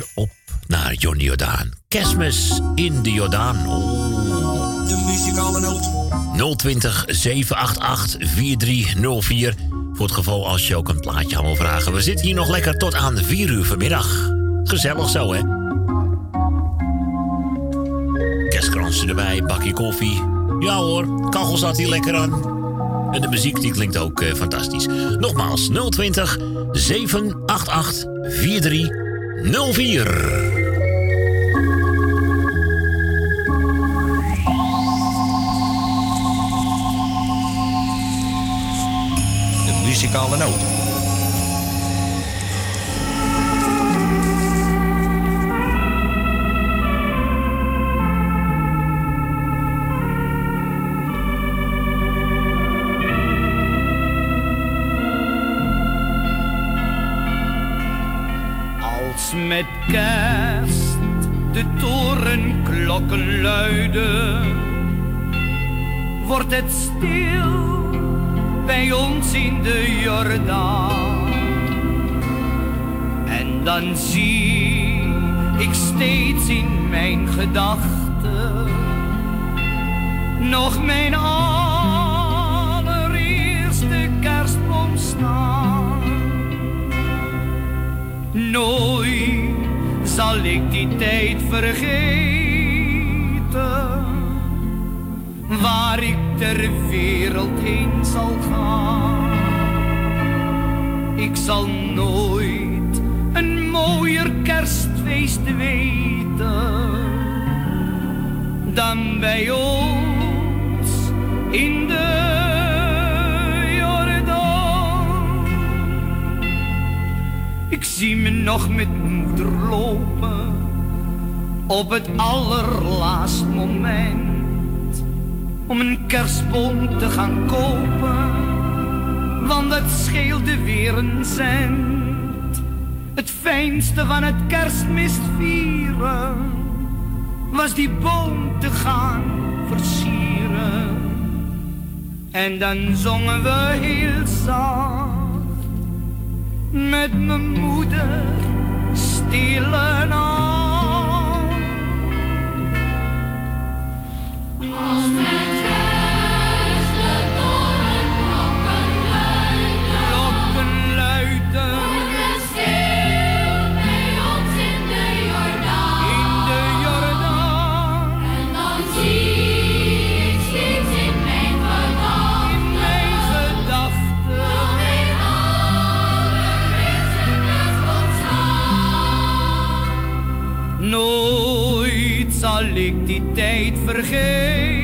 102.4. Op naar Johnny Jordaan. Kerstmis in de Jordaan. Oh. De muzikale noot. 020 788 4304. Voor het geval als je ook een plaatje aan wil vragen. We zitten hier nog lekker tot aan 4 uur vanmiddag. Gezellig zo, hè? Kerstkransje erbij, bakje koffie. Ja hoor, kachel staat hier lekker aan. En de muziek die klinkt ook eh, fantastisch. Nogmaals, 020 788 4304. De muzikale noot. Met kerst de torenklokken luiden, wordt het stil bij ons in de Jordaan. En dan zie ik steeds in mijn gedachten nog mijn allereerste kerstboom staan. Nooit zal ik die tijd vergeten, waar ik ter wereld heen zal gaan. Ik zal nooit een mooier kerstfeest weten dan bij ons in de Ik zie me nog met moeder lopen op het allerlaatst moment om een kerstboom te gaan kopen, want dat scheelde weer een cent. Het fijnste van het kerstmis vieren was die boom te gaan versieren. En dan zongen we heel zacht met mijn moeder stille nacht. Als ik die tijd vergeten,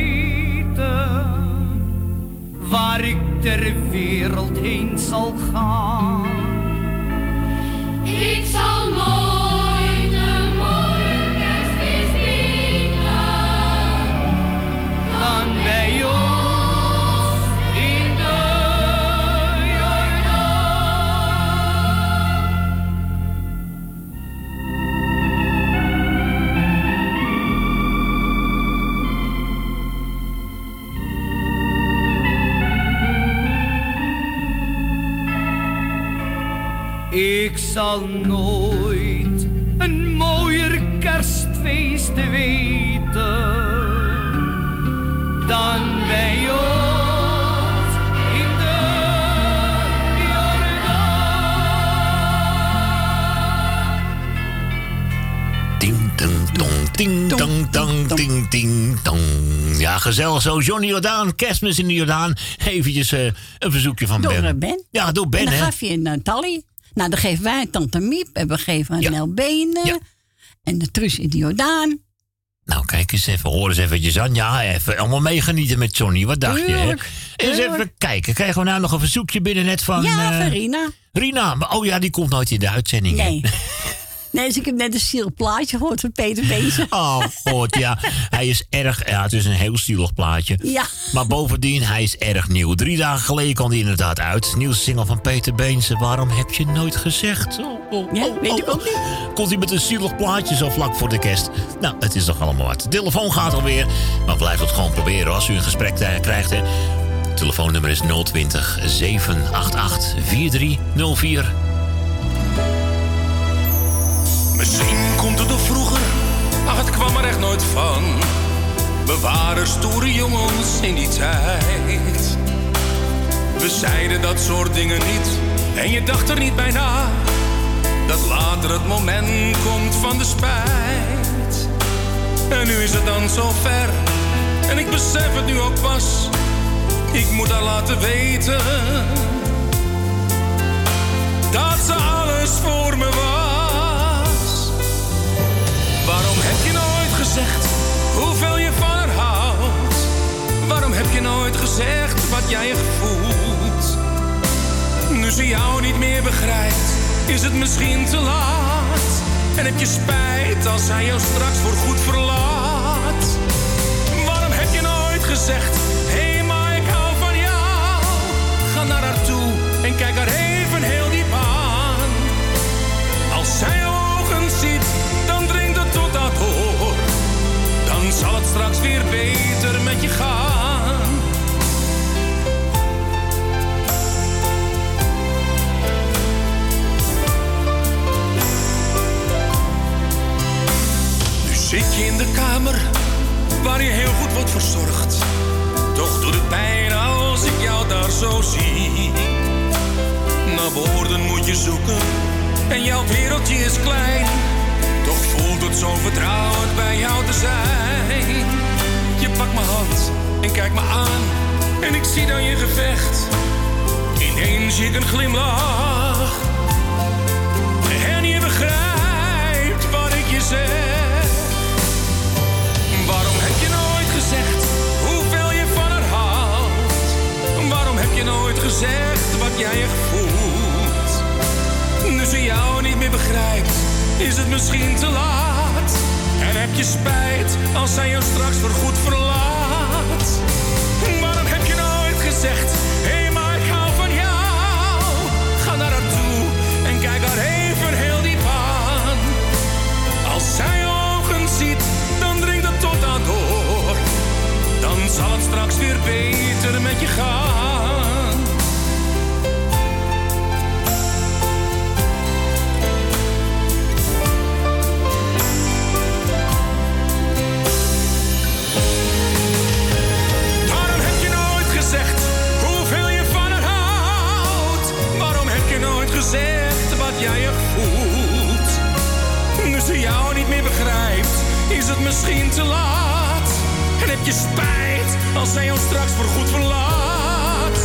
waar ik ter wereld heen zal gaan. Ik zal nooit een mooier kerstfeest weten dan bij ons in de Ding, ding, dong, ding, dong, dong, ding, ding, dong. Ja, gezellig zo. Johnny Jordaan, kerstmis in de Jordaan. Eventjes eh, een verzoekje van Door Ben. eh, Ben. Ja, door Ben, En dan hè. gaf je een uh, Tally. Nou, dan geven wij Tante Miep. En we geven een Nel Benen. En de Truus in de Jordaan. Nou, kijk eens even, hoor eens eventjes aan. Ja, even allemaal meegenieten met Johnny. Wat dacht je? Hè? Eens tuurlijk. even kijken. Krijgen we nou nog een verzoekje binnen net van... ja, van Rina. Rina. Maar- Oh ja, die komt nooit in de uitzending. Nee. <laughs> Nee, dus ik heb net een zielig plaatje gehoord van Peter Bezen. <laughs> Oh god, ja. Hij is erg... Ja, het is een heel stielig plaatje. Ja. Maar bovendien, hij is erg nieuw. Drie dagen geleden kwam hij inderdaad uit. Nieuwste single van Peter Beense. Waarom heb je nooit gezegd? Oh, oh, Ja, oh, weet oh, ik ook oh. niet. Komt hij met een zielig plaatje zo vlak voor de kerst. Nou, het is toch allemaal wat. De telefoon gaat alweer. Maar blijf het gewoon proberen als u een gesprek krijgt. Hè. Telefoonnummer is 020 788 4304. Misschien komt het door vroeger, ach het kwam er echt nooit van. We waren stoere jongens in die tijd. We zeiden dat soort dingen niet en je dacht er niet bij na. Dat later het moment komt van de spijt. En nu is het dan zo ver en ik besef het nu ook pas. Ik moet haar laten weten dat ze alles voor me was. Heb je nooit gezegd hoeveel je van haar houdt? Waarom heb je nooit gezegd wat jij echt voelt? Nu ze jou niet meer begrijpt, is het misschien te laat. En heb je spijt als zij jou straks voor goed verlaat? Waarom heb je nooit gezegd, hé hey, maar ik hou van jou? Ga naar haar zit je in de kamer waar je heel goed wordt verzorgd. Toch doet het pijn als ik jou daar zo zie. Naar woorden moet je zoeken en jouw wereldje is klein. Toch voelt het zo vertrouwd bij jou te zijn. Je pakt mijn hand en kijkt me aan en ik zie dan je gevecht. Ineens zie ik een glimlach en je begrijpt wat ik je zeg. Je nooit gezegd wat jij echt voelt? Nu ze jou niet meer begrijpt, is het misschien te laat. En heb je spijt als zij jou straks voorgoed verlaat? Waarom heb je nooit gezegd, hé hey, maar ik hou van jou? Ga naar haar toe en kijk haar even heel diep aan. Als zij je ogen ziet, dan dringt het tot aan door. Dan zal het straks weer beter met je gaan. Is het misschien te laat. En heb je spijt als zij jou straks voorgoed verlaat?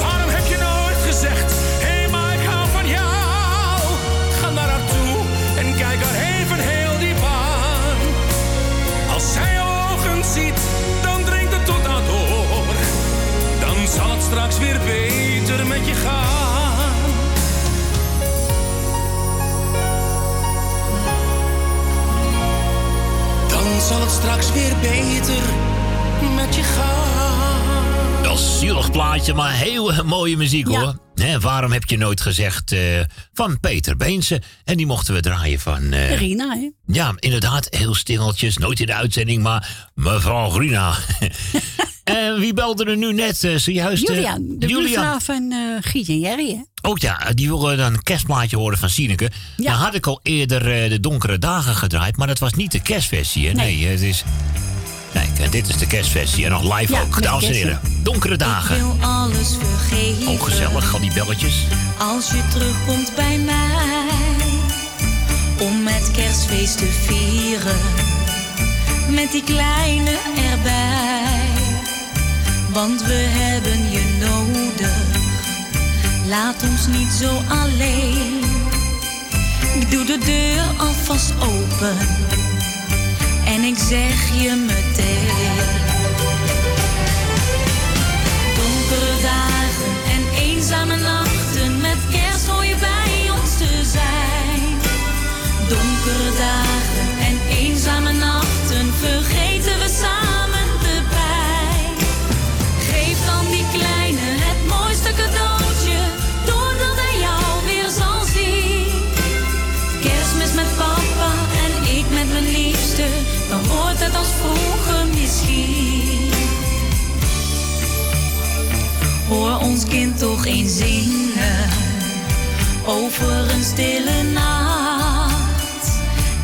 Waarom heb je nooit gezegd, hé hey, maar ik hou van jou? Ga naar haar toe en kijk haar even heel diep aan. Als zij ogen ziet, dan dringt het tot haar door. Dan zal het weer beter met je gaan. Zal het straks weer beter met je gaan. Dat is zielig plaatje, maar heel mooie muziek hoor. Waarom heb je nooit gezegd eh, van Peter Beense? En die mochten we draaien van... eh, Rina, hè? ja, inderdaad, heel stilletjes. Nooit in de uitzending, maar mevrouw Grina. <laughs> En wie belde er nu net eh, zojuist? eh, Julian, de buurvrouw van eh Giet en Jerry, hè? Ook ja, die wilde dan een kerstplaatje horen van Sineke. Dan had ik al eerder eh, de donkere dagen gedraaid, maar dat was niet de kerstversie. Hè? Nee, het is... Kijk, eh, dit is de kerstversie en nog live Ja, ook, dames en heren. Donkere dagen. Ik wil alles vergeten. Ook gezellig, al die belletjes. Als je terugkomt bij mij om met kerstfeest te vieren, met die kleine erbij. Want we hebben je nodig, laat ons niet zo alleen. Ik doe de deur alvast open en ik zeg je meteen. Toch eens zingen over een stille nacht.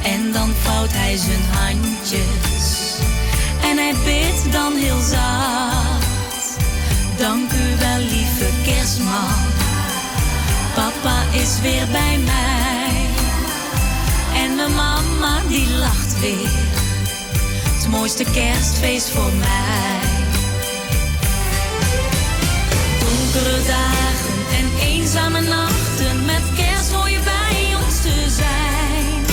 En dan vouwt hij zijn handjes en hij bidt dan heel zacht. Dank u wel, lieve kerstman. Papa is weer bij mij. En mijn mama die lacht weer. Het mooiste kerstfeest voor mij. Donkere dagen en eenzame nachten, met kerst hoor je bij ons te zijn.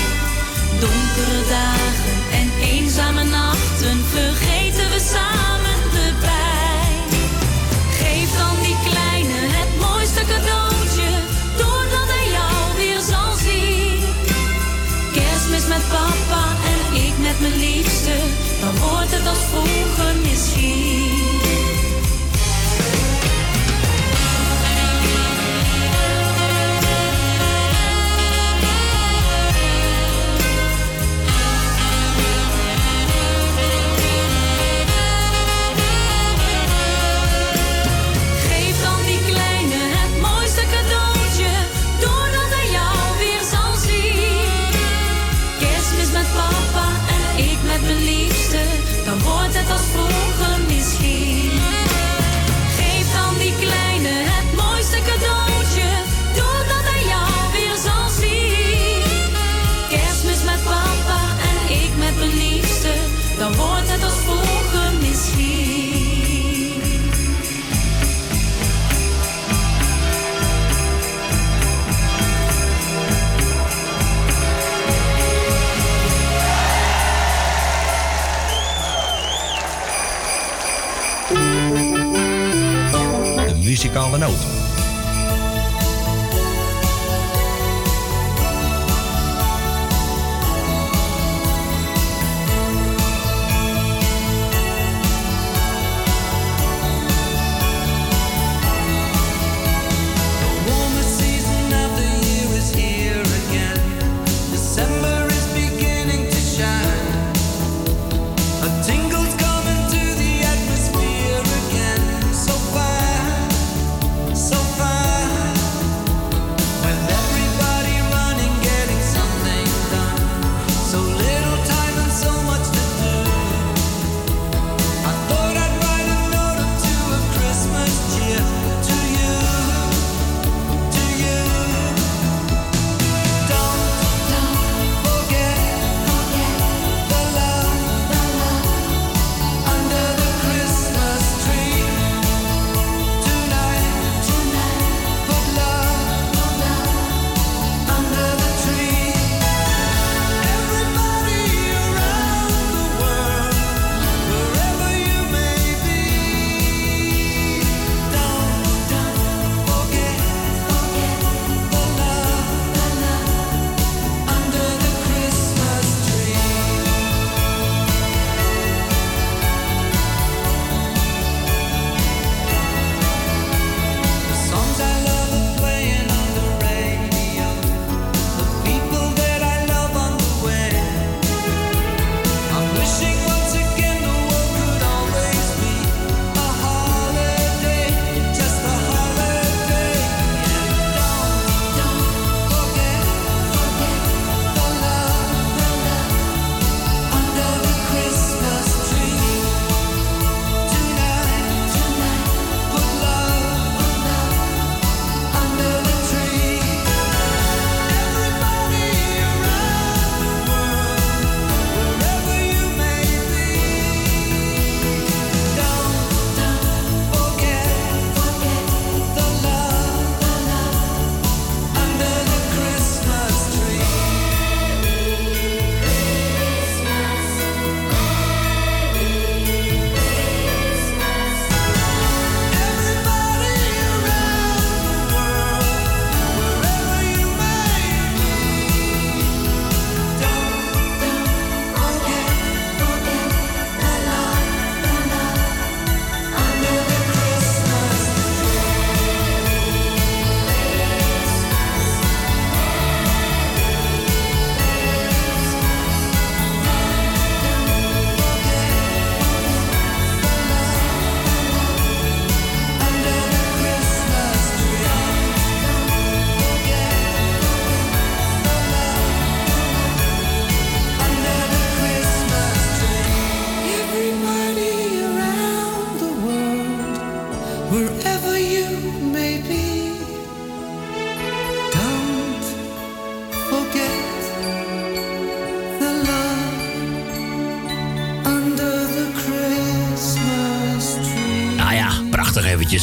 Donkere dagen en eenzame nachten, vergeten we samen de pijn. Geef dan die kleine het mooiste cadeautje, doordat hij jou weer zal zien. Kerstmis met papa en ik met mijn liefste, dan wordt het als vroeger misschien. Muzikale noot.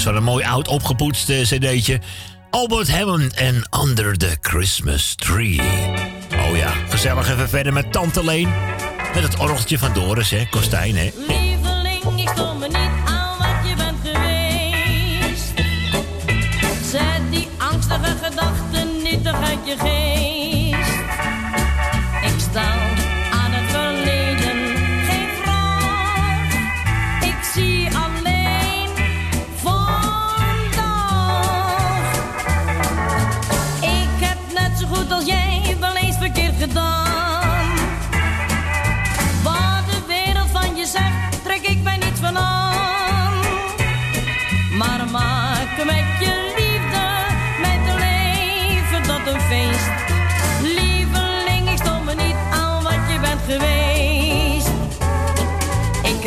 Van een mooi oud opgepoetst cd'tje. Albert Hammond en Under the Christmas Tree. Oh ja, gezellig even verder met Tante Leen. Met het orgeltje van Doris, hè, Kostijn, hè. Lieveling, ik kom me niet aan wat je bent geweest. Zet die angstige gedachten nietig uit je geest.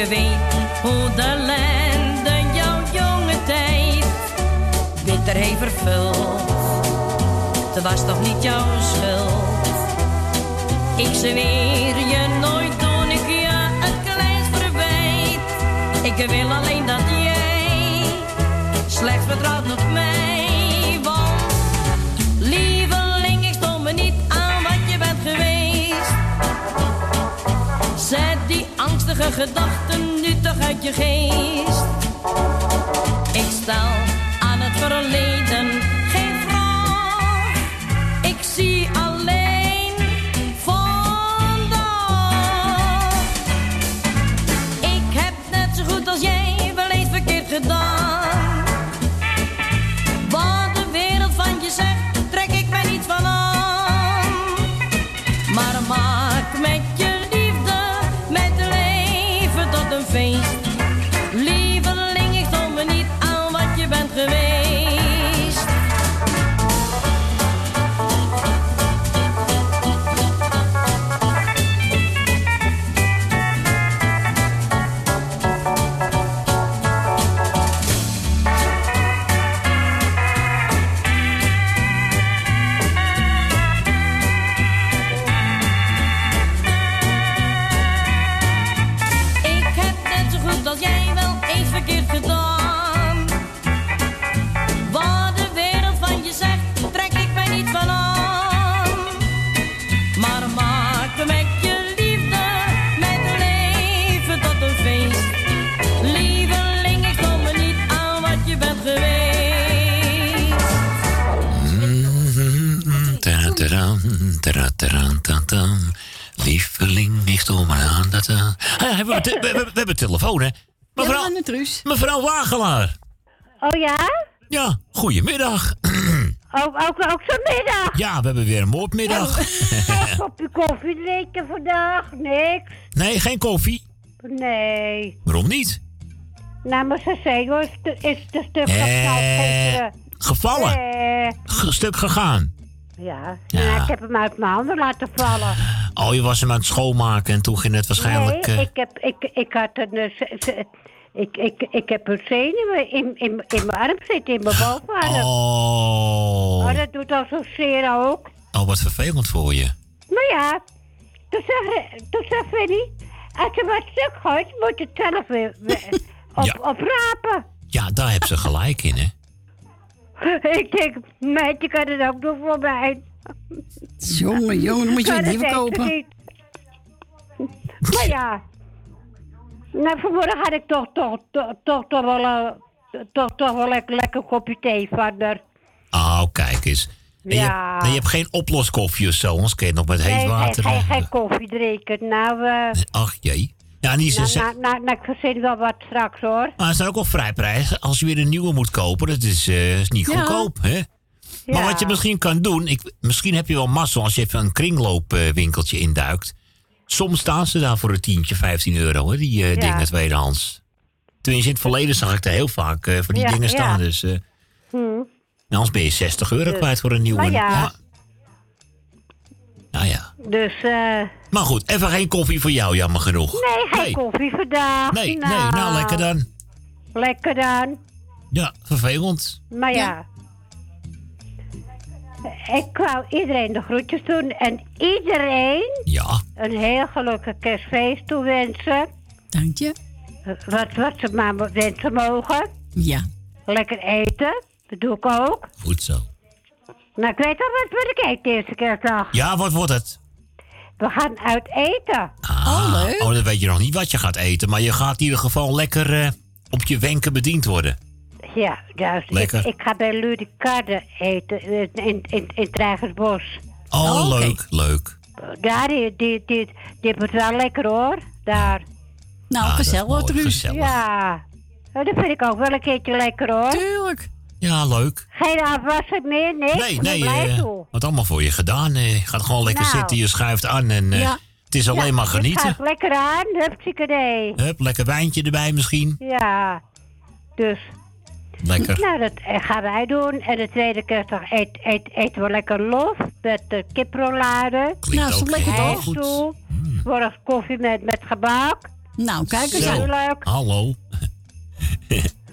Weet hoe de ellende jouw jonge tijd bitter heeft vervuld. Het was toch niet jouw schuld? Ik zweer je nooit gedachten nu toch uit je geest. Ik stel aan het verleden telefoon, hè? Mevrouw, mevrouw Wagelaar. Oh ja? Ja, goedemiddag. <clears throat> Ook, ook, ook zo'n middag? Ja, we hebben weer een moordmiddag. <laughs> Een kopje koffie drinken vandaag? Niks. nee, geen koffie. Nee. Waarom niet? Nou, mijn cc is te, is te stuk Eh, gevallen? Eh, G- stuk gegaan. ja. Ja. Nou, ik heb hem uit mijn handen laten vallen. Oh, je was hem aan het schoonmaken en toen ging het waarschijnlijk... nee, eh, ik, heb, ik, ik had een... eh, ik, ik, ik heb een zenuw in, in, in mijn arm zitten, in mijn bovenarm. Oh. Oh, dat doet al zo zeer ook. oh, wat vervelend voor je. Maar ja, toen zei, toen Fanny, als je wat stuk gooit, moet je het zelf weer, weer <laughs> op, Ja. oprapen. Ja, daar heb ze gelijk in, hè? <laughs> ik denk, meidje kan het ook doen voor mij. Jongen, jongen, dan moet je het niet ze verkopen. niet. Maar ja, nou, vanmorgen had ik toch, toch, toch, toch, toch wel, eh, toch, toch wel lekker, lekker een kopje thee van haar. Oh, kijk eens. En Ja. Je, je hebt geen oploskoffie of zo, anders kun je nog met heet Nee, water... eh, geen, koffie drinken. Nou, eh Ach, jee. Ja, is, nou, ze- nou, nou, nou, ik verzin wel wat straks hoor. maar het is ook al vrijprijs. Als je weer een nieuwe moet kopen, dat is, eh, is niet Ja. goedkoop, hè? Maar wat je misschien kan doen, ik, misschien heb je wel massa als je even een kringloopwinkeltje induikt. Soms staan ze daar voor een tientje, 15 euro, hè, die Ja. dingen tweedehands. Tenminste, in het verleden zag ik er heel vaak eh, voor die Ja, dingen staan. Dus Hm. anders ben je 60 euro Dus- kwijt voor een nieuwe. Maar ja. Nou ja. Dus. Maar goed, even geen koffie voor jou, jammer genoeg. Nee, geen koffie vandaag. Nee, nee, nou lekker dan. Lekker dan. Ja, vervelend. Maar ja. Ik wou iedereen de groetjes doen en iedereen Ja. een heel gelukkig kerstfeest toewensen. Dank je. Wat, wat ze maar wensen mogen. Ja. Lekker eten, dat doe ik ook. Goed zo. Nou, ik weet al wat we ik eten eerste kerstdag. Ja, wat wordt het? We gaan uit eten. Ah, Oh, dan weet je nog niet wat je gaat eten. Maar je gaat in ieder geval lekker eh, op je wenken bediend worden. Ja, juist. Ik, Lekker. ik ga bij Ludicarde eten eh, in, in, in Trijgersbos. Oh, leuk, leuk. Daar, die, die, die, die hebben het wel lekker hoor. Daar. Nou, Ah, gezellig, Truus. gezellig. Ja. Oh, dat vind ik ook wel een keertje lekker hoor. Tuurlijk. Ja, leuk. Geen afwassen meer, niks. Nee, nee, blijf eh, wat allemaal voor je gedaan. eh. Je gaat gewoon lekker Nou. zitten, je schuift aan en eh, Ja. het is alleen Ja, maar het genieten. gaat lekker aan, hupsiekadee. Hup, lekker wijntje erbij misschien. Ja. Dus. Lekker. Nou, dat eh, gaan wij doen. En de tweede kerstdag eet, eet, eten we lekker lof met uh, kiprollade. Nou, is toch lekker toch? IJsstoel. S'morgens koffie met, met gebak. Nou, kijk eens Zo. Leuk. Hallo.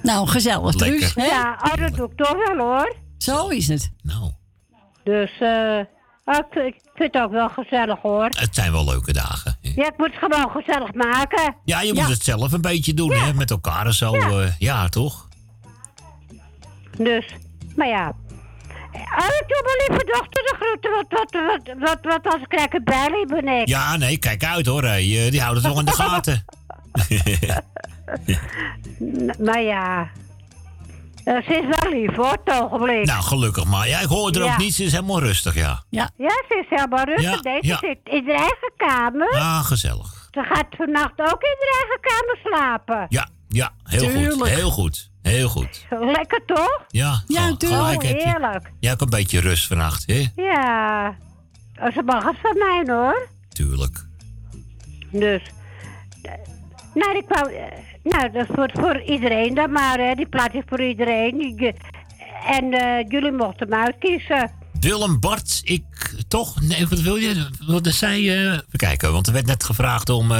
Nou, gezellig, hè? Ja, oh, dat doe ik toch wel hoor. Zo is het. Dus, eh. oh, ik, vind- het ook wel gezellig hoor. Het zijn wel leuke dagen. Ja, ik moet het gewoon gezellig maken. Ja, je moet het zelf een beetje doen, hè? Met elkaar en zo. Ja. Ja toch? Dus, maar ja. Oh, ik doe mijn lieve dochter de groeten, wat, wat, wat, wat, wat als krijg bijlie ben ik. Ja, nee, kijk uit hoor. hè. Je- Die houden het toch in de gaten. <laughs> <laughs> Maar ja. Eh, ze is wel lief hoor, het ogenblik. nou, gelukkig maar. Ja, ik hoor er Ja. ook niet. Ze is helemaal rustig, ja. Ja. Ja, ze is helemaal rustig. Ja, Deze ja. zit in haar eigen kamer. Ah, gezellig. Ze gaat vannacht ook in haar eigen kamer slapen. Ja, ja, heel goed. Heel goed. Heel goed. Lekker toch? Ja, Ja, natuurlijk. heerlijk. Jij hebt een beetje rust vannacht, hè? Ja. Ze mag het van mij hoor. Tuurlijk. Dus. eh, Nou, ik wou. eh, Nou, dat is voor, voor iedereen dan maar, hè. Die plaat is voor iedereen. Je- En eh, jullie mochten hem uitkiezen. Willem Bart, ik toch? Nee, wat wil je? Wat zei je? Even kijken, want er werd net gevraagd om. eh,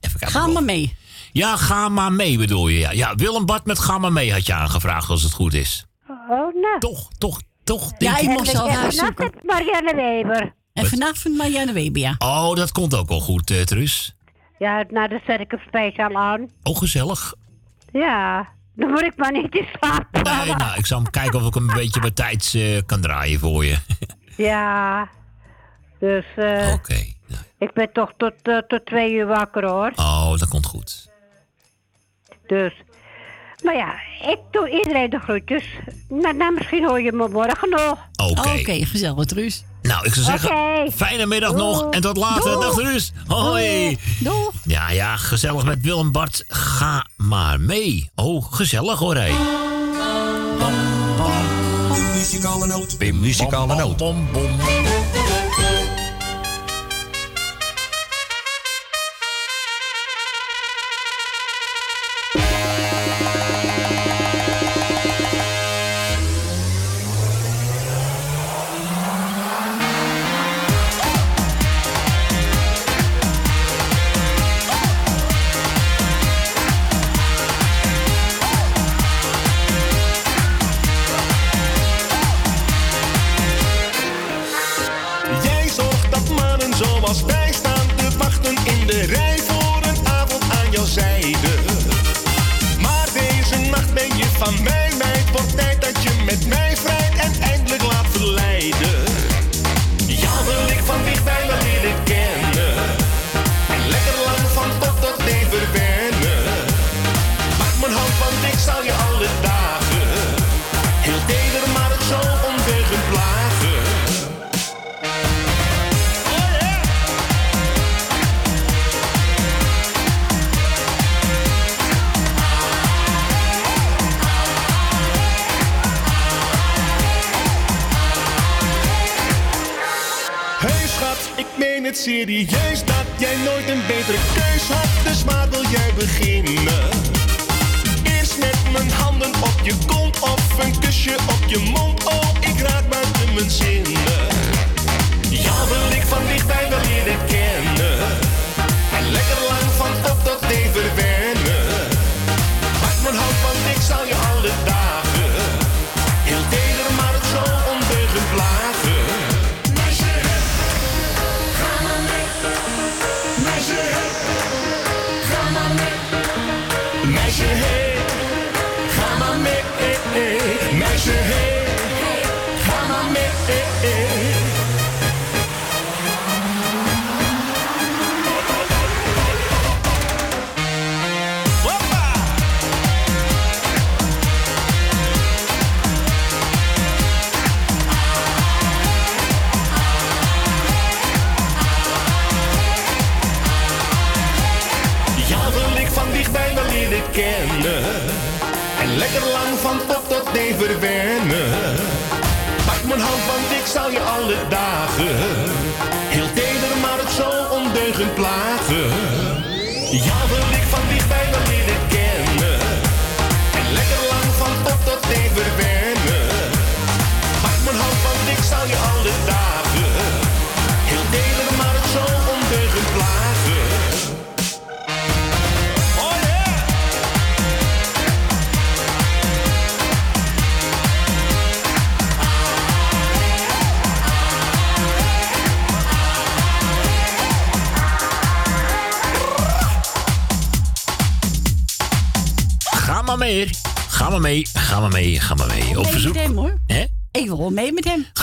even kijken. Ga maar mee. Ja, ga maar mee bedoel je. Ja, ja Willem Bart met ga maar mee had je aangevraagd als het goed is. Oh, nou. Toch, toch, toch. Ja, denk ik moest huis vannacht zoeken. Marianne Weber. En vannacht vindt Marianne Weber, ja. Oh, dat komt ook wel goed, eh Truus. Ja, nou, dat zet ik hem speciaal aan. Oh, gezellig. Ja, dan moet ik maar niet in slaap Nee, nou, ik zal hem kijken of ik hem een beetje bij tijds eh, kan draaien voor je. <laughs> Ja. Dus, eh ik ben toch tot, tot twee uur wakker hoor. Oh, dat komt goed. Dus. Maar ja, ik doe iedereen de groetjes. Nou, nou misschien hoor je me morgen nog. Oké. Oké, gezellig, Truus. Nou, ik zou zeggen, fijne middag nog en tot later. Doeg. Dag Truus. Hoi. Doeg. Ja, ja, gezellig met Willem Bart. Ga maar mee. Oh, gezellig hoor, hé. Muzikale noot. Bij muzikale noot. Bom, bom. Jij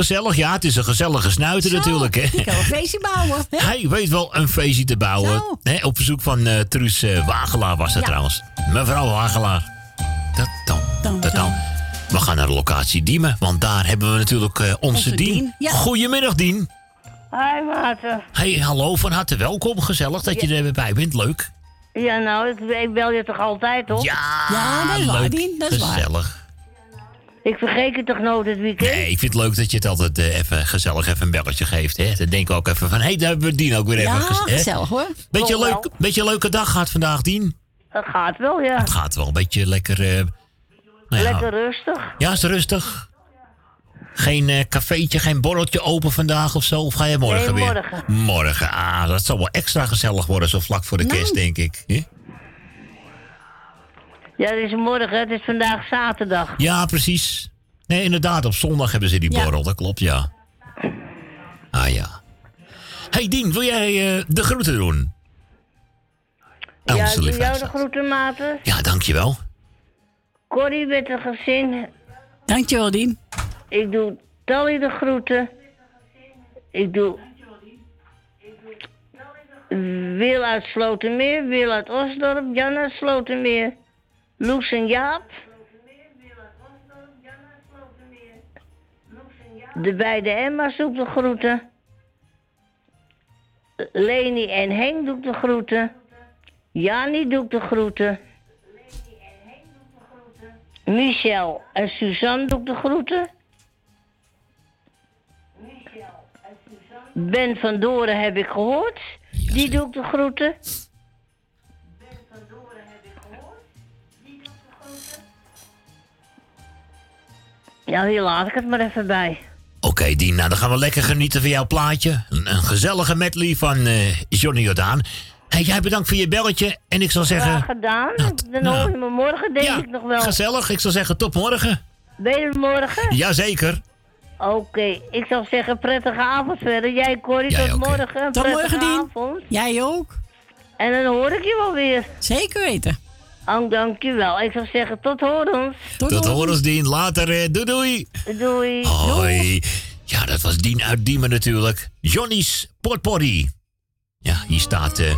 Gezellig, ja. Het is een gezellige snuiter Zo, natuurlijk. Hè? Ik kan een feestje bouwen. Hè? Hij weet wel een feestje te bouwen. Hè, op verzoek van eh Truus eh, Wagelaar was dat Ja. trouwens. Mevrouw Wagelaar. Dat dan. Dat dan. We gaan naar de locatie Diemen. Want daar hebben we natuurlijk eh, onze, Onze Dien. Dien, ja. Goedemiddag, Dien. Hi Maarten. Hey, hallo. Van harte welkom. Gezellig dat je erbij bent. Leuk. Ja, nou, ik, ik bel je toch altijd, toch? Ja, Ja, dat is waar, leuk. Dien. Dat is waar. Gezellig. Ik vergeet het toch nooit het weekend? Nee, ik vind het leuk dat je het altijd eh, even gezellig even een belletje geeft. Hè? Dan denk ik ook even van, hé, hey, daar hebben we Dien ook weer even. Ja, gez- hè? gezellig hoor. Beetje, wel. leuk, beetje leuke dag gaat vandaag, Dien. Dat gaat wel, ja. Het gaat wel een beetje lekker... eh, nou ja, Lekker rustig. Ja, is rustig. Geen eh cafeetje, geen borreltje open vandaag of zo? Of ga je morgen Nee, weer? morgen. Morgen. Ah, dat zal wel extra gezellig worden zo vlak voor de Nou. kerst, denk ik. Hè? Ja, het is morgen, het is vandaag zaterdag. Ja, precies. Nee, inderdaad, op zondag hebben ze die Ja. borrel. Dat klopt, ja. Ah, ja. hey, Dien, wil jij eh, de groeten doen? ja, ik doe jou de groeten, Maarten. Ja, dankjewel. Corrie met een gezin. Dankjewel, Dien. Ik doe Tally de groeten. Ik doe... Wil uit Slotermeer, Wil uit Osdorp, Jan uit Slotermeer. Loes en Jaap. De beide Emma's doe ik de groeten. Leni en Henk doe ik de groeten. Jani doe ik de groeten. Michel en Suzanne doe ik de groeten. Ben van Doren heb ik gehoord. Die doe ik de groeten. Ja, hier laat ik het maar even bij. Oké, Dien, nou dan gaan we lekker genieten van jouw plaatje. Een, een gezellige medley van eh, Johnny Jordaan. Hey, jij bedankt voor je belletje. En ik zal zeggen... Graag gedaan. Dan hoor je me morgen, denk ik nog wel. Gezellig, ik zal zeggen tot morgen. Ben je morgen? Jazeker. Oké, ik zal zeggen prettige avond verder. Jij, Corrie, Jij tot ook, morgen. Tot prettige morgen, Dien. avond. Jij ook. En dan hoor ik je wel weer. Zeker weten. Oh, dankjewel. Ik zou zeggen tot horens. Tot horens, Dien. Later, eh, doei doei. Doei. Hoi. Ja, dat was Dien uit Diemen natuurlijk. Johnny's Potpourri. Ja, hier staat... eh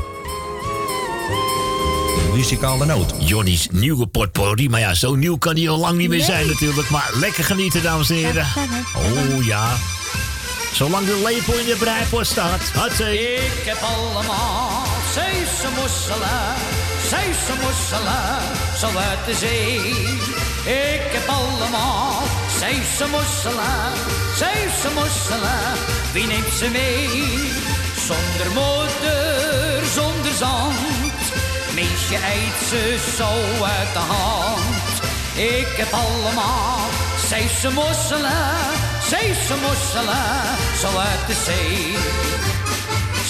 Muzikale noot. Johnny's nieuwe potpourri. Maar ja, zo nieuw kan hij al lang niet meer zijn natuurlijk. Maar lekker genieten, dames en heren. Oh ja. Zolang de lepel in de breipot staat. Hatsé. Ik heb allemaal Zeeuwse mosselen, Zeeuwse mosselen, zo uit de zee. Ik heb allemaal Zeeuwse mosselen, Zeeuwse mosselen, wie neemt ze mee? Zonder motor, zonder zand, meisje eet ze zo uit de hand. Ik heb allemaal Zeeuwse mosselen, Zeeuwse mosselen, zo uit de zee.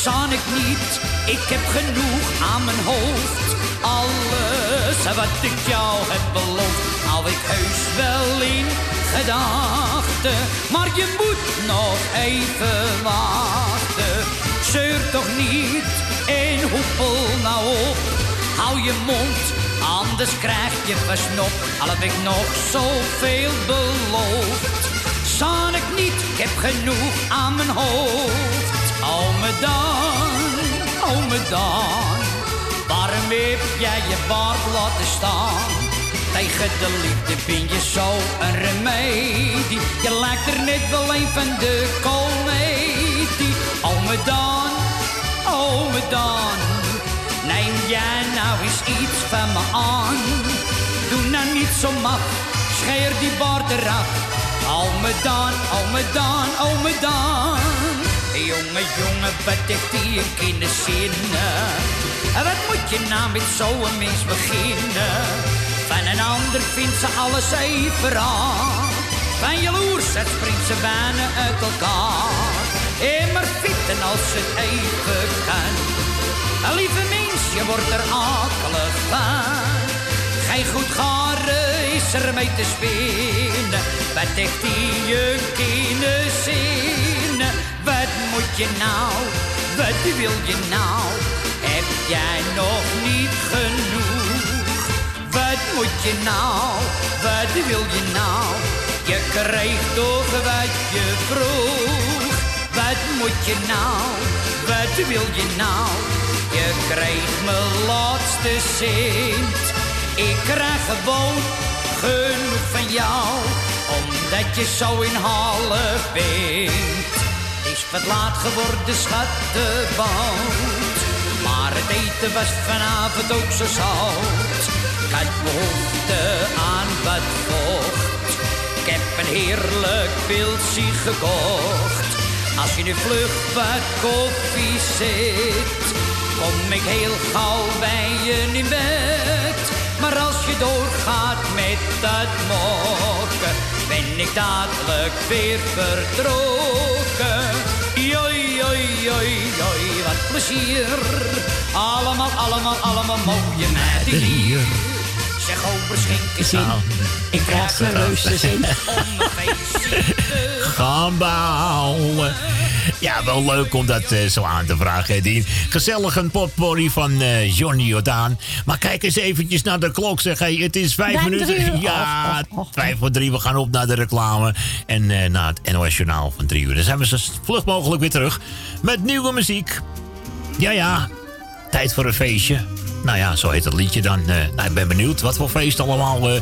Zaan ik niet, ik heb genoeg aan mijn hoofd. Alles wat ik jou heb beloofd, hou ik heus wel in gedachten. Maar je moet nog even wachten. Zeur toch niet en hoepel nou op. Hou je mond, anders krijg je versnop. Al heb ik nog zoveel beloofd. Zaan ik niet, ik heb genoeg aan mijn hoofd. Oh me dan, oh me dan. Waarom heb jij je baard laten staan? Tegen de liefde ben je zo een remedie. Je lijkt er net wel een van de komedie. Oh me dan, oh me dan. Neem jij nou eens iets van me aan? Doe nou niet zo mat, scheer die bord eraf. Al me dan, al me dan, al me dan. Jongen, jongen, wat heeft die kinderzinnen? En wat moet je nou met zo'n mens beginnen? Van een ander vindt ze alles even aan. Van jaloersheid springt ze bijna uit elkaar. Immer fitten als het even kan. Lieve mens, je wordt er akelig van. Geen goed garen is er mee te spinnen. Wat echt die je kinderzin? Wat moet je nou? Wat wil je nou? Heb jij nog niet genoeg? Wat moet je nou? Wat wil je nou? Je kreeg toch wat je vroeg. Wat moet je nou? Wat wil je nou? Je kreeg mijn laatste cent. Ik krijg gewoon genoeg van jou, omdat je zo inhalend bent. Het laat geworden, schattenboot. Maar het eten was vanavond ook zo zout. Ik had behoefte aan wat vocht. Ik heb een heerlijk pilsje gekocht. Als je nu vlug wat koffie zit, kom ik heel gauw bij je in bed. Maar als je doorgaat met dat mokken, ben ik dadelijk weer vertrokken. Joi, joi, joi, joi, wat plezier. Allemaal, allemaal, allemaal mooie meiden hier. Zeg over schenken zin. Ik krijg een reuze zin om mijn feestje te gaan bouwen. Ja, wel leuk om dat eh, zo aan te vragen, Edien. Gezellig een potpourri van eh, Johnny Jordaan. Maar kijk eens eventjes naar de klok, zeg. Hey, het is vijf minuten. uur. Ja, vijf voor drie. We gaan op naar de reclame. En eh, naar het NOS Journaal van drie uur. Dan zijn we zo vlug mogelijk weer terug. Met nieuwe muziek. Ja, ja. Tijd voor een feestje. Nou ja, zo heet het liedje dan. Eh, nou, ik ben benieuwd wat voor feest allemaal. eh, in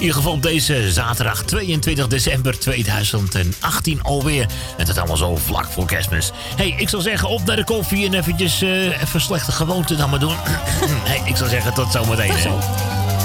ieder geval deze zaterdag 22 december 2018 alweer. En dat allemaal zo vlak voor kerstmis. hey, ik zou zeggen op naar de koffie en eventjes eh, even slechte gewoonte dan maar doen. <clears throat> hey, ik zou zeggen tot zometeen. De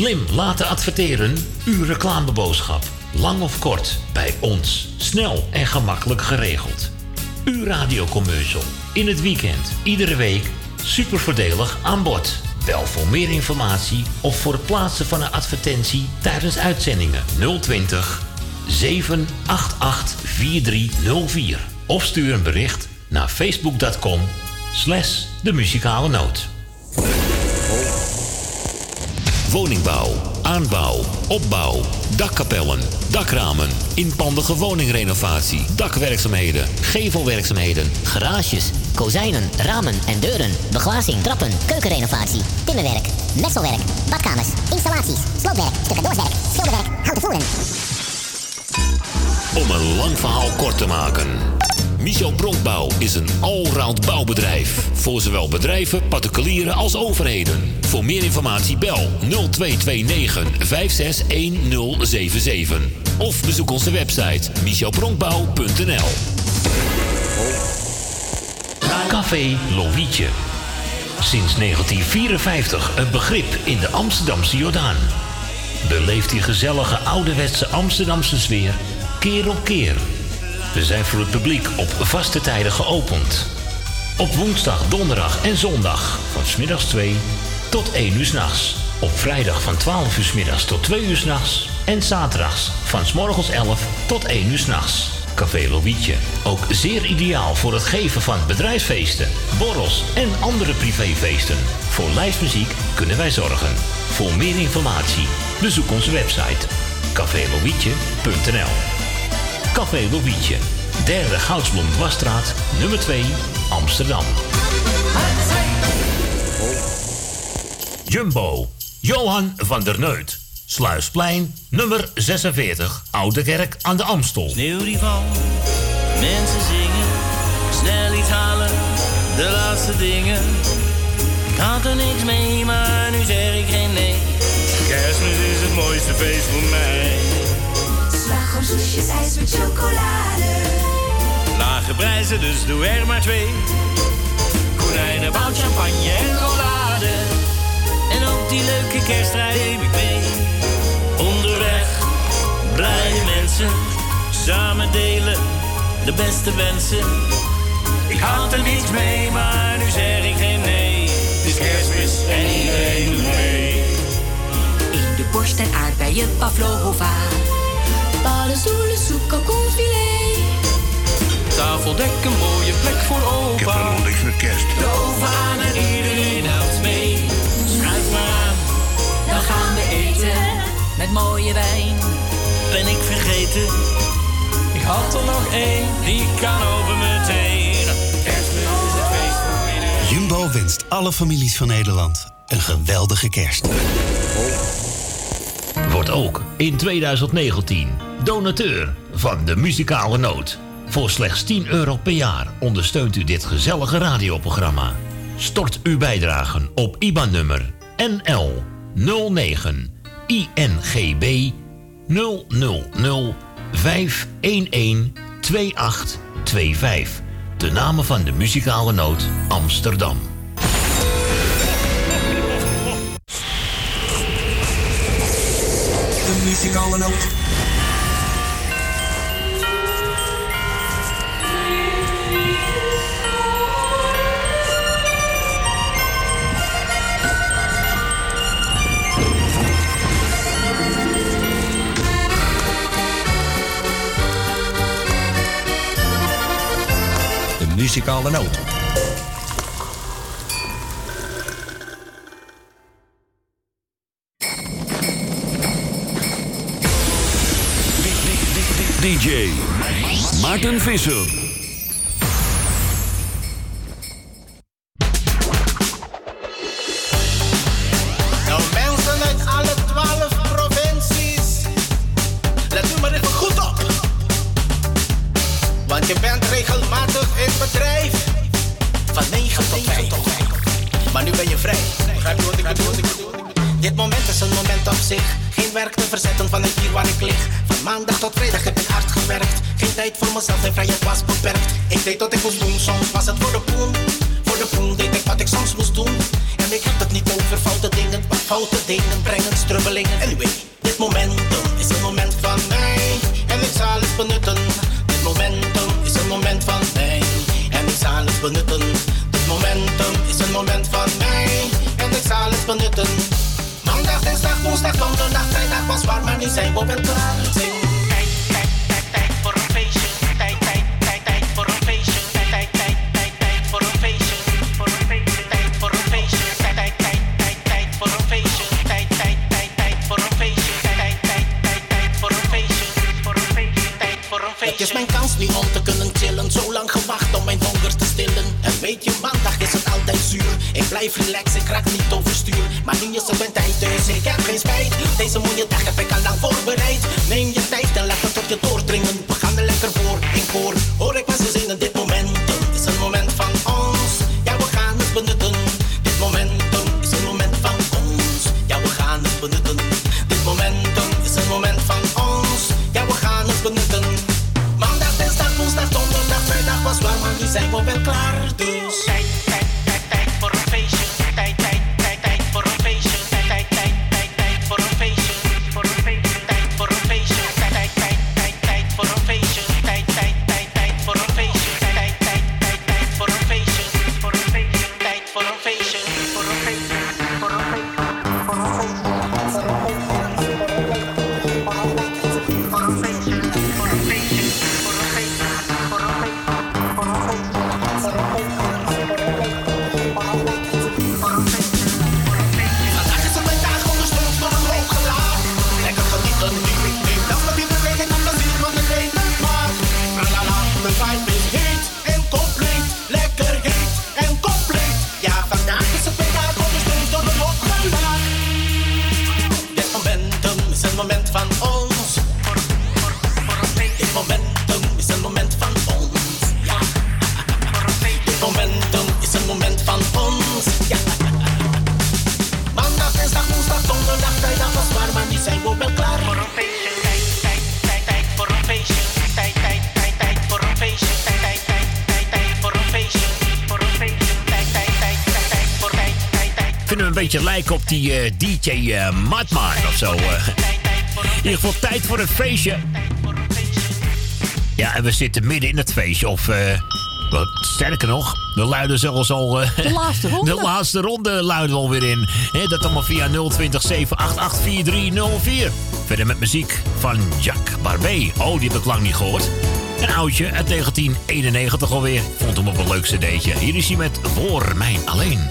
slim laten adverteren. Uw reclameboodschap. Lang of kort, bij ons. Snel en gemakkelijk geregeld. Uw radiocommercial. In het weekend, iedere week. Super voordelig aan bod. Bel voor meer informatie of voor het plaatsen van een advertentie tijdens uitzendingen 020 788 4304. Of stuur een bericht naar facebook.com slash de muzikale noot. Woningbouw, aanbouw, opbouw, dakkapellen, dakramen, inpandige woningrenovatie, dakwerkzaamheden, gevelwerkzaamheden, Garages, kozijnen, ramen en deuren, beglazing, trappen, keukenrenovatie, timmerwerk, messelwerk, badkamers, installaties, sloopwerk, stucadoorswerk, schilderwerk, houten voeren. Om een lang verhaal kort te maken. Michel Bronkbouw is een allround bouwbedrijf. Voor zowel bedrijven, particulieren als overheden. Voor meer informatie bel 0229 561077. Of bezoek onze website michelbronkbouw.nl Café Lovietje. Sinds 1954 een begrip in de Amsterdamse Jordaan. Beleef die gezellige ouderwetse Amsterdamse sfeer keer op keer. We zijn voor het publiek op vaste tijden geopend. Op woensdag, donderdag en zondag van smiddags 2 tot 1 uur s'nachts. Op vrijdag van 12 uur 's middags tot 2 uur s'nachts. En zaterdags van s morgens 11 tot 1 uur s'nachts. Café Lovietje. Ook zeer ideaal voor het geven van bedrijfsfeesten, borrels en andere privéfeesten. Voor lijstmuziek kunnen wij zorgen. Voor meer informatie bezoek onze website cafélovietje.nl Café Lovietje, derde Goudsblom Dwarsstraat, nummer 2, Amsterdam. Jumbo, Johan van der Neut. Sluisplein, nummer 46, Oude Kerk aan de Amstel. Sneeuw die valt, mensen zingen, snel iets halen, de laatste dingen. Ik had er niks mee, maar nu zeg ik geen nee. Kerstmis is het mooiste feest voor mij. Slagroom, soesjes, ijs met chocolade. Lage prijzen, dus doe er maar twee. Konijnen, bout, champagne en rollade. En ook die leuke kersttrui neem ik mee. Onderweg, blije mensen. Samen delen, de beste wensen. Ik had er niets mee, maar nu zeg ik geen nee. Het is kerstmis en iedereen doet mee. In de borst en aardbeien pavlova. Paddenstoelen, soep, kalkoenfilet. Tafeldek, een mooie plek voor opa. Ik heb helemaal niks met kerst. De oven aan en iedereen helpt mee. Schuif maar aan, dan gaan we eten. Met mooie wijn. Ben ik vergeten? Ik had er nog één, die kan over meteen. Kerstmis is het feest voor iedereen. Jumbo wenst alle families van Nederland een geweldige kerst. Wordt ook in 2019 donateur van de muzikale noot. Voor slechts 10 euro per jaar ondersteunt u dit gezellige radioprogramma. Stort uw bijdragen op IBAN-nummer NL 09 INGB 000 511 2825. De namen van de muzikale noot Amsterdam. De muzikale noot. Muzikale noot. DJ Maarten Visser. Mezelf, mijn vrijheid was beperkt. Ik deed wat ik moest doen, soms was het voor de poen. Voor de poen deed ik wat ik soms moest doen. En ik heb het niet over foute dingen, maar foute dingen op die eh, DJ uh, Madman of zo. eh. In ieder geval tijd voor het feestje. Ja, en we zitten midden in het feestje. Of eh, wat sterker nog, we luiden zelfs al... eh, De laatste <laughs> ronde. De laatste ronde luiden we alweer in. Hè, dat allemaal via 020 788 4304. Verder met muziek van Jacques Barbé. Oh, die heb ik lang niet gehoord. Een oudje uit 1991 alweer. Vond hem op een leuk cd'tje. Hier is hij met Voor Mijn Alleen.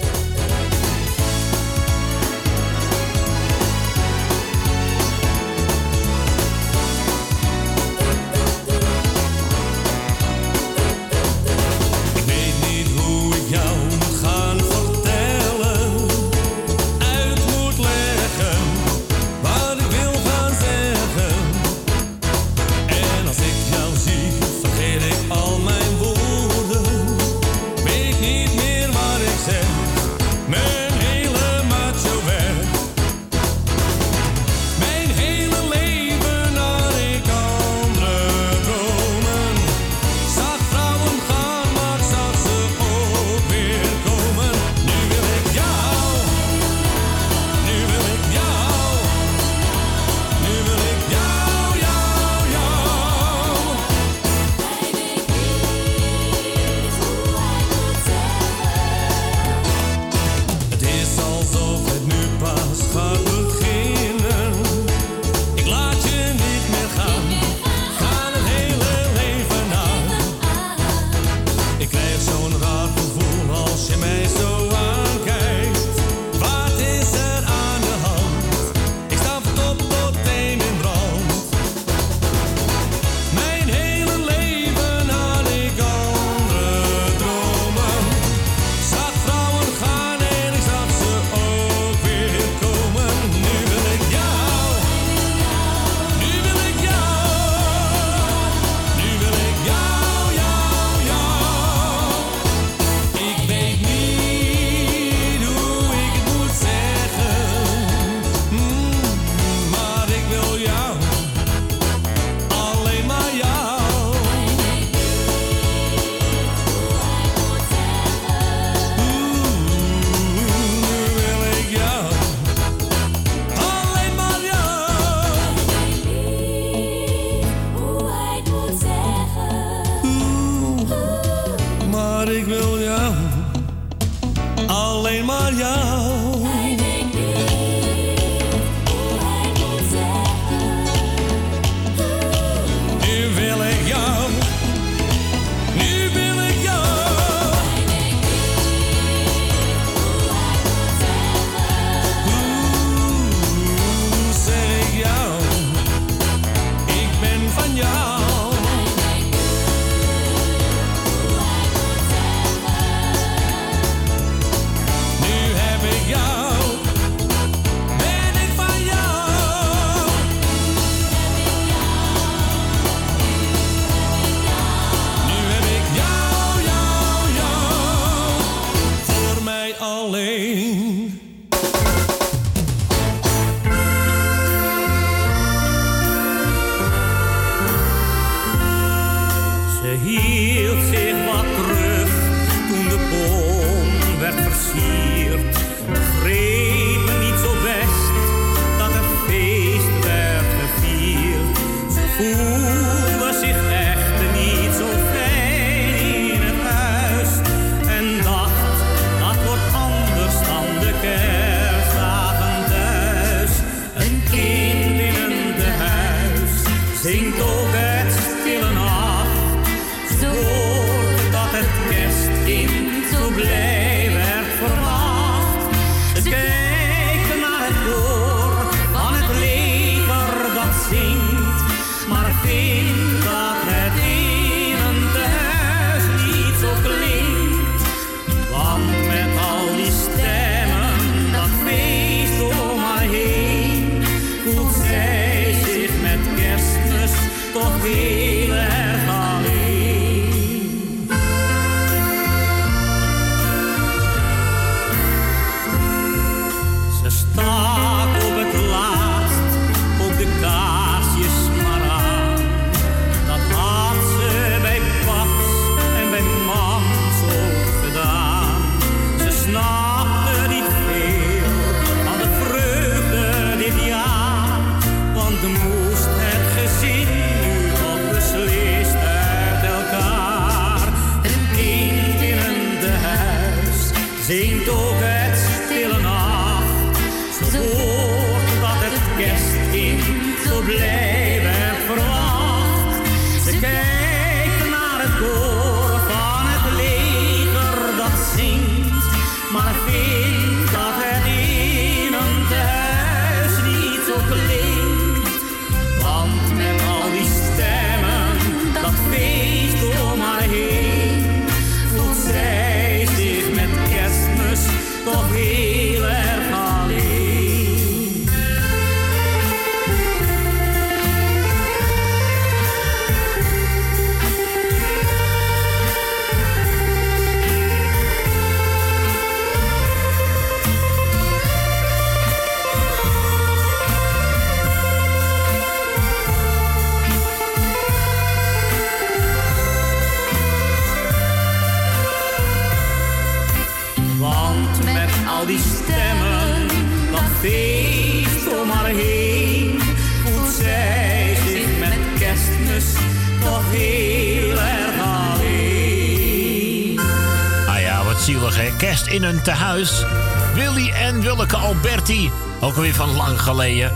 geleden.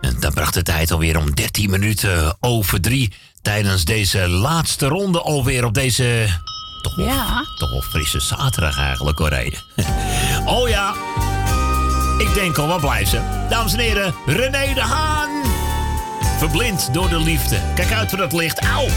En dan bracht de tijd alweer om 13 minuten over drie Tijdens deze laatste ronde alweer op deze. Toch, ja. toch wel frisse zaterdag eigenlijk hoor. <laughs> oh ja. Ik denk al, wat blijft ze? Dames en heren, René de Haan. Verblind door de liefde. Kijk uit voor dat licht. Auw!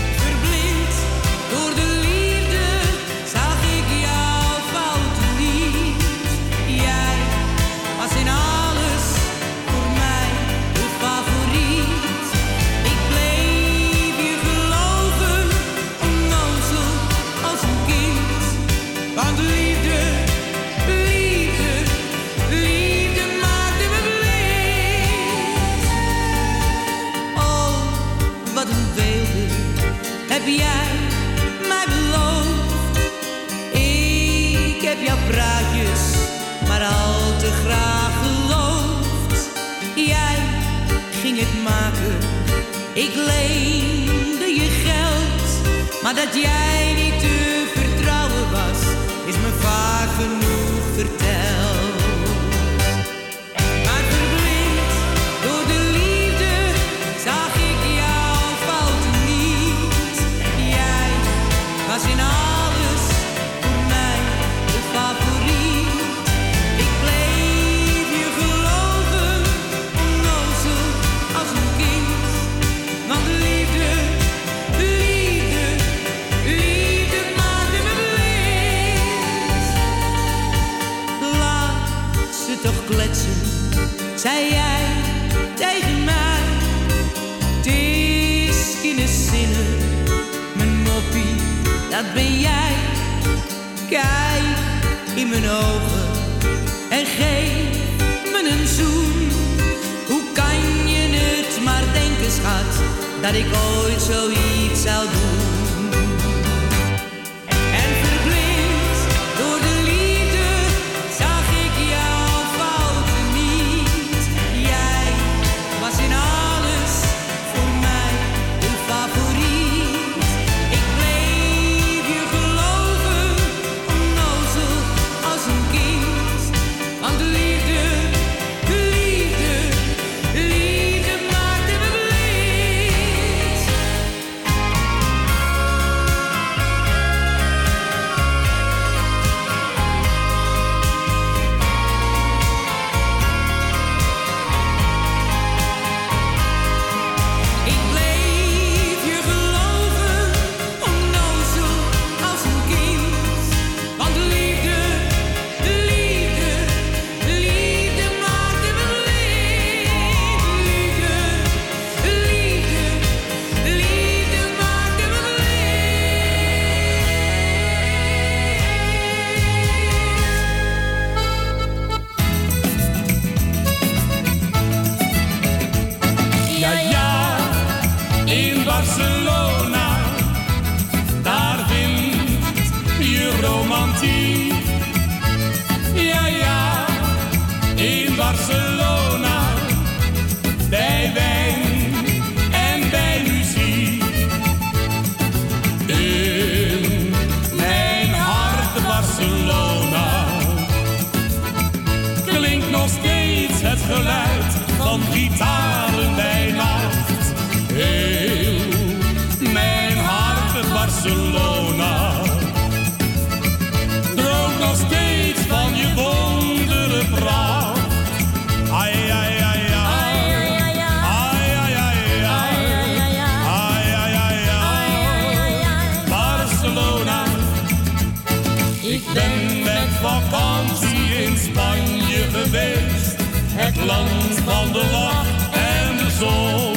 Spanje geweest, het land van de lach en de zon.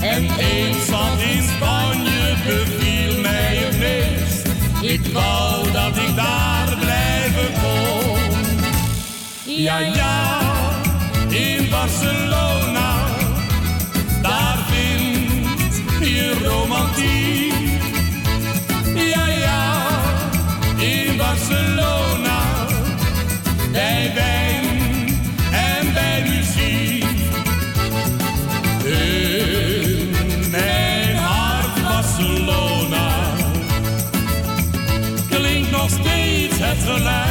En eens van in Spanje beviel mij het meest, ik wou dat ik daar blijven kon. Ja, ja, in Barcelona. the land.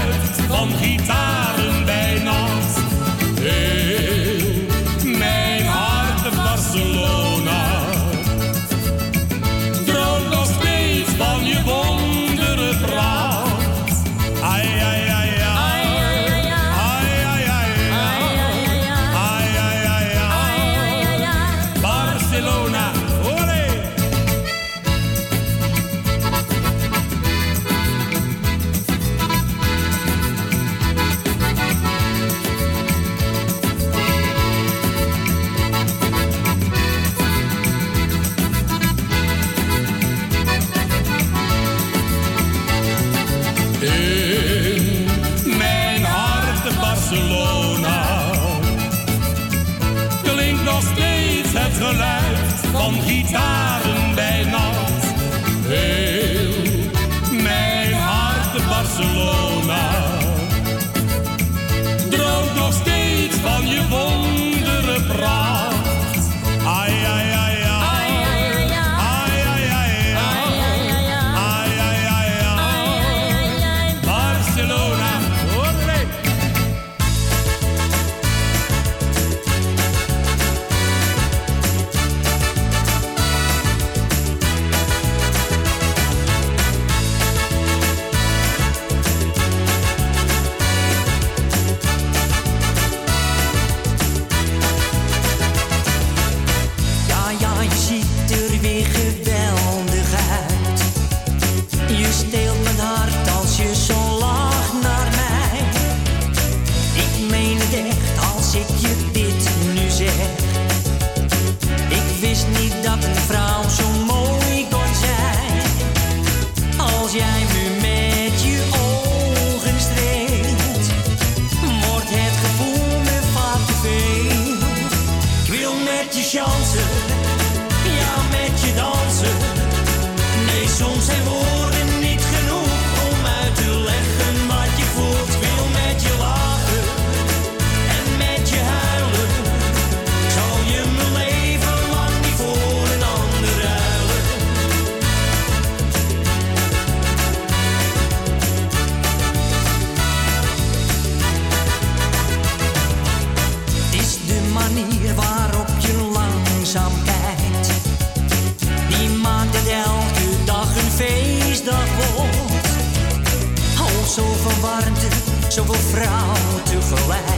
zoveel vrouw te.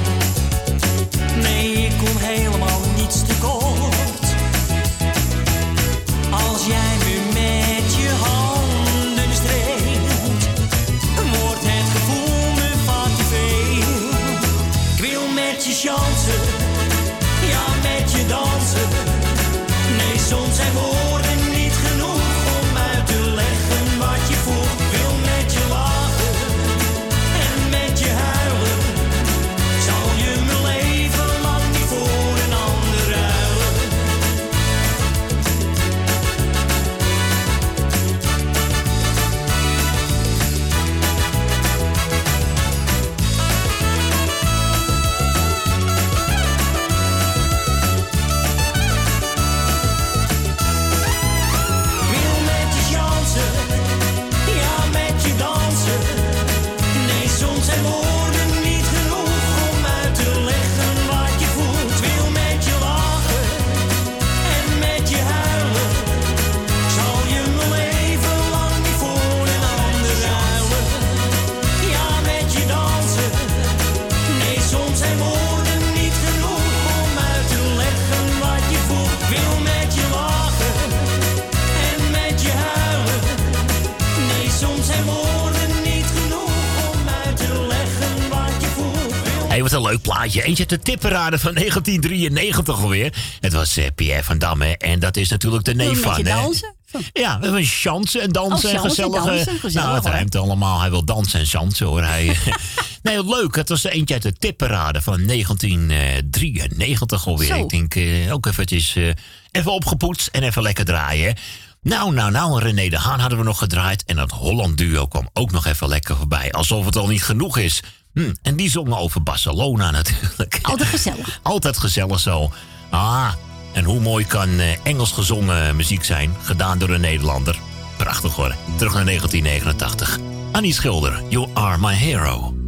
De tipperade van <laughs> 1993 alweer. Het was eh, Pierre van Damme. En dat is natuurlijk de neef van... dansen? Ja, we hebben chansen en dansen Oh, en chansen, gezellige... dansen, gezellig, nou, het ruimt allemaal. Hij wil dansen en chansen hoor. Hij, <laughs> <laughs> nee, leuk. Het was eentje uit de tipperade van 1993 alweer. Zo. Ik denk eh, ook eventjes eh, even opgepoetst en even lekker draaien. Nou, nou, nou, René de Haan hadden we nog gedraaid. En dat Holland duo kwam ook nog even lekker voorbij. Alsof het al niet genoeg is. Hm, en die zongen over Barcelona natuurlijk. Altijd <laughs> gezellig. Altijd gezellig zo. Ah, en hoe mooi kan eh, Engels gezongen muziek zijn, gedaan door een Nederlander. Prachtig hoor. Terug naar 1989. Annie Schilder, You Are My Hero.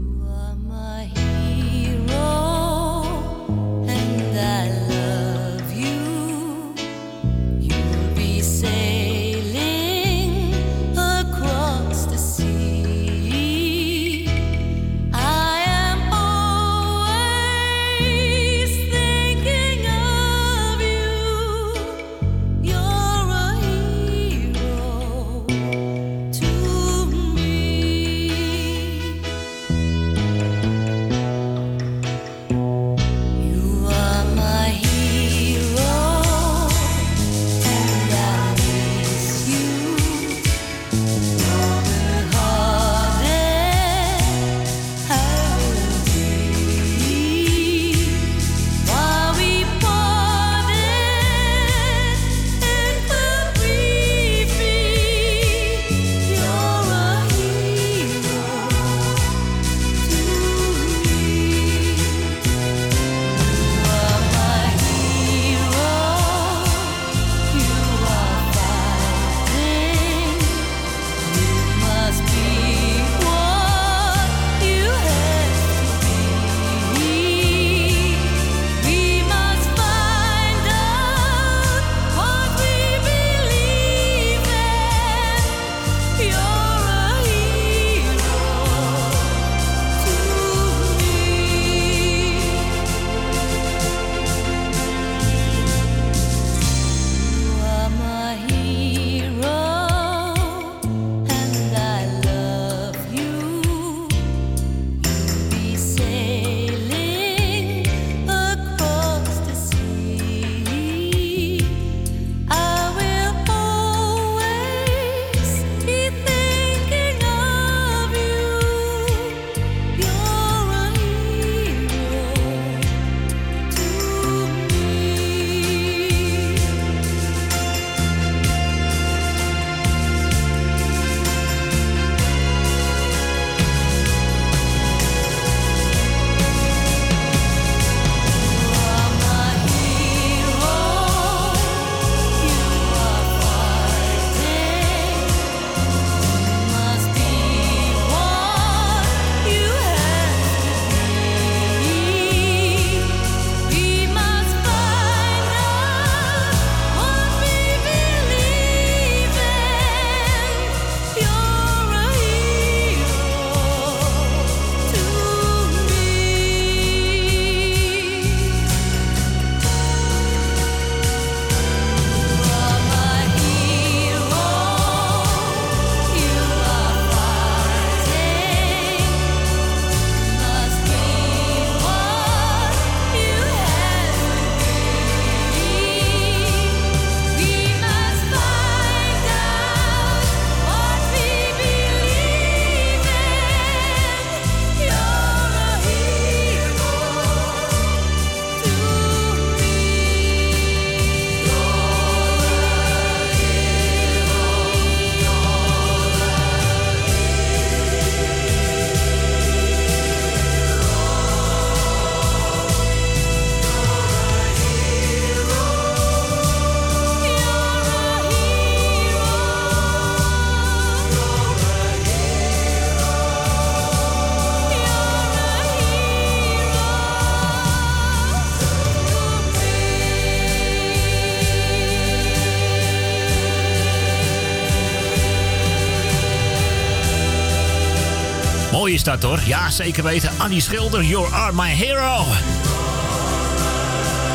dat hoor. Ja, zeker weten. Annie Schilder, You Are My Hero.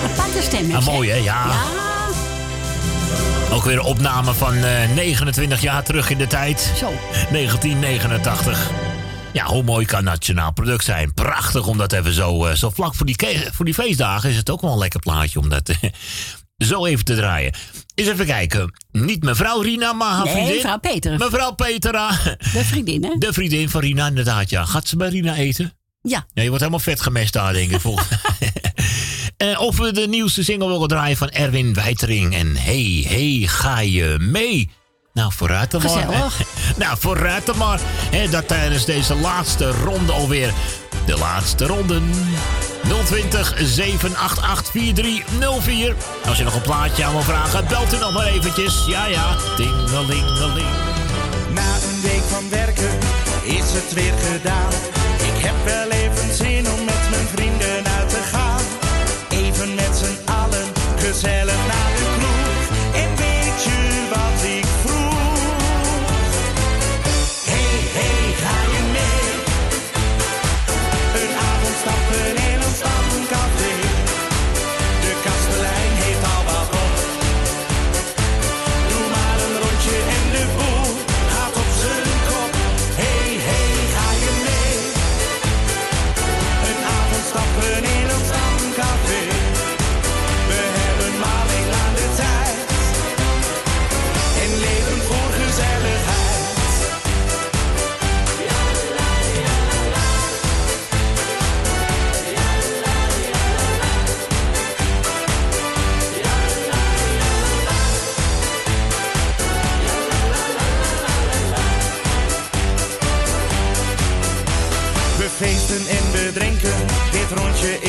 Aparte stem. is ah, mooi hè, ja. Ook weer een opname van eh, 29 jaar terug in de tijd. Zo. 1989. Ja, hoe mooi kan nationaal product zijn? Prachtig om dat even zo, eh, zo vlak voor die, voor die feestdagen is het ook wel een lekker plaatje om dat <laughs> zo even te draaien. Eens even kijken. Niet mevrouw Rina, maar nee, vriendin. mevrouw Petra. Mevrouw Petra. De vriendin, hè? De vriendin van Rina, inderdaad, ja. Gaat ze bij Rina eten? Ja. Ja, je wordt helemaal vet gemest daar, denk ik. uh, <laughs> of we de nieuwste single willen draaien van Erwin Wijtering. En hey, hey, ga je mee? Nou, vooruit dan maar. <laughs> nou, vooruit dan maar. Dat tijdens deze laatste ronde alweer. De laatste ronden. 020 788 4304. Als je nog een plaatje aan wil vragen, belt u nog maar eventjes. Ja, ja. dingeling Na een week van werken is het weer gedaan. Ik heb wel even zin om picture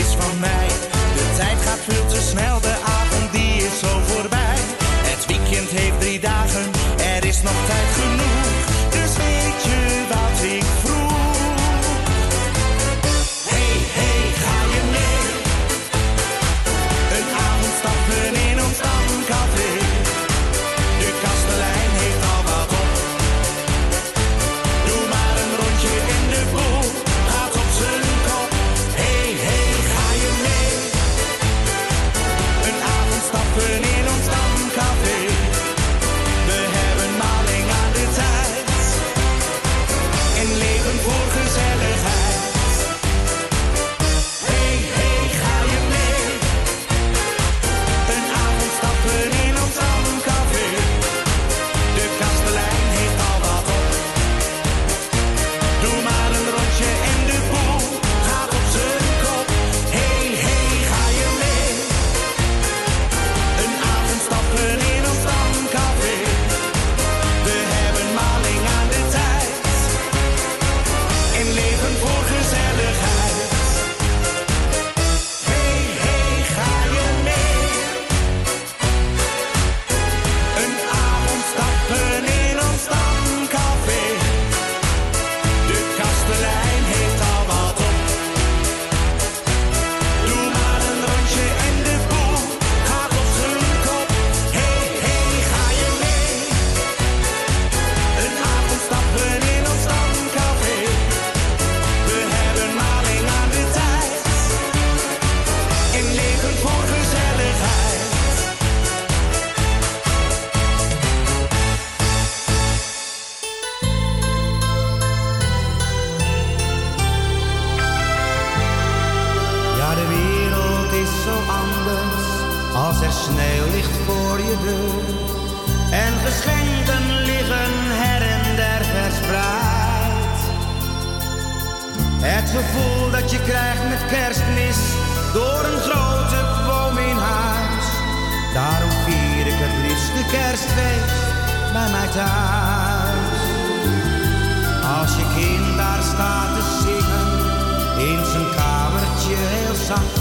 zacht.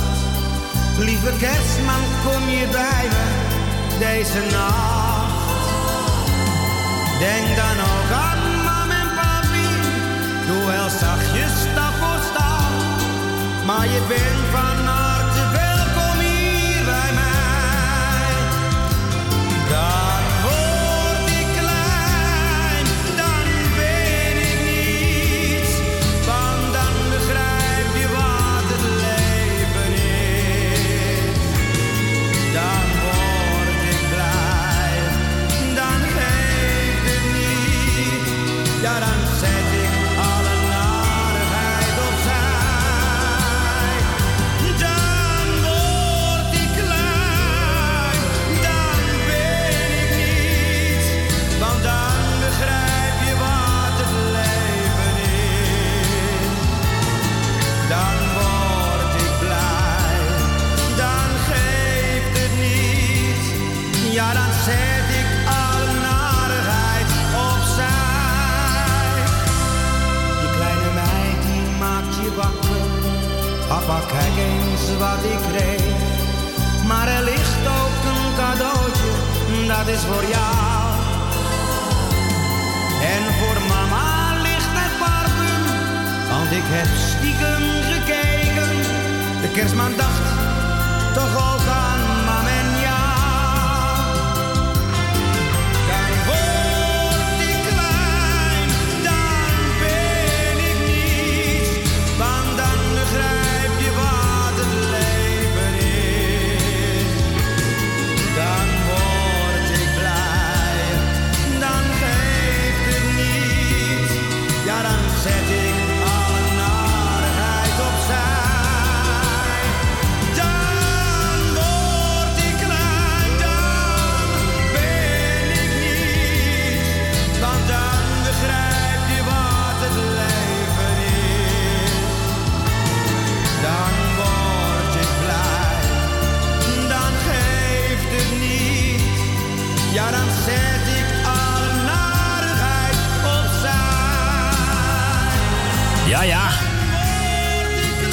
Lieve kerstman, kom je bij me deze nacht. Denk dan ook aan mam en papi, doe zag zachtjes stap voor stap. Maar je bent vanavond. van kijk eens wat ik kreeg. Maar er ligt ook een cadeautje, dat is voor jou. En voor mama ligt het parfum, want ik heb stiekem gekeken. De kerstman dacht toch al.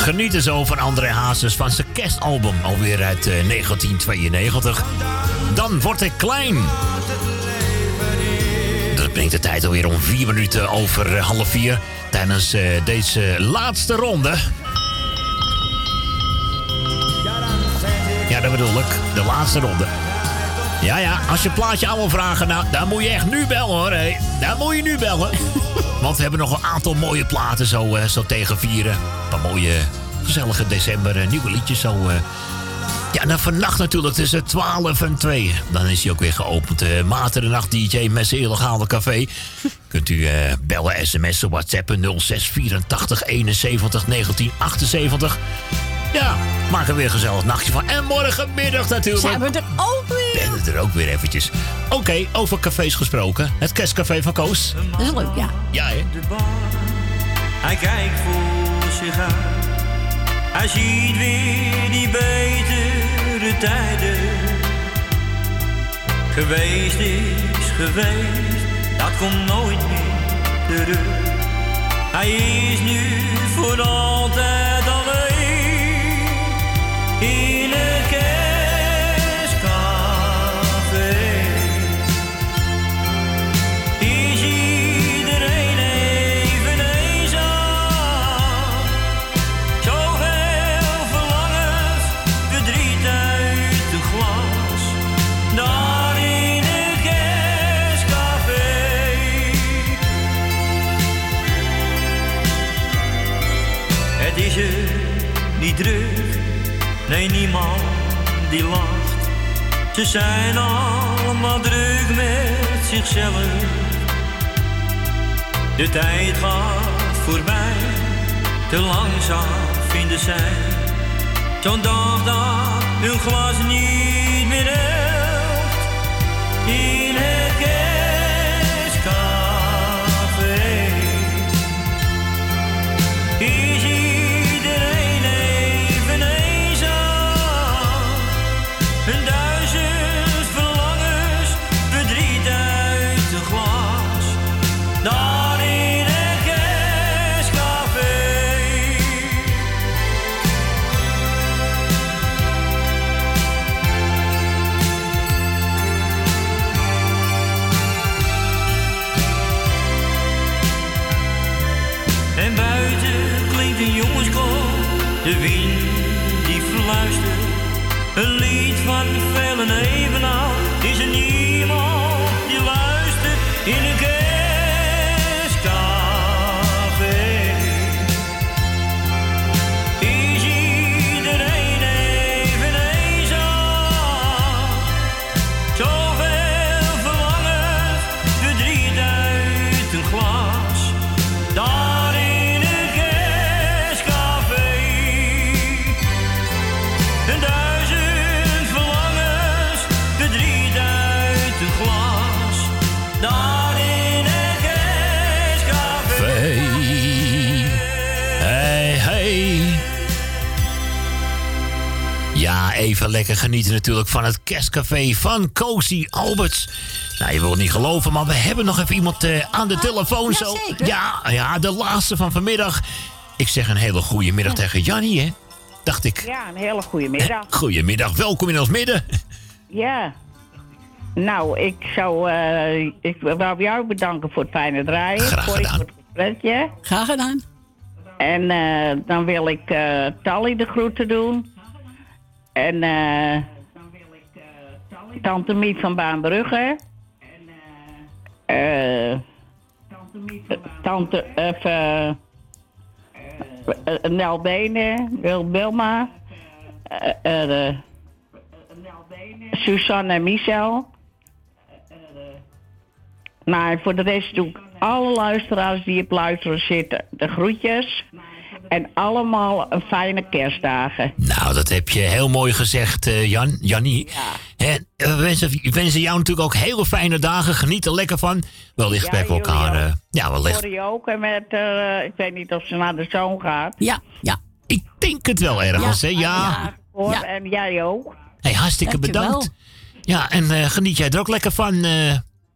Genieten zo van André Hazes van zijn kerstalbum, alweer uit eh, 1992. Dan word ik klein. Dat brengt de tijd alweer om vier minuten over eh, half vier. Tijdens eh, deze laatste ronde. Ja, dat bedoel ik. De laatste ronde. Ja, ja, als je plaatje aan wil vragen, nou, dan moet je echt nu bellen hoor. Hé. Dan moet je nu bellen. <laughs> Want we hebben nog een aantal mooie platen zo, eh, zo tegen vieren. Een paar mooie, gezellige december eh, nieuwe liedjes zo. eh. Ja, en dan vannacht natuurlijk tussen 12 en 2. Dan is hij ook weer geopend. Uh, Maarten de Nacht DJ met zijn illegale café. <laughs> Kunt u eh, bellen, sms'en, whatsappen 0684 71 1978. Ja, maak er weer een gezellig nachtje van. En morgenmiddag natuurlijk. Zijn we er ook weer? Ben er ook weer eventjes. Oké, over cafés gesproken. Het kerstcafé van Koos. Dat is leuk, ja. Ja, hè? Hij kijkt voor zich uit. Hij ziet weer die betere tijden. Geweest is geweest, dat komt nooit meer terug. Hij is nu voor altijd alleen. In het. Druk, nee niemand die lacht. Ze zijn allemaal druk met zichzelf. De tijd gaat voorbij, te langzaam vinden zij. Zo'n dag dat hun glas niet meer helpt. De wind die fluistert. Een lied van velen evenal, is er niemand lekker genieten natuurlijk van het kerstcafé van Cozy Alberts. Nou, je wil het niet geloven, maar we hebben nog even iemand eh, aan de telefoon zo. Ja, ja, de laatste van vanmiddag. Ik zeg een hele goede middag tegen Jannie, hè? Dacht ik. Ja, een hele goede middag. Goedemiddag, welkom in ons midden. <laughs> Ja. Nou, ik zou... eh, ik wou jou bedanken voor het fijne draaien. Graag gedaan. voor het gesprekje. Graag gedaan. En eh, dan wil ik eh Tally de groeten doen. En eh Tante Miet van Baanbrugge. Eh Tante... Of, eh, eh, Nel Benen, Wil Wilma. eh, eh, Suzanne en Michel. En voor de rest doe ik alle luisteraars die op luisteren zitten de groetjes. En allemaal een fijne kerstdagen. Nou, dat heb je heel mooi gezegd, eh, Jan, Jannie. We, wensen, we wensen jou natuurlijk ook hele fijne dagen. Geniet er lekker van. Wellicht bij elkaar. ook. eh, ja, wellicht. Corrie ook. En met, eh, ik weet niet of ze naar de zoon gaat. Ja, ja. Ik denk het wel ergens, hè? Ja. Hoor, En jij ook. Hey, hartstikke Dankjewel. bedankt. Ja, en eh, geniet jij er ook lekker van.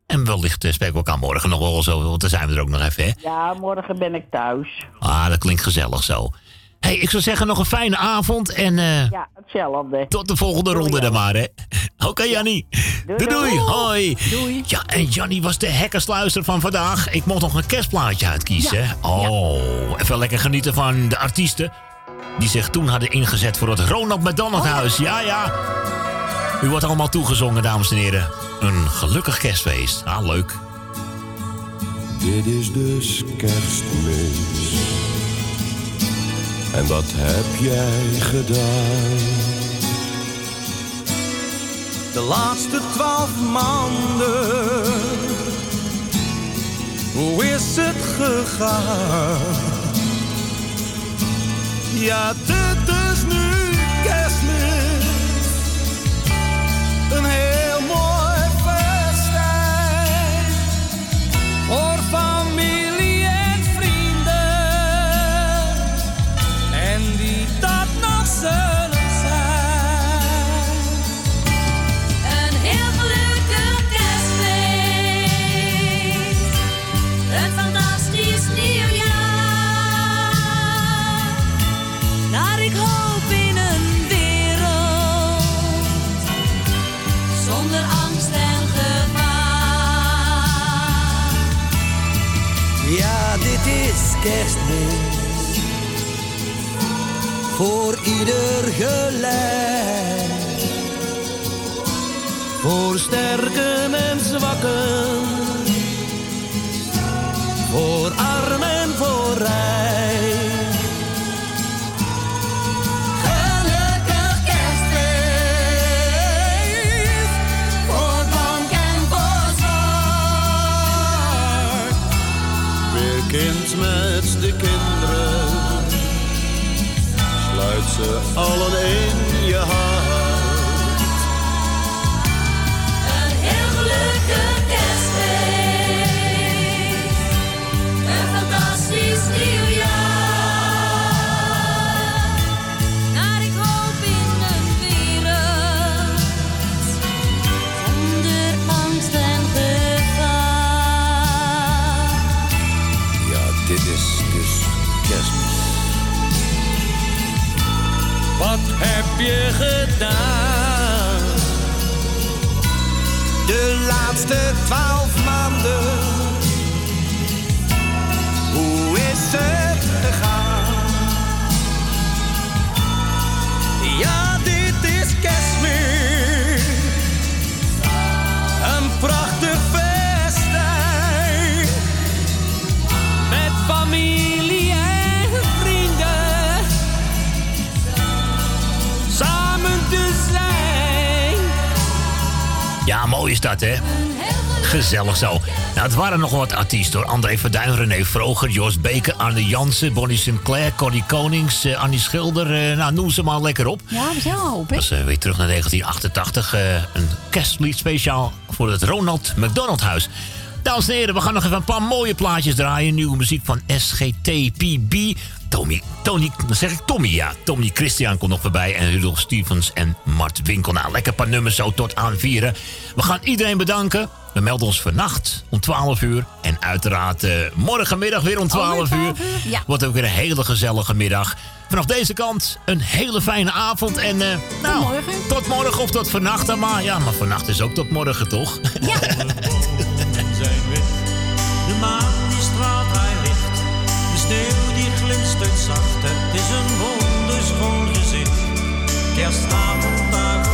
Eh, en wellicht uh, spreken we elkaar morgen nog wel zo, want dan zijn we er ook nog even, hè? Ja, morgen ben ik thuis. Ah, dat klinkt gezellig zo. hey, ik zou zeggen nog een fijne avond en eh, Ja, hetzelfde. tot de volgende ronde dan maar, hè? Oké, Jannie. Doei, doei. Hoi. Doei. Ja, en Jannie was de hackersluister van vandaag. Ik mocht nog een kerstplaatje uitkiezen. Oh, even lekker genieten van de artiesten die zich toen hadden ingezet voor het Ronald McDonald Huis. Ja, ja. U wordt allemaal toegezongen, dames en heren. Een gelukkig kerstfeest. Ah, leuk. Dit is dus kerstmis. En wat heb jij gedaan? De laatste twaalf maanden. Hoe is het gegaan? Ja, dit is nu kerstmis. Voor ieder gelijk. Voor sterken en zwakken. Voor arm en voor rijk. De kinderen. Sluit ze allen in je gedaan? De laatste twaalf maanden. Hoe is het is dat, hè? Gezellig zo. Nou, het waren nog wat artiesten hoor. André Verduin, René Vroger, Jos Beker, Arne Jansen, Bonnie Sinclair, Corrie Konings, eh, Annie Schilder. eh, nou, noem ze maar lekker op. Ja, we zijn al hoop, hè? Dat is eh, weer terug naar 1988. eh, een kerstlied speciaal voor het Ronald McDonald Huis. Dames en heren, we gaan nog even een paar mooie plaatjes draaien. Nieuwe muziek van SGTPB. Tommy, Tony, dan zeg ik Tommy, ja. Tommy Christian komt nog voorbij. En Rudolf Stevens en Mart Winkel. Nou, lekker paar nummers zo tot aan vieren. We gaan iedereen bedanken We melden ons vannacht om 12 uur. En uiteraard eh, morgenmiddag weer om 12 uur. Ja. Wordt ook weer een hele gezellige middag. Vanaf deze kant een hele fijne avond. En eh, nou, morgen. tot morgen of tot vannacht dan maar. Ja, maar vannacht is ook tot morgen, toch? zijn <laughs> zacht. Het is een wonderschoon gezicht. Kerstavond,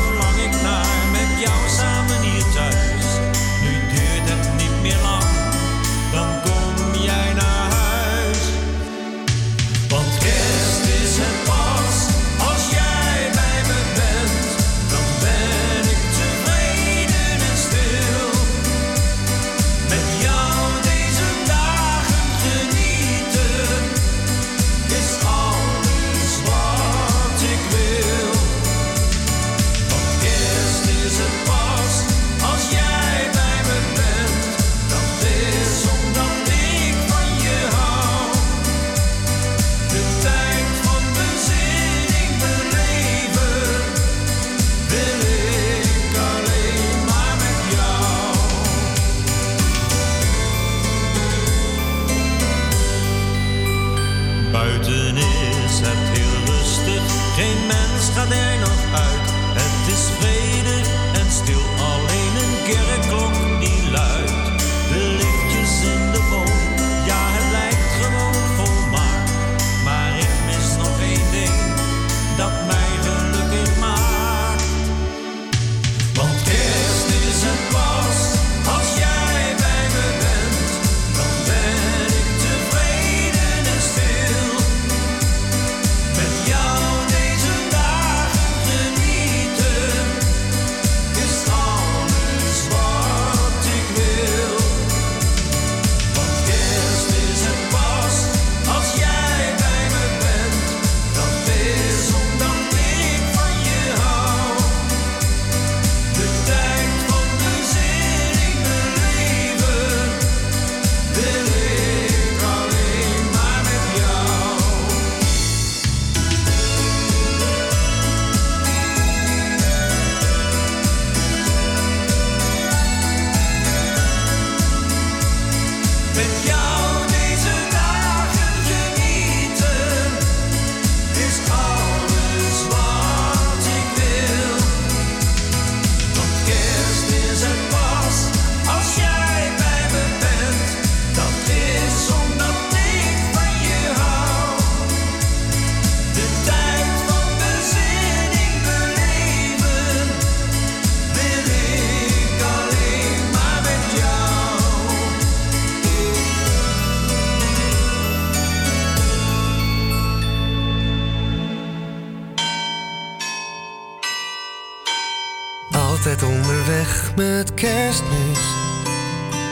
met kerstmis.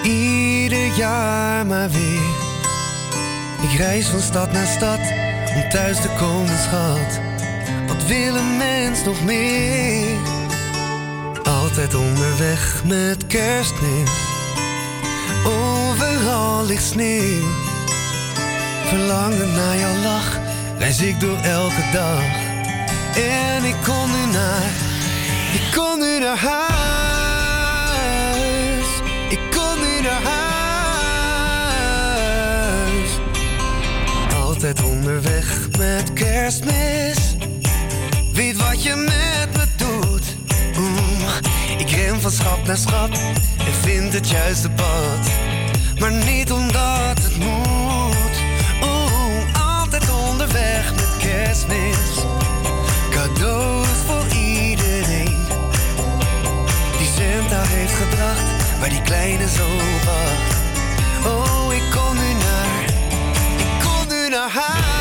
Ieder jaar maar weer. Ik reis van stad naar stad om thuis te komen, schat. Wat wil een mens nog meer? Altijd onderweg met kerstmis. Overal ligt sneeuw. Verlangen naar jouw lach, reis ik door elke dag. En ik kom nu naar ik kom nu naar huis. Altijd onderweg met kerstmis. Weet wat je met me doet. Mm, ik ren van schap naar schap en vind het juiste pad. Maar niet omdat het moet. Oeh, altijd onderweg met kerstmis. Cadeaus voor iedereen die Santa heeft gebracht, waar die kleine zo wacht. Oh, ik kom kom nu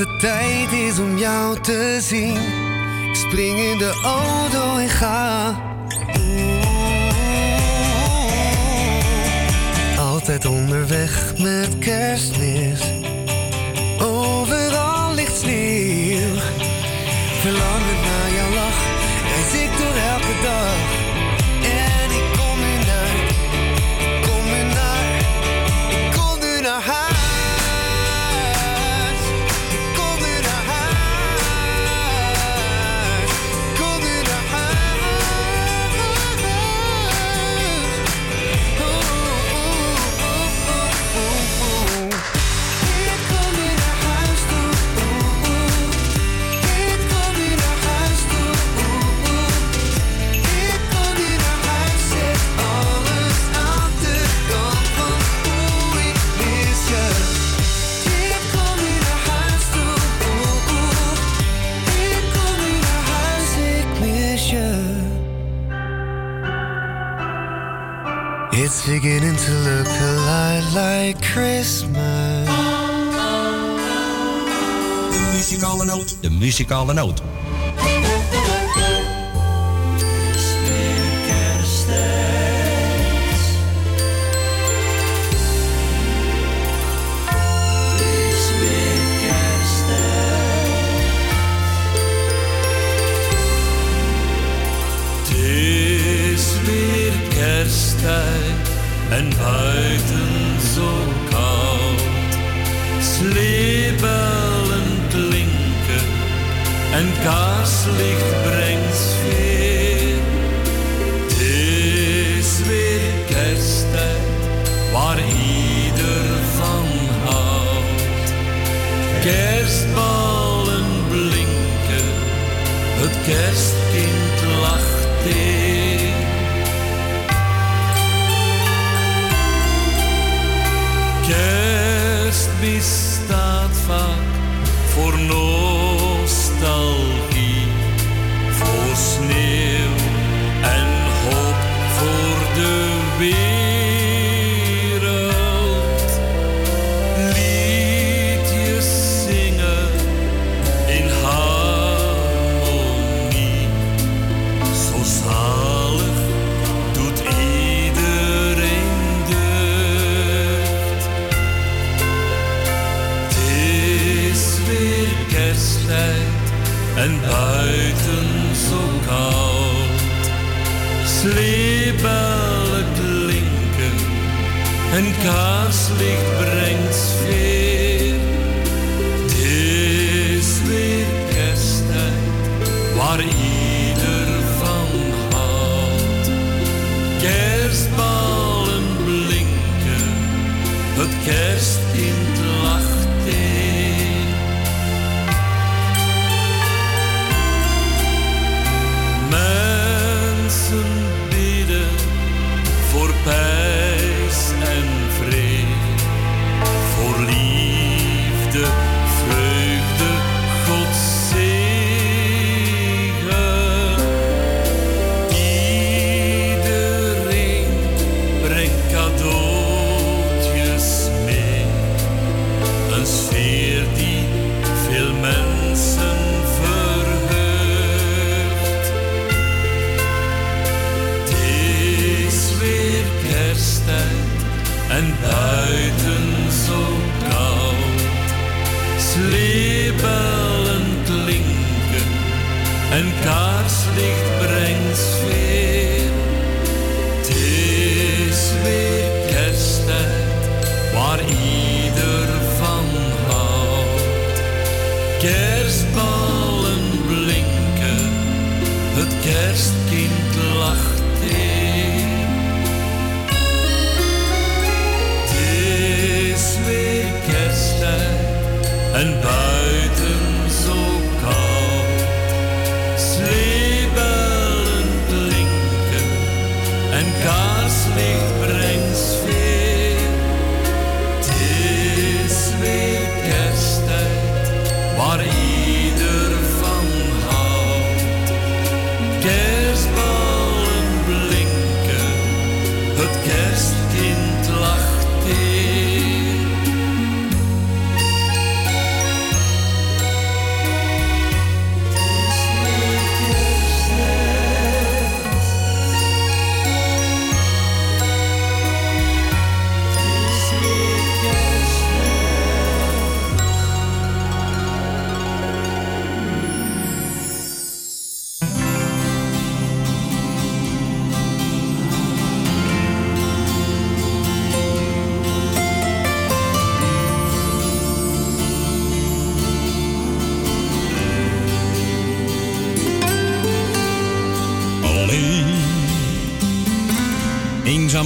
De tijd is om jou te zien. Ik spring in de auto en ga. Altijd onderweg met kerstmis. Overal ligt sneeuw. Verlangen naar jouw lach. En ik door elke dag. beginning to look a like Christmas. De muzikale noot. De muzikale.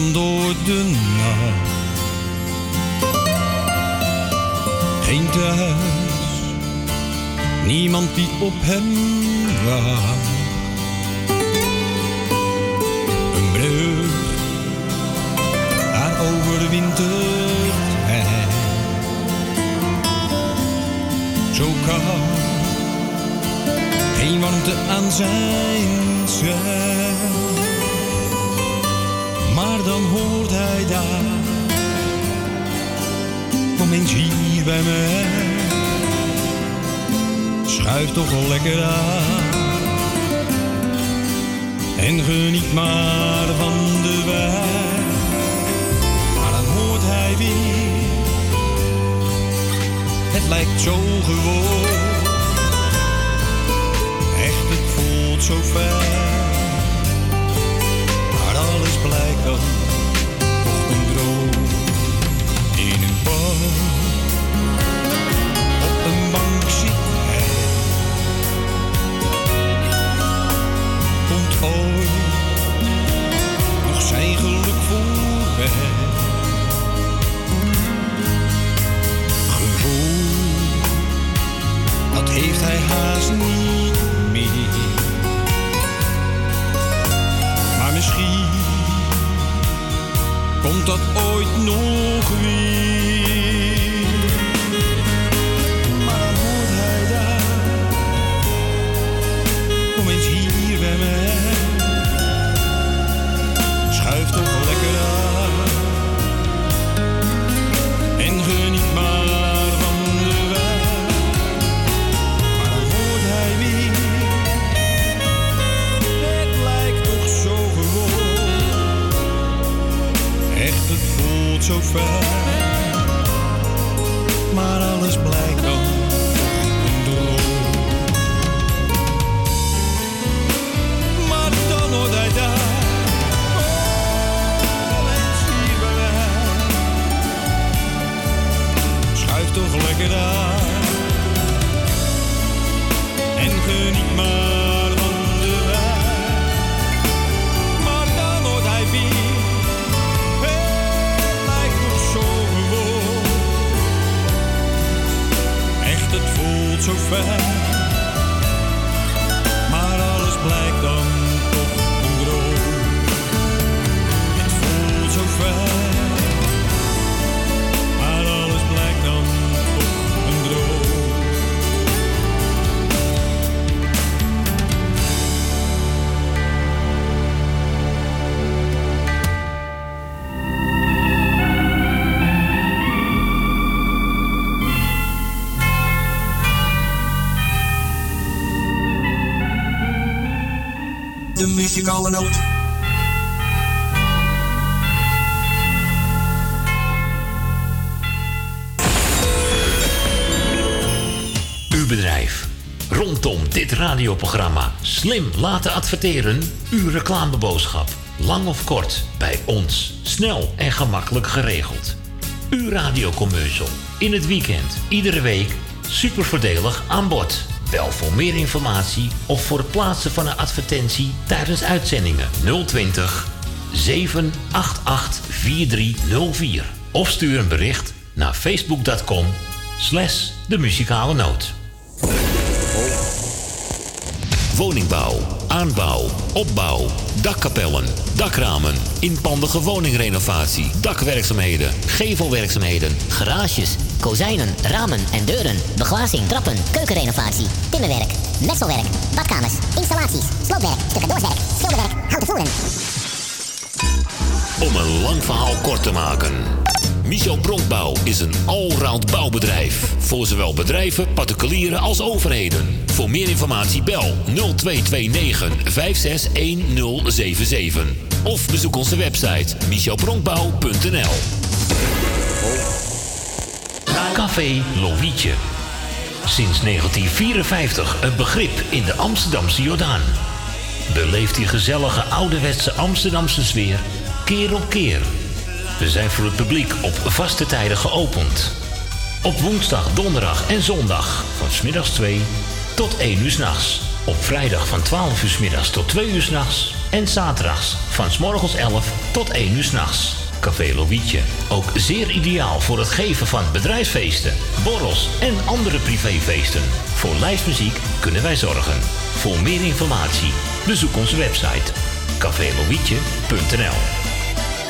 De nacht. Geen thuis, niemand die op hem wacht. Een brug, daar overwintert hij. Zo koud, geen warmte aan zijn zij. Maar dan hoort hij daar, kom eens hier bij mij. Schuif toch lekker aan. En geniet maar van de wijn. Maar dan hoort hij weer, het lijkt zo gewoon. Echt, het voelt zo fijn. Dan toch een droom. In een bar, op een bank zit hij. Komt ooit nog zijn geluk voorbij. Gevoel, dat heeft hij haast niet ooit noot. Uw bedrijf. Rondom dit radioprogramma slim laten adverteren. Uw reclameboodschap. Lang of kort, bij ons. Snel en gemakkelijk geregeld. Uw radiocommercial. In het weekend, iedere week. Super voordelig aan bod. Bel voor meer informatie of voor het plaatsen van een advertentie tijdens uitzendingen 020 788 4304. Of stuur een bericht naar facebook.com slash de muzikale noot. Woningbouw, aanbouw, opbouw, dakkapellen, dakramen, inpandige woningrenovatie, dakwerkzaamheden, gevelwerkzaamheden, Garages, kozijnen, ramen en deuren, beglazing, trappen, keukenrenovatie, timmerwerk, messelwerk, badkamers, installaties, sloopwerk, tussendoorwerk, schilderwerk, houten voeren. Om een lang verhaal kort te maken. Michel Bronkbouw is een allround bouwbedrijf. Voor zowel bedrijven, particulieren als overheden. Voor meer informatie bel 0229 561077. Of bezoek onze website michelbronkbouw.nl Café Lovietje. Sinds 1954 een begrip in de Amsterdamse Jordaan. Beleef die gezellige ouderwetse Amsterdamse sfeer keer op keer. We zijn voor het publiek op vaste tijden geopend. Op woensdag, donderdag en zondag van smiddags 2 tot 1 uur s'nachts. Op vrijdag van 12 uur 's middags tot 2 uur 's nachts. En zaterdags van s morgens 11 tot 1 uur 's nachts. Café Lovietje. Ook zeer ideaal voor het geven van bedrijfsfeesten, borrels en andere privéfeesten. Voor lijstmuziek kunnen wij zorgen. Voor meer informatie bezoek onze website cafélovietje.nl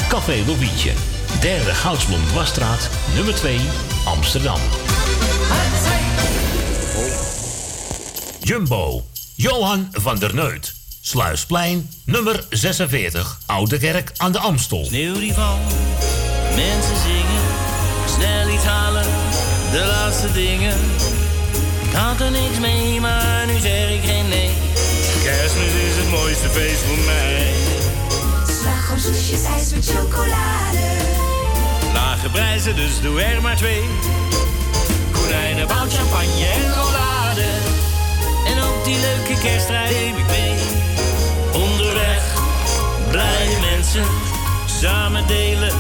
Café Lovietje, derde Goudsblom Dwarsstraat, nummer 2, Amsterdam. Jumbo, Johan van der Neut. Sluisplein, nummer 46, Oude Kerk aan de Amstel. Sneeuw die valt, mensen zingen, snel iets halen, de laatste dingen. Ik had er niks mee, maar nu zeg ik geen nee. Kerstmis is het mooiste feest voor mij. Slagroom, soesjes, ijs met chocolade. Lage prijzen, dus doe er maar twee. Konijnen, bout, champagne en rollade. En ook die leuke kersttrui neem ik mee. Blije mensen. Samen delen,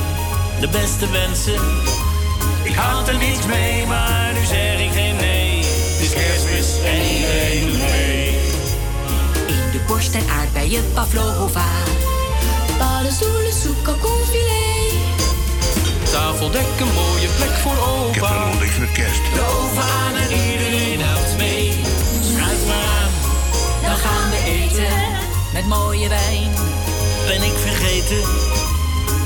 de beste wensen. Ik had er niets mee, maar nu zeg ik geen nee. Het is kerstmis en iedereen doet mee. In de borst en aardbeien pavlova. Paddenstoelen, soep, kalkoenfilet. Tafel dek een mooie plek voor opa. Ik heb helemaal niks met kerst. Loof aan en iedereen helpt mee. Schuif maar aan, dan gaan we eten. Met mooie wijn ben ik vergeten.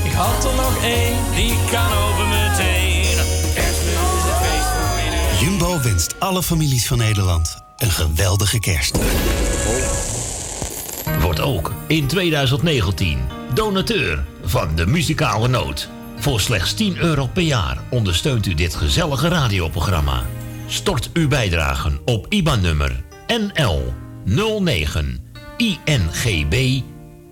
Ik had er nog één, die kan over meteen. Kerstmis is het feest voor. Jumbo wenst alle families van Nederland een geweldige kerst. Wordt ook in 2019 donateur van de muzikale noot. Voor slechts 10 euro per jaar ondersteunt u dit gezellige radioprogramma. Stort uw bijdragen op IBAN-nummer NL 09 INGB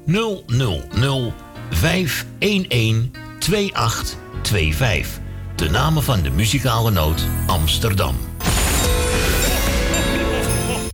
000 511 2825. De namen van de muzikale noot Amsterdam.